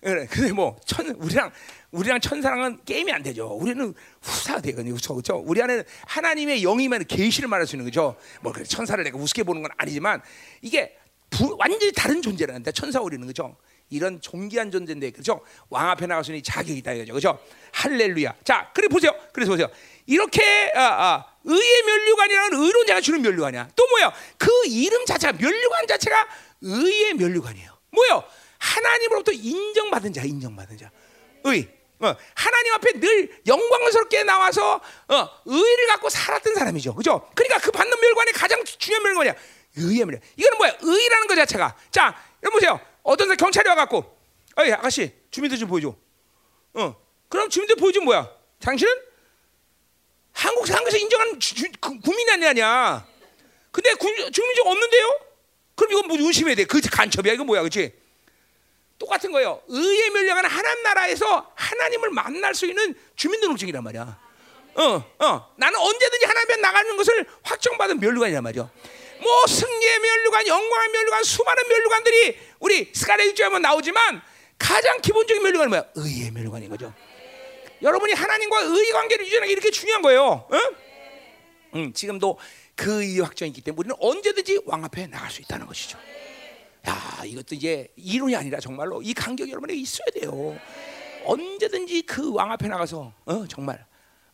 그래. 근데 뭐 천 우리랑 우리랑 천사랑은 게임이 안 되죠. 우리는 후사가 되거든요. 그렇죠? 그렇죠? 우리 안에는 하나님의 영이면 계시를 말할 수 있는 거죠. 뭐 천사를 내가 우습게 보는 건 아니지만 이게 부, 완전히 다른 존재라는데 천사 우리는 그죠? 이런 존귀한 존재인데 그죠? 왕 앞에 나가서니 자격이 있다 이거죠. 그죠? 할렐루야. 자, 그래 보세요. 그래서 보세요. 이렇게 아, 아, 의의 면류관이라는 의로운 자가 주는 면류관이야. 또 뭐야? 그 이름 자체가 면류관 자체가 의의 면류관이에요. 뭐요? 하나님으로부터 인정받은 자, 인정받은 자. 의. 어, 하나님 앞에 늘 영광스럽게 나와서 어, 의를 갖고 살았던 사람이죠. 그죠? 그러니까 그 받는 멸관이 가장 중요한 멸관이야. 의의 멸관. 이거는 뭐야? 의라는 것 자체가. 자, 여러분 보세요. 어떤 사람 경찰이 와갖고, 어이 아가씨 주민들 좀 보여줘. 어, 그럼 주민들 보여주면 뭐야? 당신은 한국 한국에서 인정하는 주, 주, 그, 국민이 아니냐? 근데 구, 주민증 없는데요? 그럼 이건 뭐 의심해야 돼? 그 간첩이야 이거 뭐야, 그렇지? 똑같은 거예요. 의의 멸령은 하나님 나라에서 하나님을 만날 수 있는 주민등록증이란 말이야. 어, 어. 나는 언제든지 하나님 나가는 것을 확정받은 멸류관이란 말이야. 뭐 승리의 멸류관, 영광의 멸류관, 수많은 멸류관들이 우리 스가랴 1장에 나오지만 가장 기본적인 멸류관은 뭐야? 의의 멸류관인 거죠. 여러분이 하나님과 의 관계를 유지하는 게 이렇게 중요한 거예요. 응? 응, 지금도 그 의의 확정이 있기 때문에 우리는 언제든지 왕 앞에 나갈 수 있다는 것이죠. 야, 이것도 이제 이론이 아니라 정말로 이 간격이 여러분에게 있어야 돼요. 언제든지 그 왕 앞에 나가서 어, 정말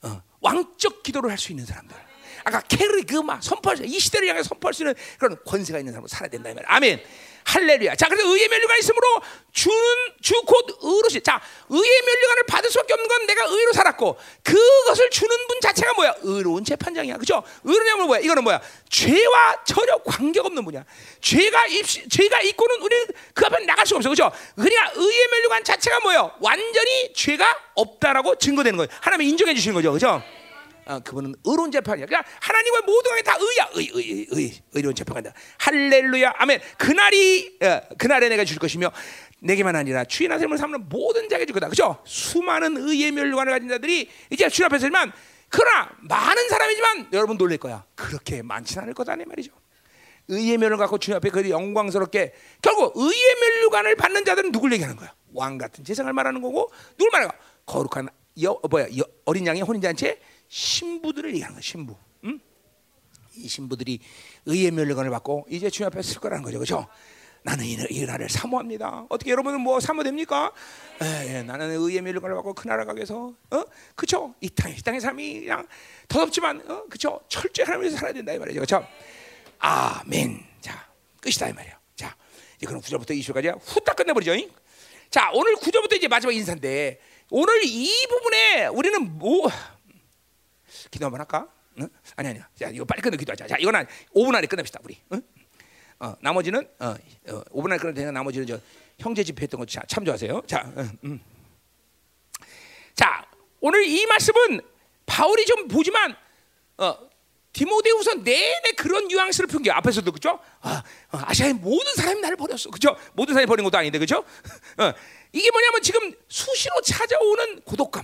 어, 왕적 기도를 할 수 있는 사람들. 아까 케르그마 선포할 수, 이 시대를 향해 선포할 수 있는 그런 권세가 있는 사람으로 살아야 된다 이 말이야. 아멘. 할렐루야. 자, 그래서 의의 면류가 있으므로 주는 주곧 의로시. 자, 의의 면류관을 받을 수밖에 없는 건 내가 의로 살았고 그것을 주는 분 자체가 뭐야? 의로운 재판장이야. 그죠? 의로냐면 뭐야? 이거는 뭐야? 죄와 전혀 관계가 없는 분이야. 죄가 입시, 죄가 있고는 우리는 그 앞에 나갈 수가 없어. 그죠? 그러니까 의의 면류관 자체가 뭐예요? 완전히 죄가 없다라고 증거되는 거예요. 하나님이 인정해 주시는 거죠. 그죠? 어, 그분은 의로운 재판이야. 그러니까 하나님과 모든 게다 의야. 의, 의, 의, 의로운 재판관다. 할렐루야. 아멘. 그날이 어, 그날에 내가 줄 것이며 내게만 아니라 주인 하나님을 삼는 모든 자에게 줄 거다. 그죠? 수많은 의의 멸관을 가진 자들이 이제 주님 앞에 서지만 그러나 많은 사람이지만 여러분 놀랄 거야. 그렇게 많지는 않을 거다 이 말이죠. 의의 멸을 갖고 주님 앞에 그 영광스럽게 결국 의의 멸관을 받는 자들은 누굴 얘기하는 거야? 왕 같은 재상을 말하는 거고 누굴 말하는 거야? 거룩한 여, 뭐야 여, 어린 양의 혼인잔치 신부들을 얘기하는 거야. 신부. 응? 이 신부들이 의의 멸관을 받고 이제 주님 앞에 쓸 거라는 거죠. 그렇죠? 나는 이, 이 날을 사모합니다. 어떻게 여러분은 뭐 사모됩니까? 에, 예, 나는 의의 멸관을 받고 그 나라 위해서 어? 그쵸? 이 땅, 이 땅의 삶이 그냥 더덥지만 어? 그쵸? 철저히 하나님에서 살아야 된다 이 말이죠. 그렇죠? 아멘. 자, 끝이다 이 말이야. 자, 이제 그럼 9절부터 20절까지 후딱 끝내버리죠. 자, 오늘 9절부터 이제 마지막 인사인데 오늘 이 부분에 우리는 뭐 기도 한번 할까? 응? 아니 아니야. 자, 이거 빨리 끝내 기도하자. 자, 이거는 5분 안에 끝냅시다, 우리. 응? 어, 나머지는 어, 어, 5분 안에 끝내면 나머지는 저 형제 집회했던 거 참조하세요. 자, 음, 음. 자, 오늘 이 말씀은 바울이 좀 보지만 어, 디모데후서 내내 그런 뉘앙스를 푼게 앞에서도 그죠? 아, 어, 아시아의 모든 사람이 나를 버렸어, 그죠? 모든 사람이 버린 것도 아닌데, 그죠? *laughs* 어, 이게 뭐냐면 지금 수시로 찾아오는 고독감.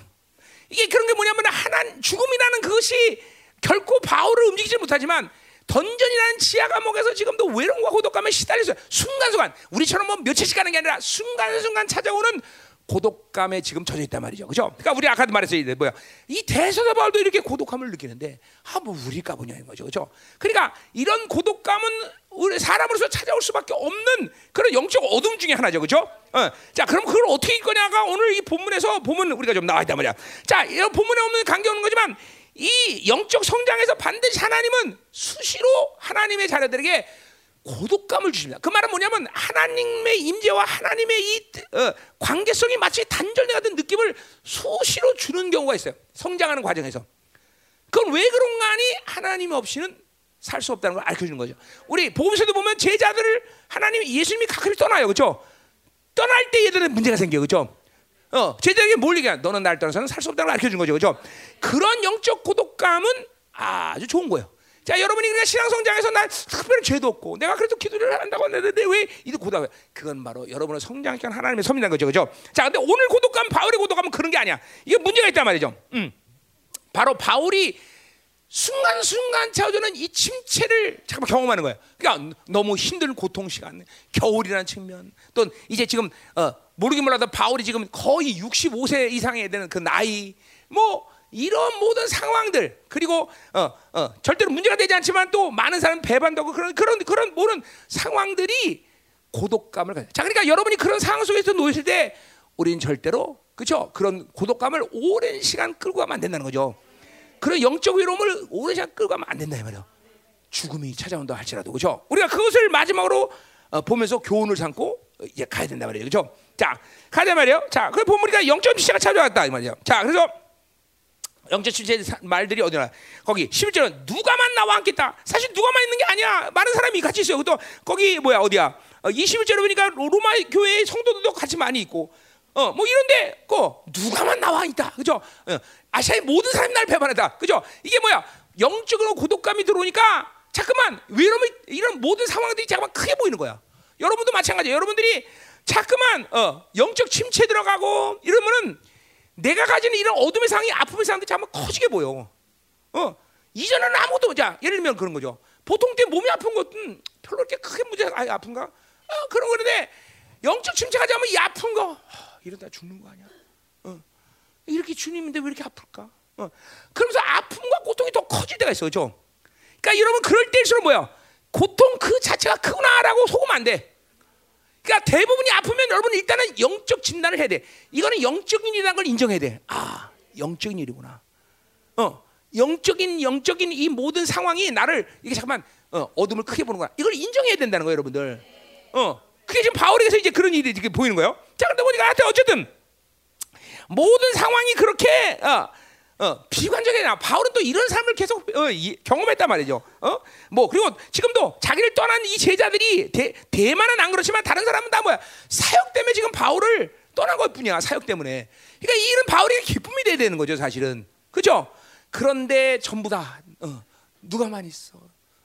이게 그런 게 뭐냐면 하나 죽음이라는 그것이 결코 바울을 움직이지 못하지만 던전이라는 지하 감옥에서 지금도 외로움과 고독감에 시달려서 순간순간. 우리처럼 뭐 며칠씩 가는 게 아니라 순간순간 찾아오는 고독감에 지금 젖어 있단 말이죠. 그죠? 그러니까 우리 아까도 말했어요. 뭐야? 이 대서사 바울도 이렇게 고독감을 느끼는데 아 뭐 우리가 뭐냐 이 거죠. 그죠? 그러니까 이런 고독감은 우리 사람으로서 찾아올 수밖에 없는 그런 영적 어둠 중에 하나죠. 그죠? 어. 자, 그럼 그걸 어떻게 할 거냐가 오늘 이 본문에서 보면 우리가 좀 나와 있단 말이야. 자, 이 본문에 없는 관계 없는 거지만 이 영적 성장에서 반드시 하나님은 수시로 하나님의 자녀들에게 고독감을 주십니다. 그 말은 뭐냐면 하나님의 임재와 하나님의 이 어, 관계성이 마치 같은 느낌을 수시로 주는 경우가 있어요. 성장하는 과정에서. 그건 왜 그런가 하니 하나님 없이는 살 수 없다는 걸 알려주는 거죠. 우리 복음서도 보면 제자들을 하나님 예수님이 가끔씩 떠나요. 그렇죠? 떠날 때 얘들은 문제가 생겨요. 그렇죠? 어, 제자에게 뭘 얘기해? 너는 날 떠나서는 살 수 없다는 걸 알려준 거죠. 그죠? 그런 영적 고독감은 아주 좋은 거예요. 자, 여러분이 그냥 신앙 성장에서 난 특별히 죄도 없고 내가 그래도 기도를 한다고 했는데 왜 이도 고독해? 그건 바로 여러분을 성장시킨 하나님의 섭리라는 거죠. 그죠? 자, 근데 오늘 고독감, 바울의 고독감은 그런 게 아니야. 이게 문제가 있단 말이죠. 음. 바로 바울이 순간순간 차오르는 이 침체를 잠깐 경험하는 거예요. 그러니까 너무 힘든 고통 시간, 겨울이라는 측면, 또 이제 지금 어, 모르긴 몰라도 바울이 지금 거의 65세 이상에 되는 그 나이, 뭐 이런 모든 상황들 그리고 어, 어, 절대로 문제가 되지 않지만 또 많은 사람 배반되고 그런 그런 그런 모든 상황들이 고독감을 가져. 자, 그러니까 여러분이 그런 상황 속에서 놓이실 때 우리는 절대로 그렇죠? 그런 고독감을 오랜 시간 끌고 가면 안 된다는 거죠. 그런 영적 외로움을 오래 시간 끌고 가면 안 된다 이 말이야. 죽음이 찾아온다 할지라도 그죠? 우리가 그것을 마지막으로 어, 보면서 교훈을 삼고 이제 가야 된다 말이에요, 그죠? 자, 가자 말이에요. 자, 그 보니까 영적 주체가 찾아왔다 이 말이에요. 자, 그래서 영적 주체 말들이 어디 나 거기 11절은 누가만 나와 앉겠다. 사실 누가만 있는 게 아니야. 많은 사람이 같이 있어요. 또 거기 뭐야 어디야? 어, 21절에 보니까 로마 교회 성도들도 같이 많이 있고 어, 뭐 이런데 그 누가만 나와 있다. 그죠? 어, 아시아의 모든 사람이 날 배반했다. 그죠? 이게 뭐야? 영적으로 고독감이 들어오니까 자꾸만 외로움이 이런 모든 상황들이 자꾸만 크게 보이는 거야. 여러분도 마찬가지예요. 여러분들이 자꾸만 어, 영적 침체 들어가고 이러면은 내가 가지는 이런 어둠의 상황이 아픔의 상황들이 자꾸만 커지게 보여. 어, 이전에는 아무것도 자 예를 들면 그런 거죠. 보통 때 몸이 아픈 것은 별로 그렇게 크게 문제가 아니 아픈가? 어, 그런 거는데 영적 침체가 되면 이 아픈 거 이러다 죽는 거 아니야? 어. 이렇게 주님인데 왜 이렇게 아플까? 어. 그러면서 아픔과 고통이 더 커질 때가 있어, 죠 그러니까 여러분 그럴 때일수록 뭐야? 고통 그 자체가 크구나라고 속으면 안 돼. 그러니까 대부분이 아프면 여러분 일단은 영적 진단을 해야 돼. 이거는 영적인 일이라는 걸 인정해야 돼. 아, 영적인 일이구나. 어, 영적인 영적인 이 모든 상황이 나를 이게 잠깐만 어, 어둠을 크게 보는 거야. 이걸 인정해야 된다는 거예요, 여러분들. 어, 그게 지금 바울에게서 이제 그런 일이 지금 보이는 거예요. 자, 근데 보니까 하여튼 어쨌든 모든 상황이 그렇게 어, 어, 비관적이 나. 바울은 또 이런 삶을 계속 어, 이, 경험했단 말이죠. 어? 뭐 그리고 지금도 자기를 떠난 이 제자들이 대, 대만은 안 그렇지만 다른 사람은 다 뭐야 사역 때문에 지금 바울을 떠난 것뿐이야 사역 때문에. 그러니까 이 일은 바울에게 기쁨이 돼야 되는 거죠 사실은. 그죠? 그런데 전부 다 어, 누가만 있어.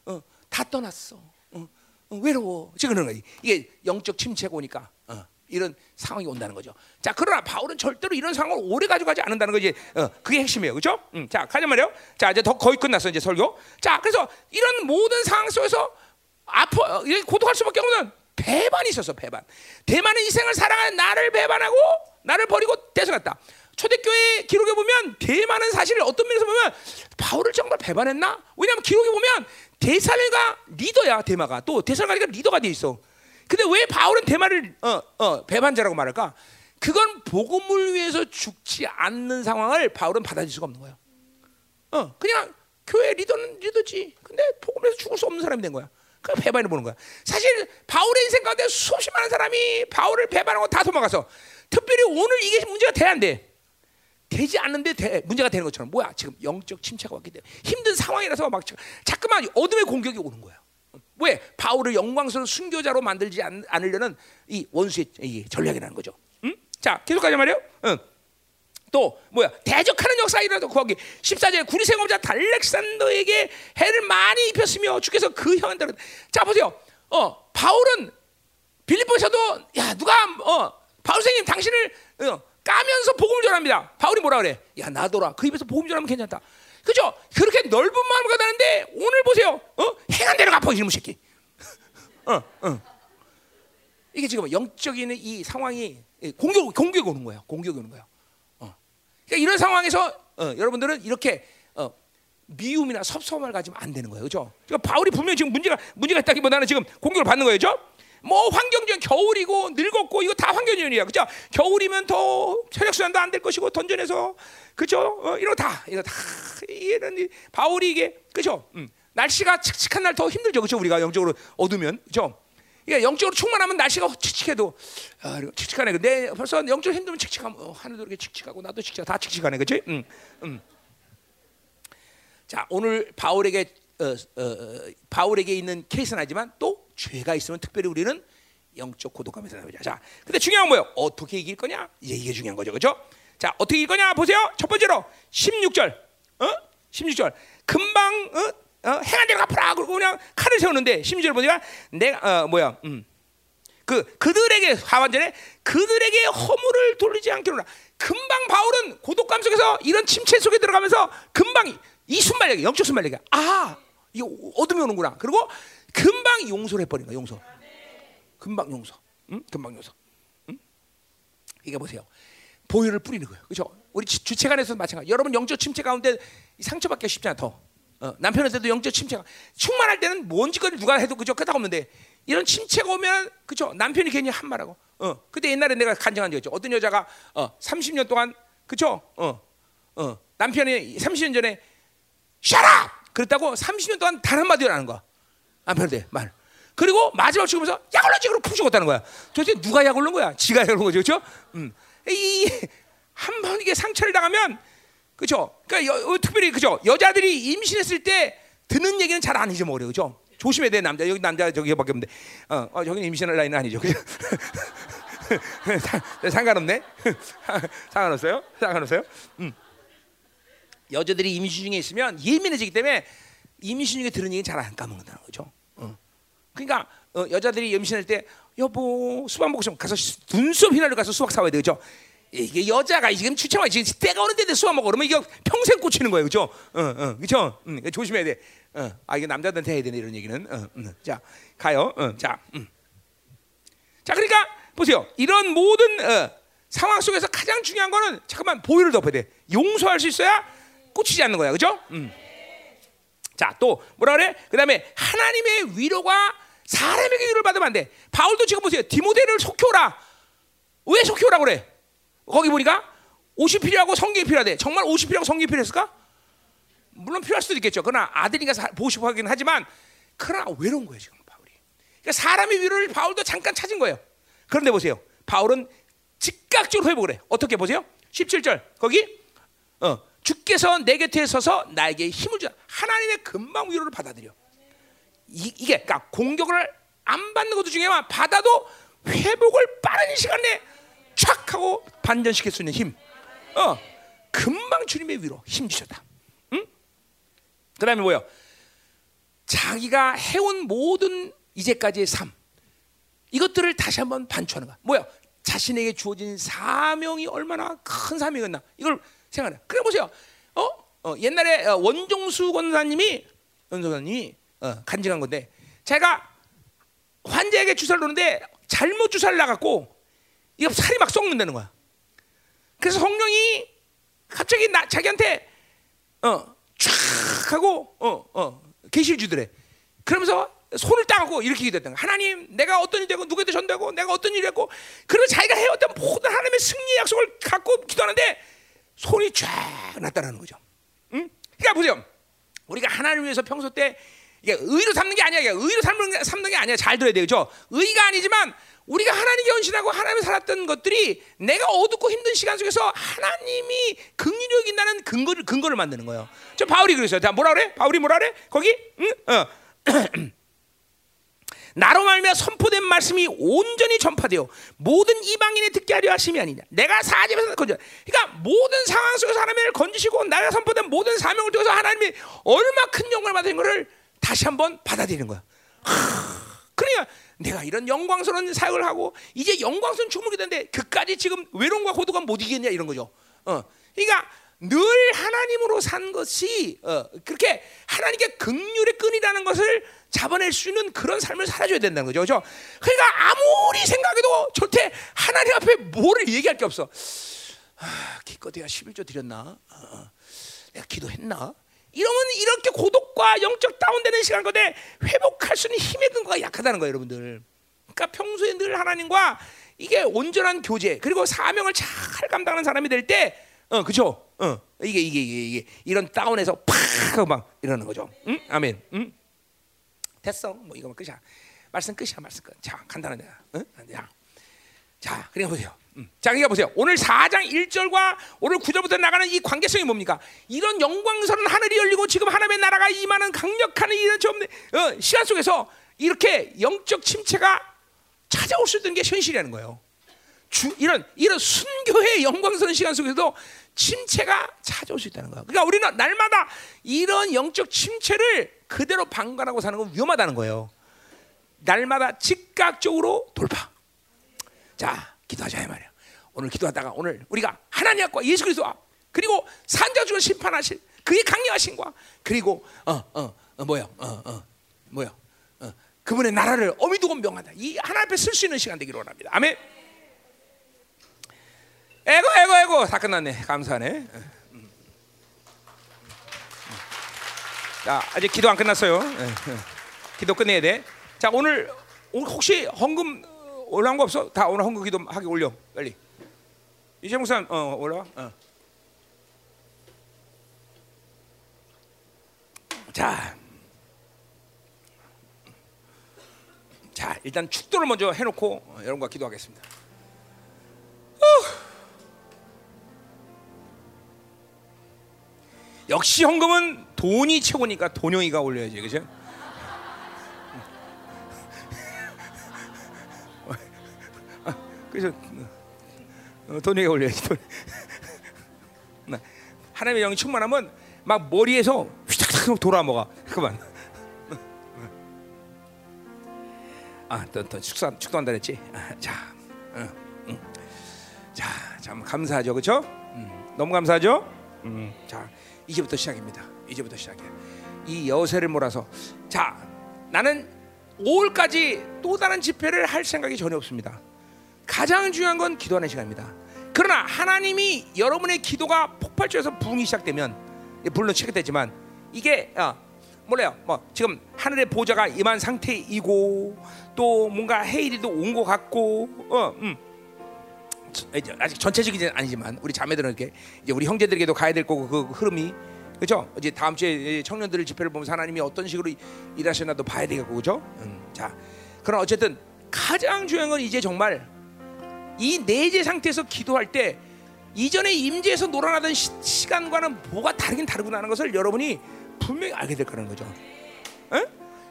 어, 다 떠났어. 어, 어, 외로워. 지금 그런 거야. 이게 영적 침체가 오니까. 어. 이런 상황이 온다는 거죠. 자, 그러나 바울은 절대로 이런 상황을 오래 가져가지 않는다는 거지. 어, 그게 핵심이에요. 그죠? 음, 자, 가자 말이요. 자, 이제 더 거의 끝났어. 이제 설교. 자, 그래서 이런 모든 상황 속에서 아파, 어, 고독할 수밖에 없는 배반이 있었어, 배반. 대만은 이 생을 사랑하는 나를 배반하고 나를 버리고 대성했다. 초대교회 기록에 보면 대만은 사실 어떤 면에서 보면 바울을 정말 배반했나? 왜냐하면 기록에 보면 대살가 리더야, 대마가. 또 대살가니까 리더가 돼 있어. 근데 왜 바울은 대마를 어, 어, 배반자라고 말할까? 그건 복음을 위해서 죽지 않는 상황을 바울은 받아들일 수가 없는 거예요. 어, 그냥 교회 리더는 리더지. 근데 복음을 위해서 죽을 수 없는 사람이 된 거야. 그 배반을 보는 거야. 사실 바울의 인생 가운데 수없이 많은 사람이 바울을 배반하고 다 도망가서 특별히 오늘 이게 문제가 돼야 안 돼. 되지 않는데 대, 문제가 되는 것처럼 뭐야 지금 영적 침체가 왔기 때문에 힘든 상황이라서 막 자꾸만 어둠의 공격이 오는 거야. 왜 바울을 영광스러운 순교자로 만들지 않, 으려는 이 원수의 이 전략이라는 거죠. 응? 자 계속 가자 말이요. 응. 또 뭐야 대적하는 역사 일어나도 거기 14절에 구리 생업자 달렉산더에게 해를 많이 입혔으며 주께서 그 형한테는 자 보세요. 어 바울은 빌립보에서도 야 누가 어 바울 선생님 당신을 어, 까면서 복음을 전합니다. 바울이 뭐라 그래? 야 나도라 그 입에서 복음 전하면 괜찮다. 그죠? 그렇게 넓은 마음을 가다는데 오늘 보세요. 어? 행한 대로 갚아 이놈 새끼. 어, 어. 이게 지금 영적인 이 상황이 공격 공격 오는 거예요. 공격 오는 거예요. 어. 그러니까 이런 상황에서 어, 여러분들은 이렇게 어, 미움이나 섭섭함을 가지면 안 되는 거예요. 그죠? 그러니까 바울이 분명히 지금 문제가 문제가 있다기보다는 지금 공격을 받는 거예요. 그죠? 뭐 환경적 겨울이고 늙었고 이거 다 환경적이야, 그죠? 겨울이면 더 혈액 순환도 안 될 것이고 던전에서 그죠? 어, 이거 다 이거 다 이런 바울이 이게 그죠? 음. 날씨가 칙칙한 날 더 힘들죠, 그죠? 우리가 영적으로 어두면 그죠? 그러니까 영적으로 충만하면 날씨가 칙칙해도 아, 칙칙하네. 근데 벌써 영적으로 힘들면 칙칙하면 어, 하늘도 이렇게 칙칙하고 나도 칙칙, 다 칙칙하네, 그렇지? 음, 음. 자, 오늘 바울에게 어, 어, 어, 바울에게 있는 케이스는 하지만 또 죄가 있으면 특별히 우리는 영적 고독감에 살아보자. 자, 근데 중요한 거예요. 어떻게 이길 거냐? 이게 중요한 거죠, 그렇죠? 자, 어떻게 이길 거냐? 보세요. 첫 번째로 16절, 어? 16절. 금방 어? 어? 행한 대로 갚아라. 그리고 그냥 칼을 세우는데 16절 보니까 내가 어, 뭐야? 음. 그 그들에게 하반절에 그들에게 허물을 돌리지 않기로라. 금방 바울은 고독감 속에서 이런 침체 속에 들어가면서 금방 이 순발력이 영적 순발력이 아 이거 어둠이 오는구나. 그리고 금방 용서를 해버린 거야. 용서. 금방 용서. 응? 금방 용서. 응? 이게 보세요. 보혈을 뿌리는 거예요. 그렇죠? 우리 주체 간에서도 마찬가지. 여러분 영적 침체 가운데 상처받기 쉽지 않다. 어, 남편한테도 영적 침체가 충만할 때는 뭔지거리 누가 해도 그죠 끄떡 없는데 이런 침체가 오면 그죠 남편이 괜히 한 말하고 어 그때 옛날에 내가 간증한 적 있죠 어떤 여자가 어 30년 동안 그죠 어 어 남편이 30년 전에 샤라 그랬다고 30년 동안 단 한마디도 안 하는 거야 남편한테 말. 그리고 마지막 죽으면서 약 올라지 그러고 푹 죽었다는 거야. 도대체 누가 약 올른 거야? 지가 약 올른 거죠 그죠 음. 이한 번 이게 상처를 당하면 그죠 그러니까 여, 어, 특별히 그죠 여자들이 임신했을 때 듣는 얘기는 잘 안 잊어먹어요 그죠 조심해야 돼 남자. 여기 남자 저기밖에 없는데. 어, 어 저기 임신할 나이는 아니죠 그죠 *laughs* 상관없네. *laughs* 상관없어요? 상관없어요? 음. 여자들이 임신 중에 있으면 예민해지기 때문에 임신 중에 들은 얘기 잘 안 까먹는다는 거죠. 어. 그러니까 어, 여자들이 임신할 때 여보 수박 먹고 싶으면 가서 눈썹 휘날려 가서 수박 사와야 되죠. 이게 여자가 지금 추첨하 지금 때가 오는 데데 수박 그러면 이거 평생 꽂히는 거예요, 그죠? 어, 어, 그죠? 음, 조심해야 돼. 어, 아 이게 남자들한테 해야 되네 이런 얘기는. 어, 음, 자 가요. 어, 자, 음. 자 그러니까 보세요. 이런 모든 어, 상황 속에서 가장 중요한 거는 잠깐만 보혈을 덮어야 돼. 용서할 수 있어야 꽂히지 않는 거야, 그죠? 음. 자, 또 뭐라 그래? 그다음에 하나님의 위로가 사람에게 위로를 받으면 안 돼. 바울도 지금 보세요. 디모데를 속혀라. 왜 속혀라 그래? 거기 보니까 옷이 필요하고 성경이 필요하대. 정말 옷이 필요하고 성경이 필요했을까? 물론 필요할 수도 있겠죠. 그러나 아들이니까 사- 보고 싶어 하긴 하지만 그러나 외로운 거예요 지금 바울이. 그러니까 사람의 위로를 바울도 잠깐 찾은 거예요. 그런데 보세요. 바울은 즉각적으로 회복을 해. 어떻게 보세요? 17절 거기 어, 주께서 내 곁에 서서 나에게 힘을 주다. 하나님의 금방 위로를 받아들여. 이, 이게 그러니까 공격을 안 받는 것도 중요하지만 받아도 회복을 빠른 시간 내에 촥 하고 반전시킬 수 있는 힘. 어, 금방 주님의 위로 힘 주셨다. 응? 그 다음에 뭐요? 자기가 해온 모든 이제까지의 삶 이것들을 다시 한번 반추하는 거야. 뭐야? 자신에게 주어진 사명이 얼마나 큰 사명이었나 이걸 생각해. 그래 보세요. 어? 어, 옛날에 어, 원종수 권사님이 권사님이 어, 간증한 건데 제가 환자에게 주사를 놓는데 잘못 주사를 놔갖고 이거 살이 막 썩는다는 거야. 그래서 성령이 갑자기 나 자기한테 어촥 하고 어어 계시를 주더래. 그러면서 손을 따고 이렇게 기도했던 거야. 하나님, 내가 어떤 일 되고 누구한테 전되고 내가 어떤 일을 했고 그리고 자기가 해왔던 모든 하나님의 승리 약속을 갖고 기도하는데 손이 쫙 났다라는 거죠. 응? 그러니까 보세요. 우리가 하나님을 위해서 평소 때 이게 의로 삼는 게 아니야. 이게 의로 삼는 게, 삼는 게 아니야. 잘 들어야 돼요. 죠 의가 아니지만 우리가 하나님께 헌신하고 하나님을 살았던 것들이 내가 어둡고 힘든 시간 속에서 하나님이 긍휼이 여긴다는 근거를 근거를 만드는 거예요. 저 바울이 그랬어요. 자, 뭐라 그래? 바울이 뭐라 그래? 거기? 응? 어. *clears throat* 나로 말미암아 선포된 말씀이 온전히 전파되어 모든 이방인이 듣게 하려 하심이 아니냐. 내가 사집에서 건져. 그러니까 모든 상황 속에서 하나님을 건지시고 내가 선포된 모든 사명을 통해서 하나님이 얼마 큰 영광을 받은 것을 다시 한번 받아들이는 거야. 하, 그러니까 내가 이런 영광스러운 사역을 하고 이제 영광스러운 충분이 되는데 그까지 지금 외로움과 고독가 못 이기겠냐 이런 거죠. 어. 그러니까 늘 하나님으로 산 것이 어, 그렇게 하나님께 극률의 끈이라는 것을 잡아낼 수 있는 그런 삶을 살아줘야 된다는 거죠. 그렇죠? 그러니까 아무리 생각해도 절대 하나님 앞에 뭐를 얘기할 게 없어. 아, 기껏해야 11조 드렸나? 어, 어. 내가 기도했나? 이러면 이렇게 고독과 영적 다운되는 시간 가운데 회복할 수 있는 힘의 근거가 약하다는 거예요, 여러분들. 그러니까 평소에 늘 하나님과 이게 온전한 교제 그리고 사명을 잘 감당하는 사람이 될 때, 어, 그죠? 어, 이게 이게 이게 이게 이런 다운에서 팍 하고 막 이러는 거죠. 응? 아멘. 응? 됐어. 뭐 이거면 끝이야. 말씀 끝이야, 말씀 끝. 자, 간단하네. 응? 자, 자, 그냥 보세요. 음. 자, 그러니까 보세요. 오늘 4장 1절과 오늘 9절부터 나가는 이 관계성이 뭡니까? 이런 영광스러운 하늘이 열리고 지금 하나님의 나라가 임하는 강력한 이런 좀 어, 시간 속에서 이렇게 영적 침체가 찾아올 수 있는 게 현실이라는 거예요. 주, 이런 이런 순교의 영광스러운 시간 속에서도 침체가 찾아올 수 있다는 거야. 그러니까 우리는 날마다 이런 영적 침체를 그대로 방관하고 사는 건 위험하다는 거예요. 날마다 즉각적으로 돌파. 자, 기도하자 이 말이야. 오늘 기도하다가 오늘 우리가 하나님 앞과 예수 그리스도 앞 그리고 산자 중을 심판하실 그의 강력하신과 그리고 어어 어, 어, 뭐야 어어 뭐야 어, 그분의 나라를 어미두고 명한다. 이 하나님 앞에 쓸 수 있는 시간 되기를 원합니다. 아멘. 에고 에고 에고 다 끝났네. 감사하네. 자 아직 기도 안 끝났어요. 기도 끝내야 돼. 자 오늘 혹시 헌금 올라온 거 없어? 다 오늘 헌금 기도 하게 올려 빨리. 이재 목사 어 올라와. 어. 자, 자 일단 축도를 먼저 해놓고 어, 여러분과 기도하겠습니다. 어. 역시 헌금은 돈이 최고니까 돈영이가 올려야지, 그죠? *laughs* 그래서 어, 돈영이가 올려야지. 돈. 하나님의 영이 충만하면 막 머리에서 휘탁탁 돌아 먹어. 그만. 아, 또, 또 축사 축도한다 그랬지. 아, 자, 응, 응. 자, 참 감사하죠, 그렇죠? 음, 너무 감사하죠. 음, 자, 이제부터 시작입니다. 이제부터 시작이야. 이 여세를 몰아서 자, 나는 5월까지 또 다른 집회를 할 생각이 전혀 없습니다. 가장 중요한 건 기도하는 시간입니다. 그러나 하나님이 여러분의 기도가 폭발적에서 부흥이 시작되면 물론 시작됐지만 이게 어, 몰라요. 뭐 지금 하늘의 보좌가 임한 상태이고 또 뭔가 해일이도 온 것 같고 어, 음. 아직 전체적이진 아니지만 우리 자매들은 이렇게 이제 우리 형제들에게도 가야 될 거고 그 흐름이 그렇죠? 이제 다음 주에 청년들 집회를 보면서 하나님이 어떤 식으로 일하셨나도 봐야 되겠고 그렇죠? 음, 자, 그럼 어쨌든 가장 중요한 건 이제 정말 이 내재 상태에서 기도할 때 이전에 임재에서 놀아나던 시, 간과는 뭐가 다르긴 다르구나 하는 것을 여러분이 분명히 알게 될 거라는 거죠. 에?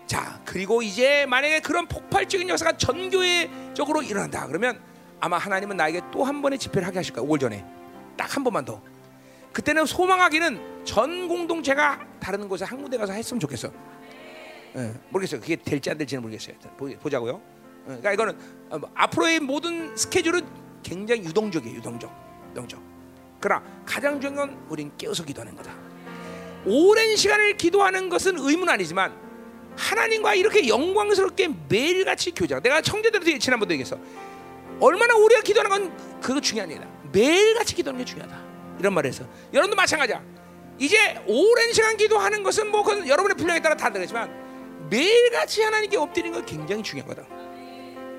자, 그리고 이제 만약에 그런 폭발적인 역사가 전교회적으로 일어난다. 그러면 아마 하나님은 나에게 또 한 번의 집회를 하게 하실 거야. 5월 전에 딱 한 번만 더. 그때는 소망하기는 전 공동체가 다른 곳에 한 군데 가서 했으면 좋겠어. 예, 모르겠어요. 그게 될지 안 될지는 모르겠어요. 보, 자고요 예, 그러니까 이거는 어, 뭐 앞으로의 모든 스케줄은 굉장히 유동적이에요. 유동적, 유동적. 그러나 가장 중요한 건 우린 깨어서 기도하는 거다. 오랜 시간을 기도하는 것은 의문 아니지만 하나님과 이렇게 영광스럽게 매일같이 교제하고 내가 청제들한테 지난번도 얘기했어. 얼마나 우리가 기도하는 건 그거 일이다. 매일같이 기도하는 게 중요하다. 이런 말을 해서 여러분도 마찬가지야. 이제 오랜 시간 기도하는 것은 뭐 그건 여러분의 분량에 따라 다르겠지만 매일같이 하나님께 엎드리는 건 굉장히 중요한 거다.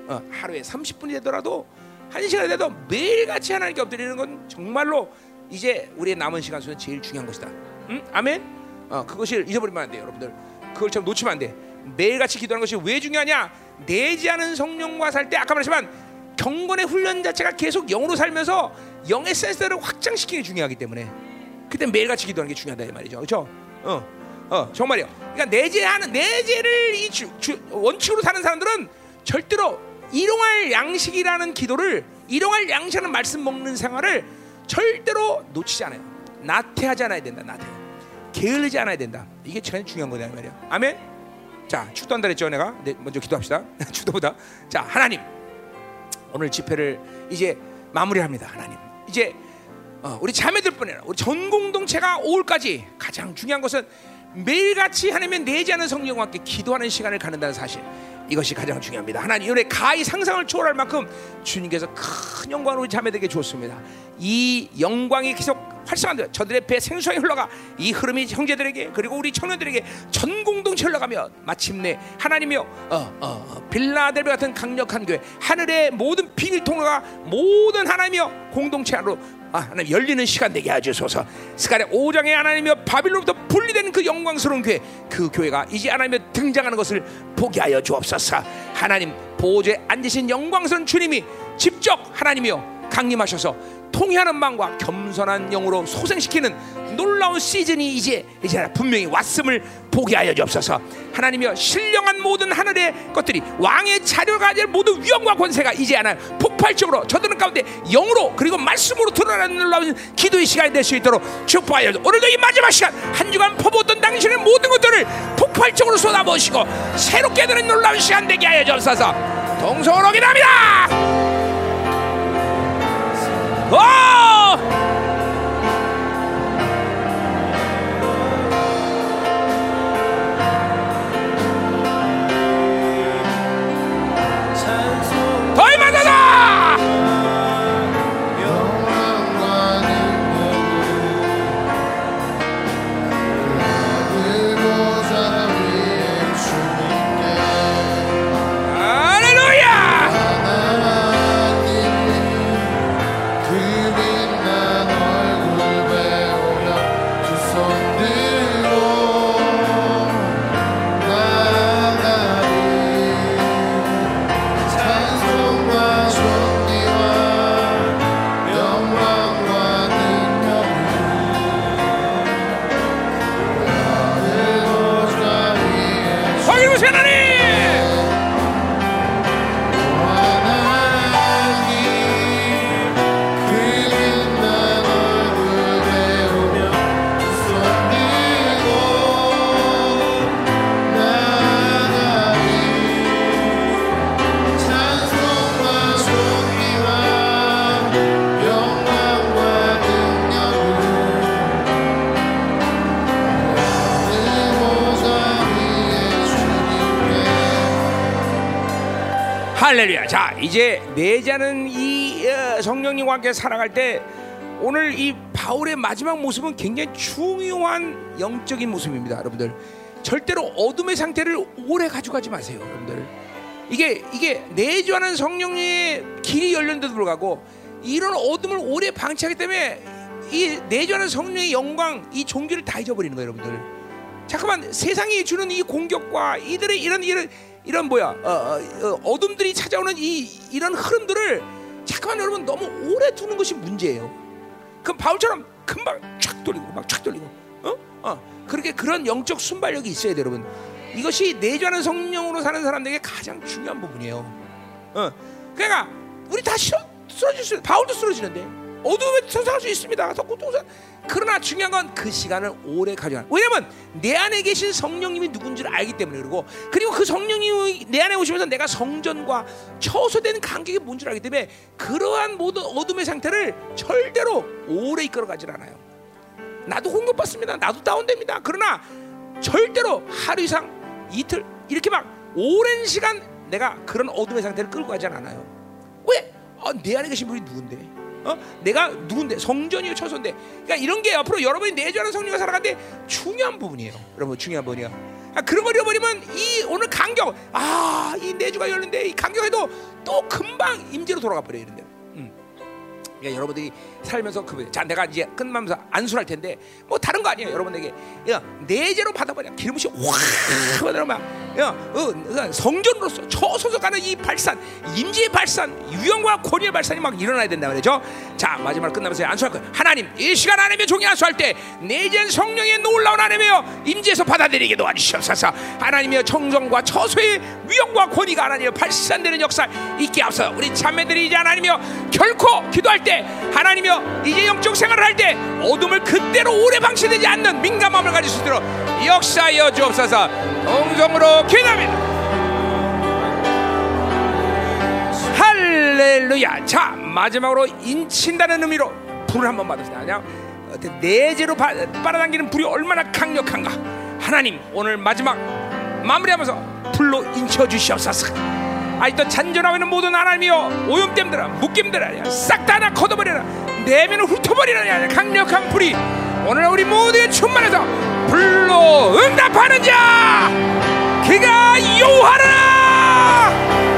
어, 하루에 30분이 되더라도 한 시간이 돼도 매일같이 하나님께 엎드리는 건 정말로 이제 우리의 남은 시간 속에 제일 중요한 것이다. 응? 아멘. 어, 그것을 잊어버리면 안 돼요, 여러분들. 그걸 참 놓치면 안 돼. 매일같이 기도하는 것이 왜 중요하냐? 내지 않은 성령과 살 때 아까 말했지만 경건의 훈련 자체가 계속 영으로 살면서 영의 센서를 확장시키는 게 중요하기 때문에 그때 매일같이 기도하는 게 중요하다 이 말이죠. 그렇죠? 어, 어, 정말이요. 그러니까 내재하는 내재를 이 주, 주, 원칙으로 사는 사람들은 절대로 일용할 양식이라는 기도를 일용할 양식이라는 말씀 먹는 생활을 절대로 놓치지 않아요. 나태하지 않아야 된다. 나태. 게을르지 않아야 된다. 이게 제일 중요한 거다 말이야. 아멘. 자, 축도 한다 그랬죠, 내가. 네, 먼저 기도합시다. *laughs* 축도보다. 자, 하나님. 오늘 집회를 이제 마무리합니다. 하나님. 이제 어, 우리 자매들뿐 아니라 우리 전 공동체가 5월까지 가장 중요한 것은 매일같이 하나님의 내지 않은 성령과 함께 기도하는 시간을 갖는다는 사실. 이것이 가장 중요합니다. 하나님, 이번에 가히 상상을 초월할 만큼 주님께서 큰 영광을 우리 자매들에게 주었습니다. 이 영광이 계속 활성화되어 저들의 배 생수가 흘러가 이 흐름이 형제들에게 그리고 우리 청년들에게 전 공동체 흘러가며 마침내 하나님이여 어, 어, 어, 빌라델베 같은 강력한 교회 하늘의 모든 비밀 통로가 모든 하나님이여 공동체 안으로 아, 하나님 열리는 시간 되게 하주소서. 스가랴 5장에 하나님이여 바빌론부터 분리된 그 영광스러운 교회, 그 교회가 이제 하나님의 등장하는 것을 보게 하여 주옵소서. 하나님 보호에 앉으신 영광스러운 주님이 직접 하나님이여 강림하셔서 통회하는 마음과 겸손한 영으로 소생시키는 놀라운 시즌이 이제 이제 분명히 왔음을 보게 하여 주옵소서. 하나님이여 신령한 모든 하늘의 것들이 왕의 자료가 가질 모든 위엄과 권세가 이제 하나 폭발적으로 저들은 가운데 영으로 그리고 말씀으로 드러나는 놀라운 기도의 시간이 될 수 있도록 축복하여 오늘도 이 마지막 시간 한 주간 퍼부었던 당신의 모든 것들을 폭발적으로 쏟아부으시고 새롭게 되는 놀라운 시간 되게 하여 주옵소서. 동성으로 기도합니다. 와! 이제 내자는 이 어, 성령님과 함께 살아갈 때 오늘 이 바울의 마지막 모습은 굉장히 중요한 영적인 모습입니다, 여러분들. 절대로 어둠의 상태를 오래 가져가지 마세요, 여러분들. 이게 이게 내주하는 성령의 길이 열린데도 불구하고 이런 어둠을 오래 방치하기 때문에 이 내주하는 성령의 영광, 이 종기를 다 잊어버리는 거예요, 여러분들. 잠깐만 세상이 주는 이 공격과 이들의 이런 이런 이런 뭐야 어, 어, 어 둠들이 찾아오는 이 이런 흐름들을 잠깐만 여러분 너무 오래 두는 것이 문제예요. 그럼 바울처럼 금방 촥 돌리고 막 촥 돌리고 어? 어 그렇게 그런 영적 순발력이 있어야 돼요, 여러분. 이것이 내주하는 성령으로 사는 사람들에게 가장 중요한 부분이에요. 어 그러니까 우리 다 쓰러질 수 바울도 쓰러지는데 어둠에 선사할 수 있습니다. 고통사. 그러나 중요한 건 그 시간을 오래 가져가. 왜냐면 내 안에 계신 성령님이 누군지를 알기 때문에 그리고 그리고 그 성령님이 내 안에 오시면서 내가 성전과 처소된 간격이 뭔지를 알기 때문에 그러한 모든 어둠의 상태를 절대로 오래 이끌어 가질 않아요. 나도 공격받습니다. 나도 다운됩니다. 그러나 절대로 하루 이상 이틀 이렇게 막 오랜 시간 내가 그런 어둠의 상태를 끌고 가지 않아요. 왜? 아, 내 안에 계신 분이 누군데? 어? 내가 누군데? 성전이요 처소인데. 그러니까 이런 게 앞으로 여러분이 내주하는 성령과 살아가는데 중요한 부분이에요. 여러분 중요한 부분이야 아, 그러니까 그런 걸 잃어버리면 이 오늘 강경 아이 내주가 열는데 이 강경해도 또 금방 임재로 돌아가 버려요 이런데 그러니까 여러분들이 살면서 그 자, 내가 이제 끝나면서 안수할 텐데 뭐 다른 거 아니에요. 여러분들에게. 그냥 내재로 받아버려 기름이 확 받으러 막 그냥, 어, 그냥 성전으로서 초소속하는 이 발산, 임지의 발산, 유형과 권위의 발산이 막 일어나야 된다 그러죠. 자 마지막 끝나면서 안수할 거예요. 하나님 이 시간 하나님의 종이 안수할 때 내재 성령의 놀라운 하나님이여 임지에서 받아들이게 도와주시옵소서. 하나님이여 청정과 처소의 위험과 권위가 하나님이여 발산되는 역사 있게 앞서 우리 자매들이 이제 하나님이여 결코 기도할 때때 하나님이여 이제 영적 생활을 할 때 어둠을 그대로 오래 방치되지 않는 민감함을 가질 수 있도록 역사여 주옵소서. 동성으로 기도합니다. 할렐루야. 자 마지막으로 인친다는 의미로 불을 한번 받으세요 아니야 내재로 빨아당기는 불이 얼마나 강력한가. 하나님 오늘 마지막 마무리하면서 불로 인쳐 주시옵소서. 아직도 잔존하고 있는 모든 하나님이여 오염됨들아 묶임들아 싹다 하나 걷어버려라. 내면을 훑어버리라 강력한 불이. 오늘 우리 모두의 충만해서 불로 응답하는 자 그가 요하라!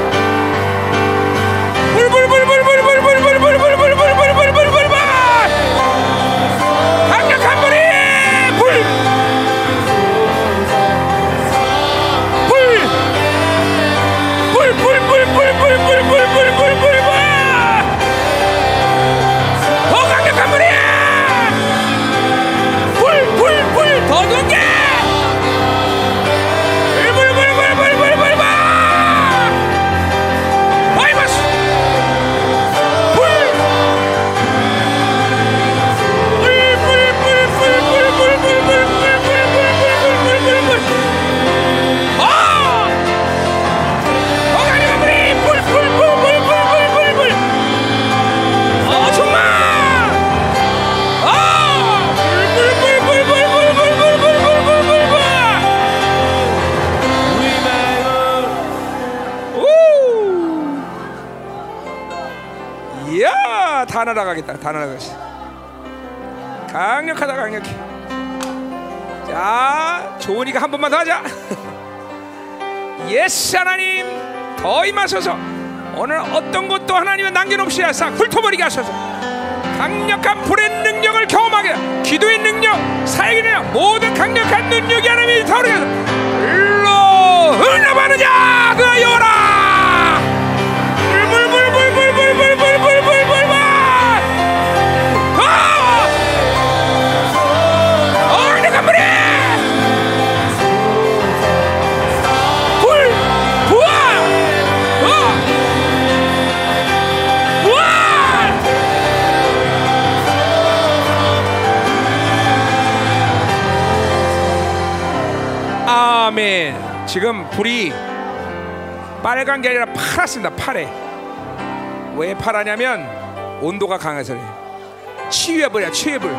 날아가겠다. 다 날아가겠어. 강력하다, 강력해. 자, 조은이가 한 번만 더 하자. *laughs* yes 하나님 더 임하소서. 오늘 어떤 것도 하나님은 남겨놓으시 하사 훑어버리게 하소서. 강력한 불의 능력을 경험하게 기도의 능력, 사역의 능력, 모든 강력한 능력이 하나님이 타오르게 하소서. 흘러 흘러바르자 그여라 지금 불이 빨간 게 아니라 파랗습니다. 파래. 왜 파라냐면 온도가 강해서래. 치유해버려 치유의 불.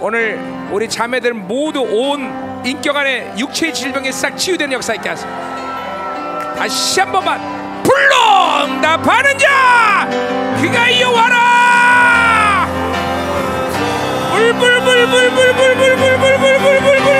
오늘 우리 자매들 모두 온 인격 안에 육체 질병에 싹 치유된 역사 있게 하세요. 다시 한 번만 불러 응답하는 자 그가 이어와라 불불불불불불불불불불불불불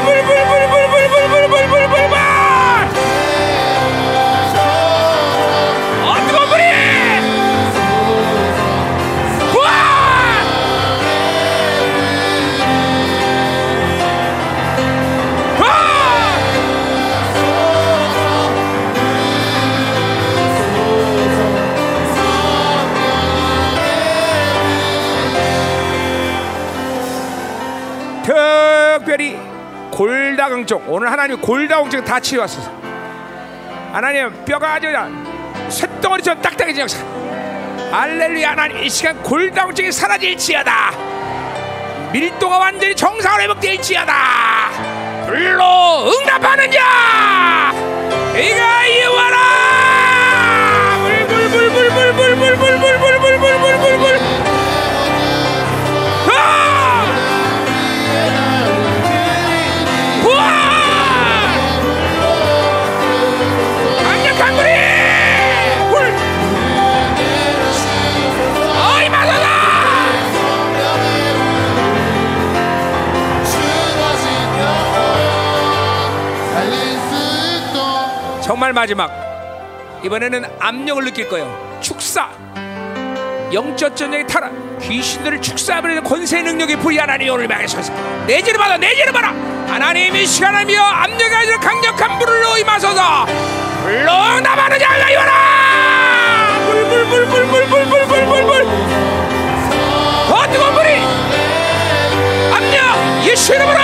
골다공증 오늘 하나님 골다공증 다 치유하소서. 하나님 뼈가 아주 쇳덩어리처럼 딱딱해진 역사 할렐루야 하나님 이 시간 골다공증이 사라질지어다. 밀도가 완전히 정상으로 회복될지어다. 불로 응답하는 자 이가 이와라 정말 마지막. 이번에는 압력을 느낄 거예요. 축사. 영적 전쟁의 타락. 귀신들을 축사해버리는 권세 능력이 불이 하나님 오늘 막에서서 내지를 받아 내지를 받아. 하나님이 시간하며 압력이 아니라 강력한 불로 임하소서. 불로 나가는 자가 이와라 불불불불불불불불불불불. 더 뜨거운 불이. 압력! 예수 이름으로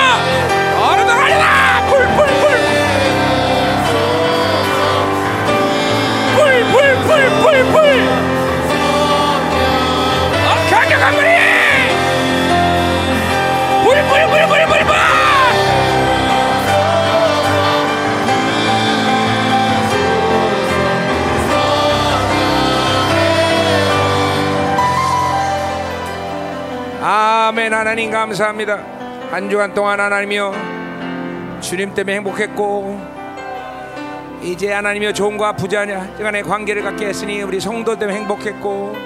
아멘. 하나님 감사합니다. 한 주간 동안 하나님이여 주님 때문에 행복했고 이제 하나님이여 좋은과 부자냐 간의 관계를 갖게 했으니 우리 성도 때문에 행복했고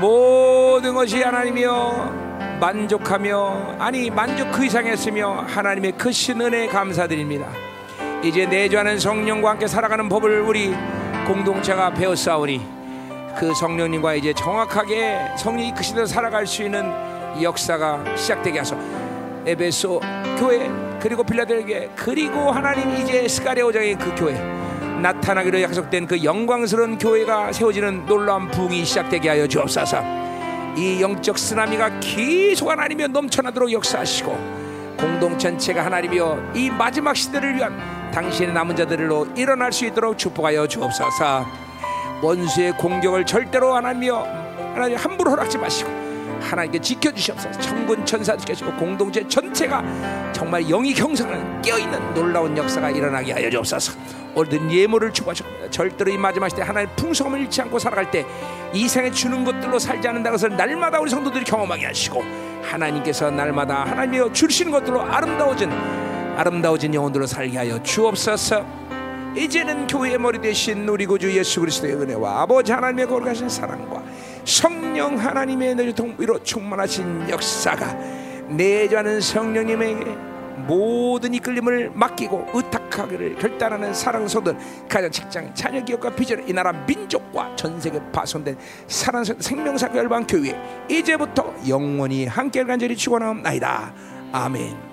모든 것이 하나님이여 만족하며 아니 만족 그 이상했으며 하나님의 크신 은혜에 감사드립니다. 이제 내주하는 성령과 함께 살아가는 법을 우리 공동체가 배웠사오니 그 성령님과 이제 정확하게 성령이 이끄신 대로 살아갈 수 있는 역사가 시작되게 하소. 에베소 교회 그리고 빌라델게 그리고 하나님 이제 스가랴오장의 그 교회 나타나기로 약속된 그 영광스러운 교회가 세워지는 놀라운 부흥이 시작되게 하여 주옵소서. 이 영적 쓰나미가 계속 하나님이여 넘쳐나도록 역사하시고 공동 전체가 하나님이여 이 마지막 시대를 위한 당신의 남은 자들로 일어날 수 있도록 축복하여 주옵소서. 원수의 공격을 절대로 하나님이여 하나님 함부로 허락지 마시고 하나님께 지켜주시옵소서. 천군 천사 지켜주시고 공동체 전체가 정말 영이 형성하는 깨어있는 놀라운 역사가 일어나게 하여 주옵소서. 오늘은 예물을 축복하시고 절대로 이 마지막 시대 하나님의 풍성함을 잃지 않고 살아갈 때 이 생에 주는 것들로 살지 않는다는 것을 날마다 우리 성도들이 경험하게 하시고 하나님께서 날마다 하나님이여 주시는 것들로 아름다워진 아름다워진 영혼들로 살게 하여 주옵소서. 이제는 교회의 머리 대신 우리 구주 예수 그리스도의 은혜와 아버지 하나님의 거룩하신 사랑과 성령 하나님의 너희 동비로 충만하신 역사가 내주하는 성령님에게 모든 이끌림을 맡기고 의탁하기를 결단하는 사랑소들 가정 직장 자녀 기업과 비전 이 나라 민족과 전 세계 파손된 사랑 생명사 결방 교회 이제부터 영원히 함께 간절히 축원하옵나이다 아멘.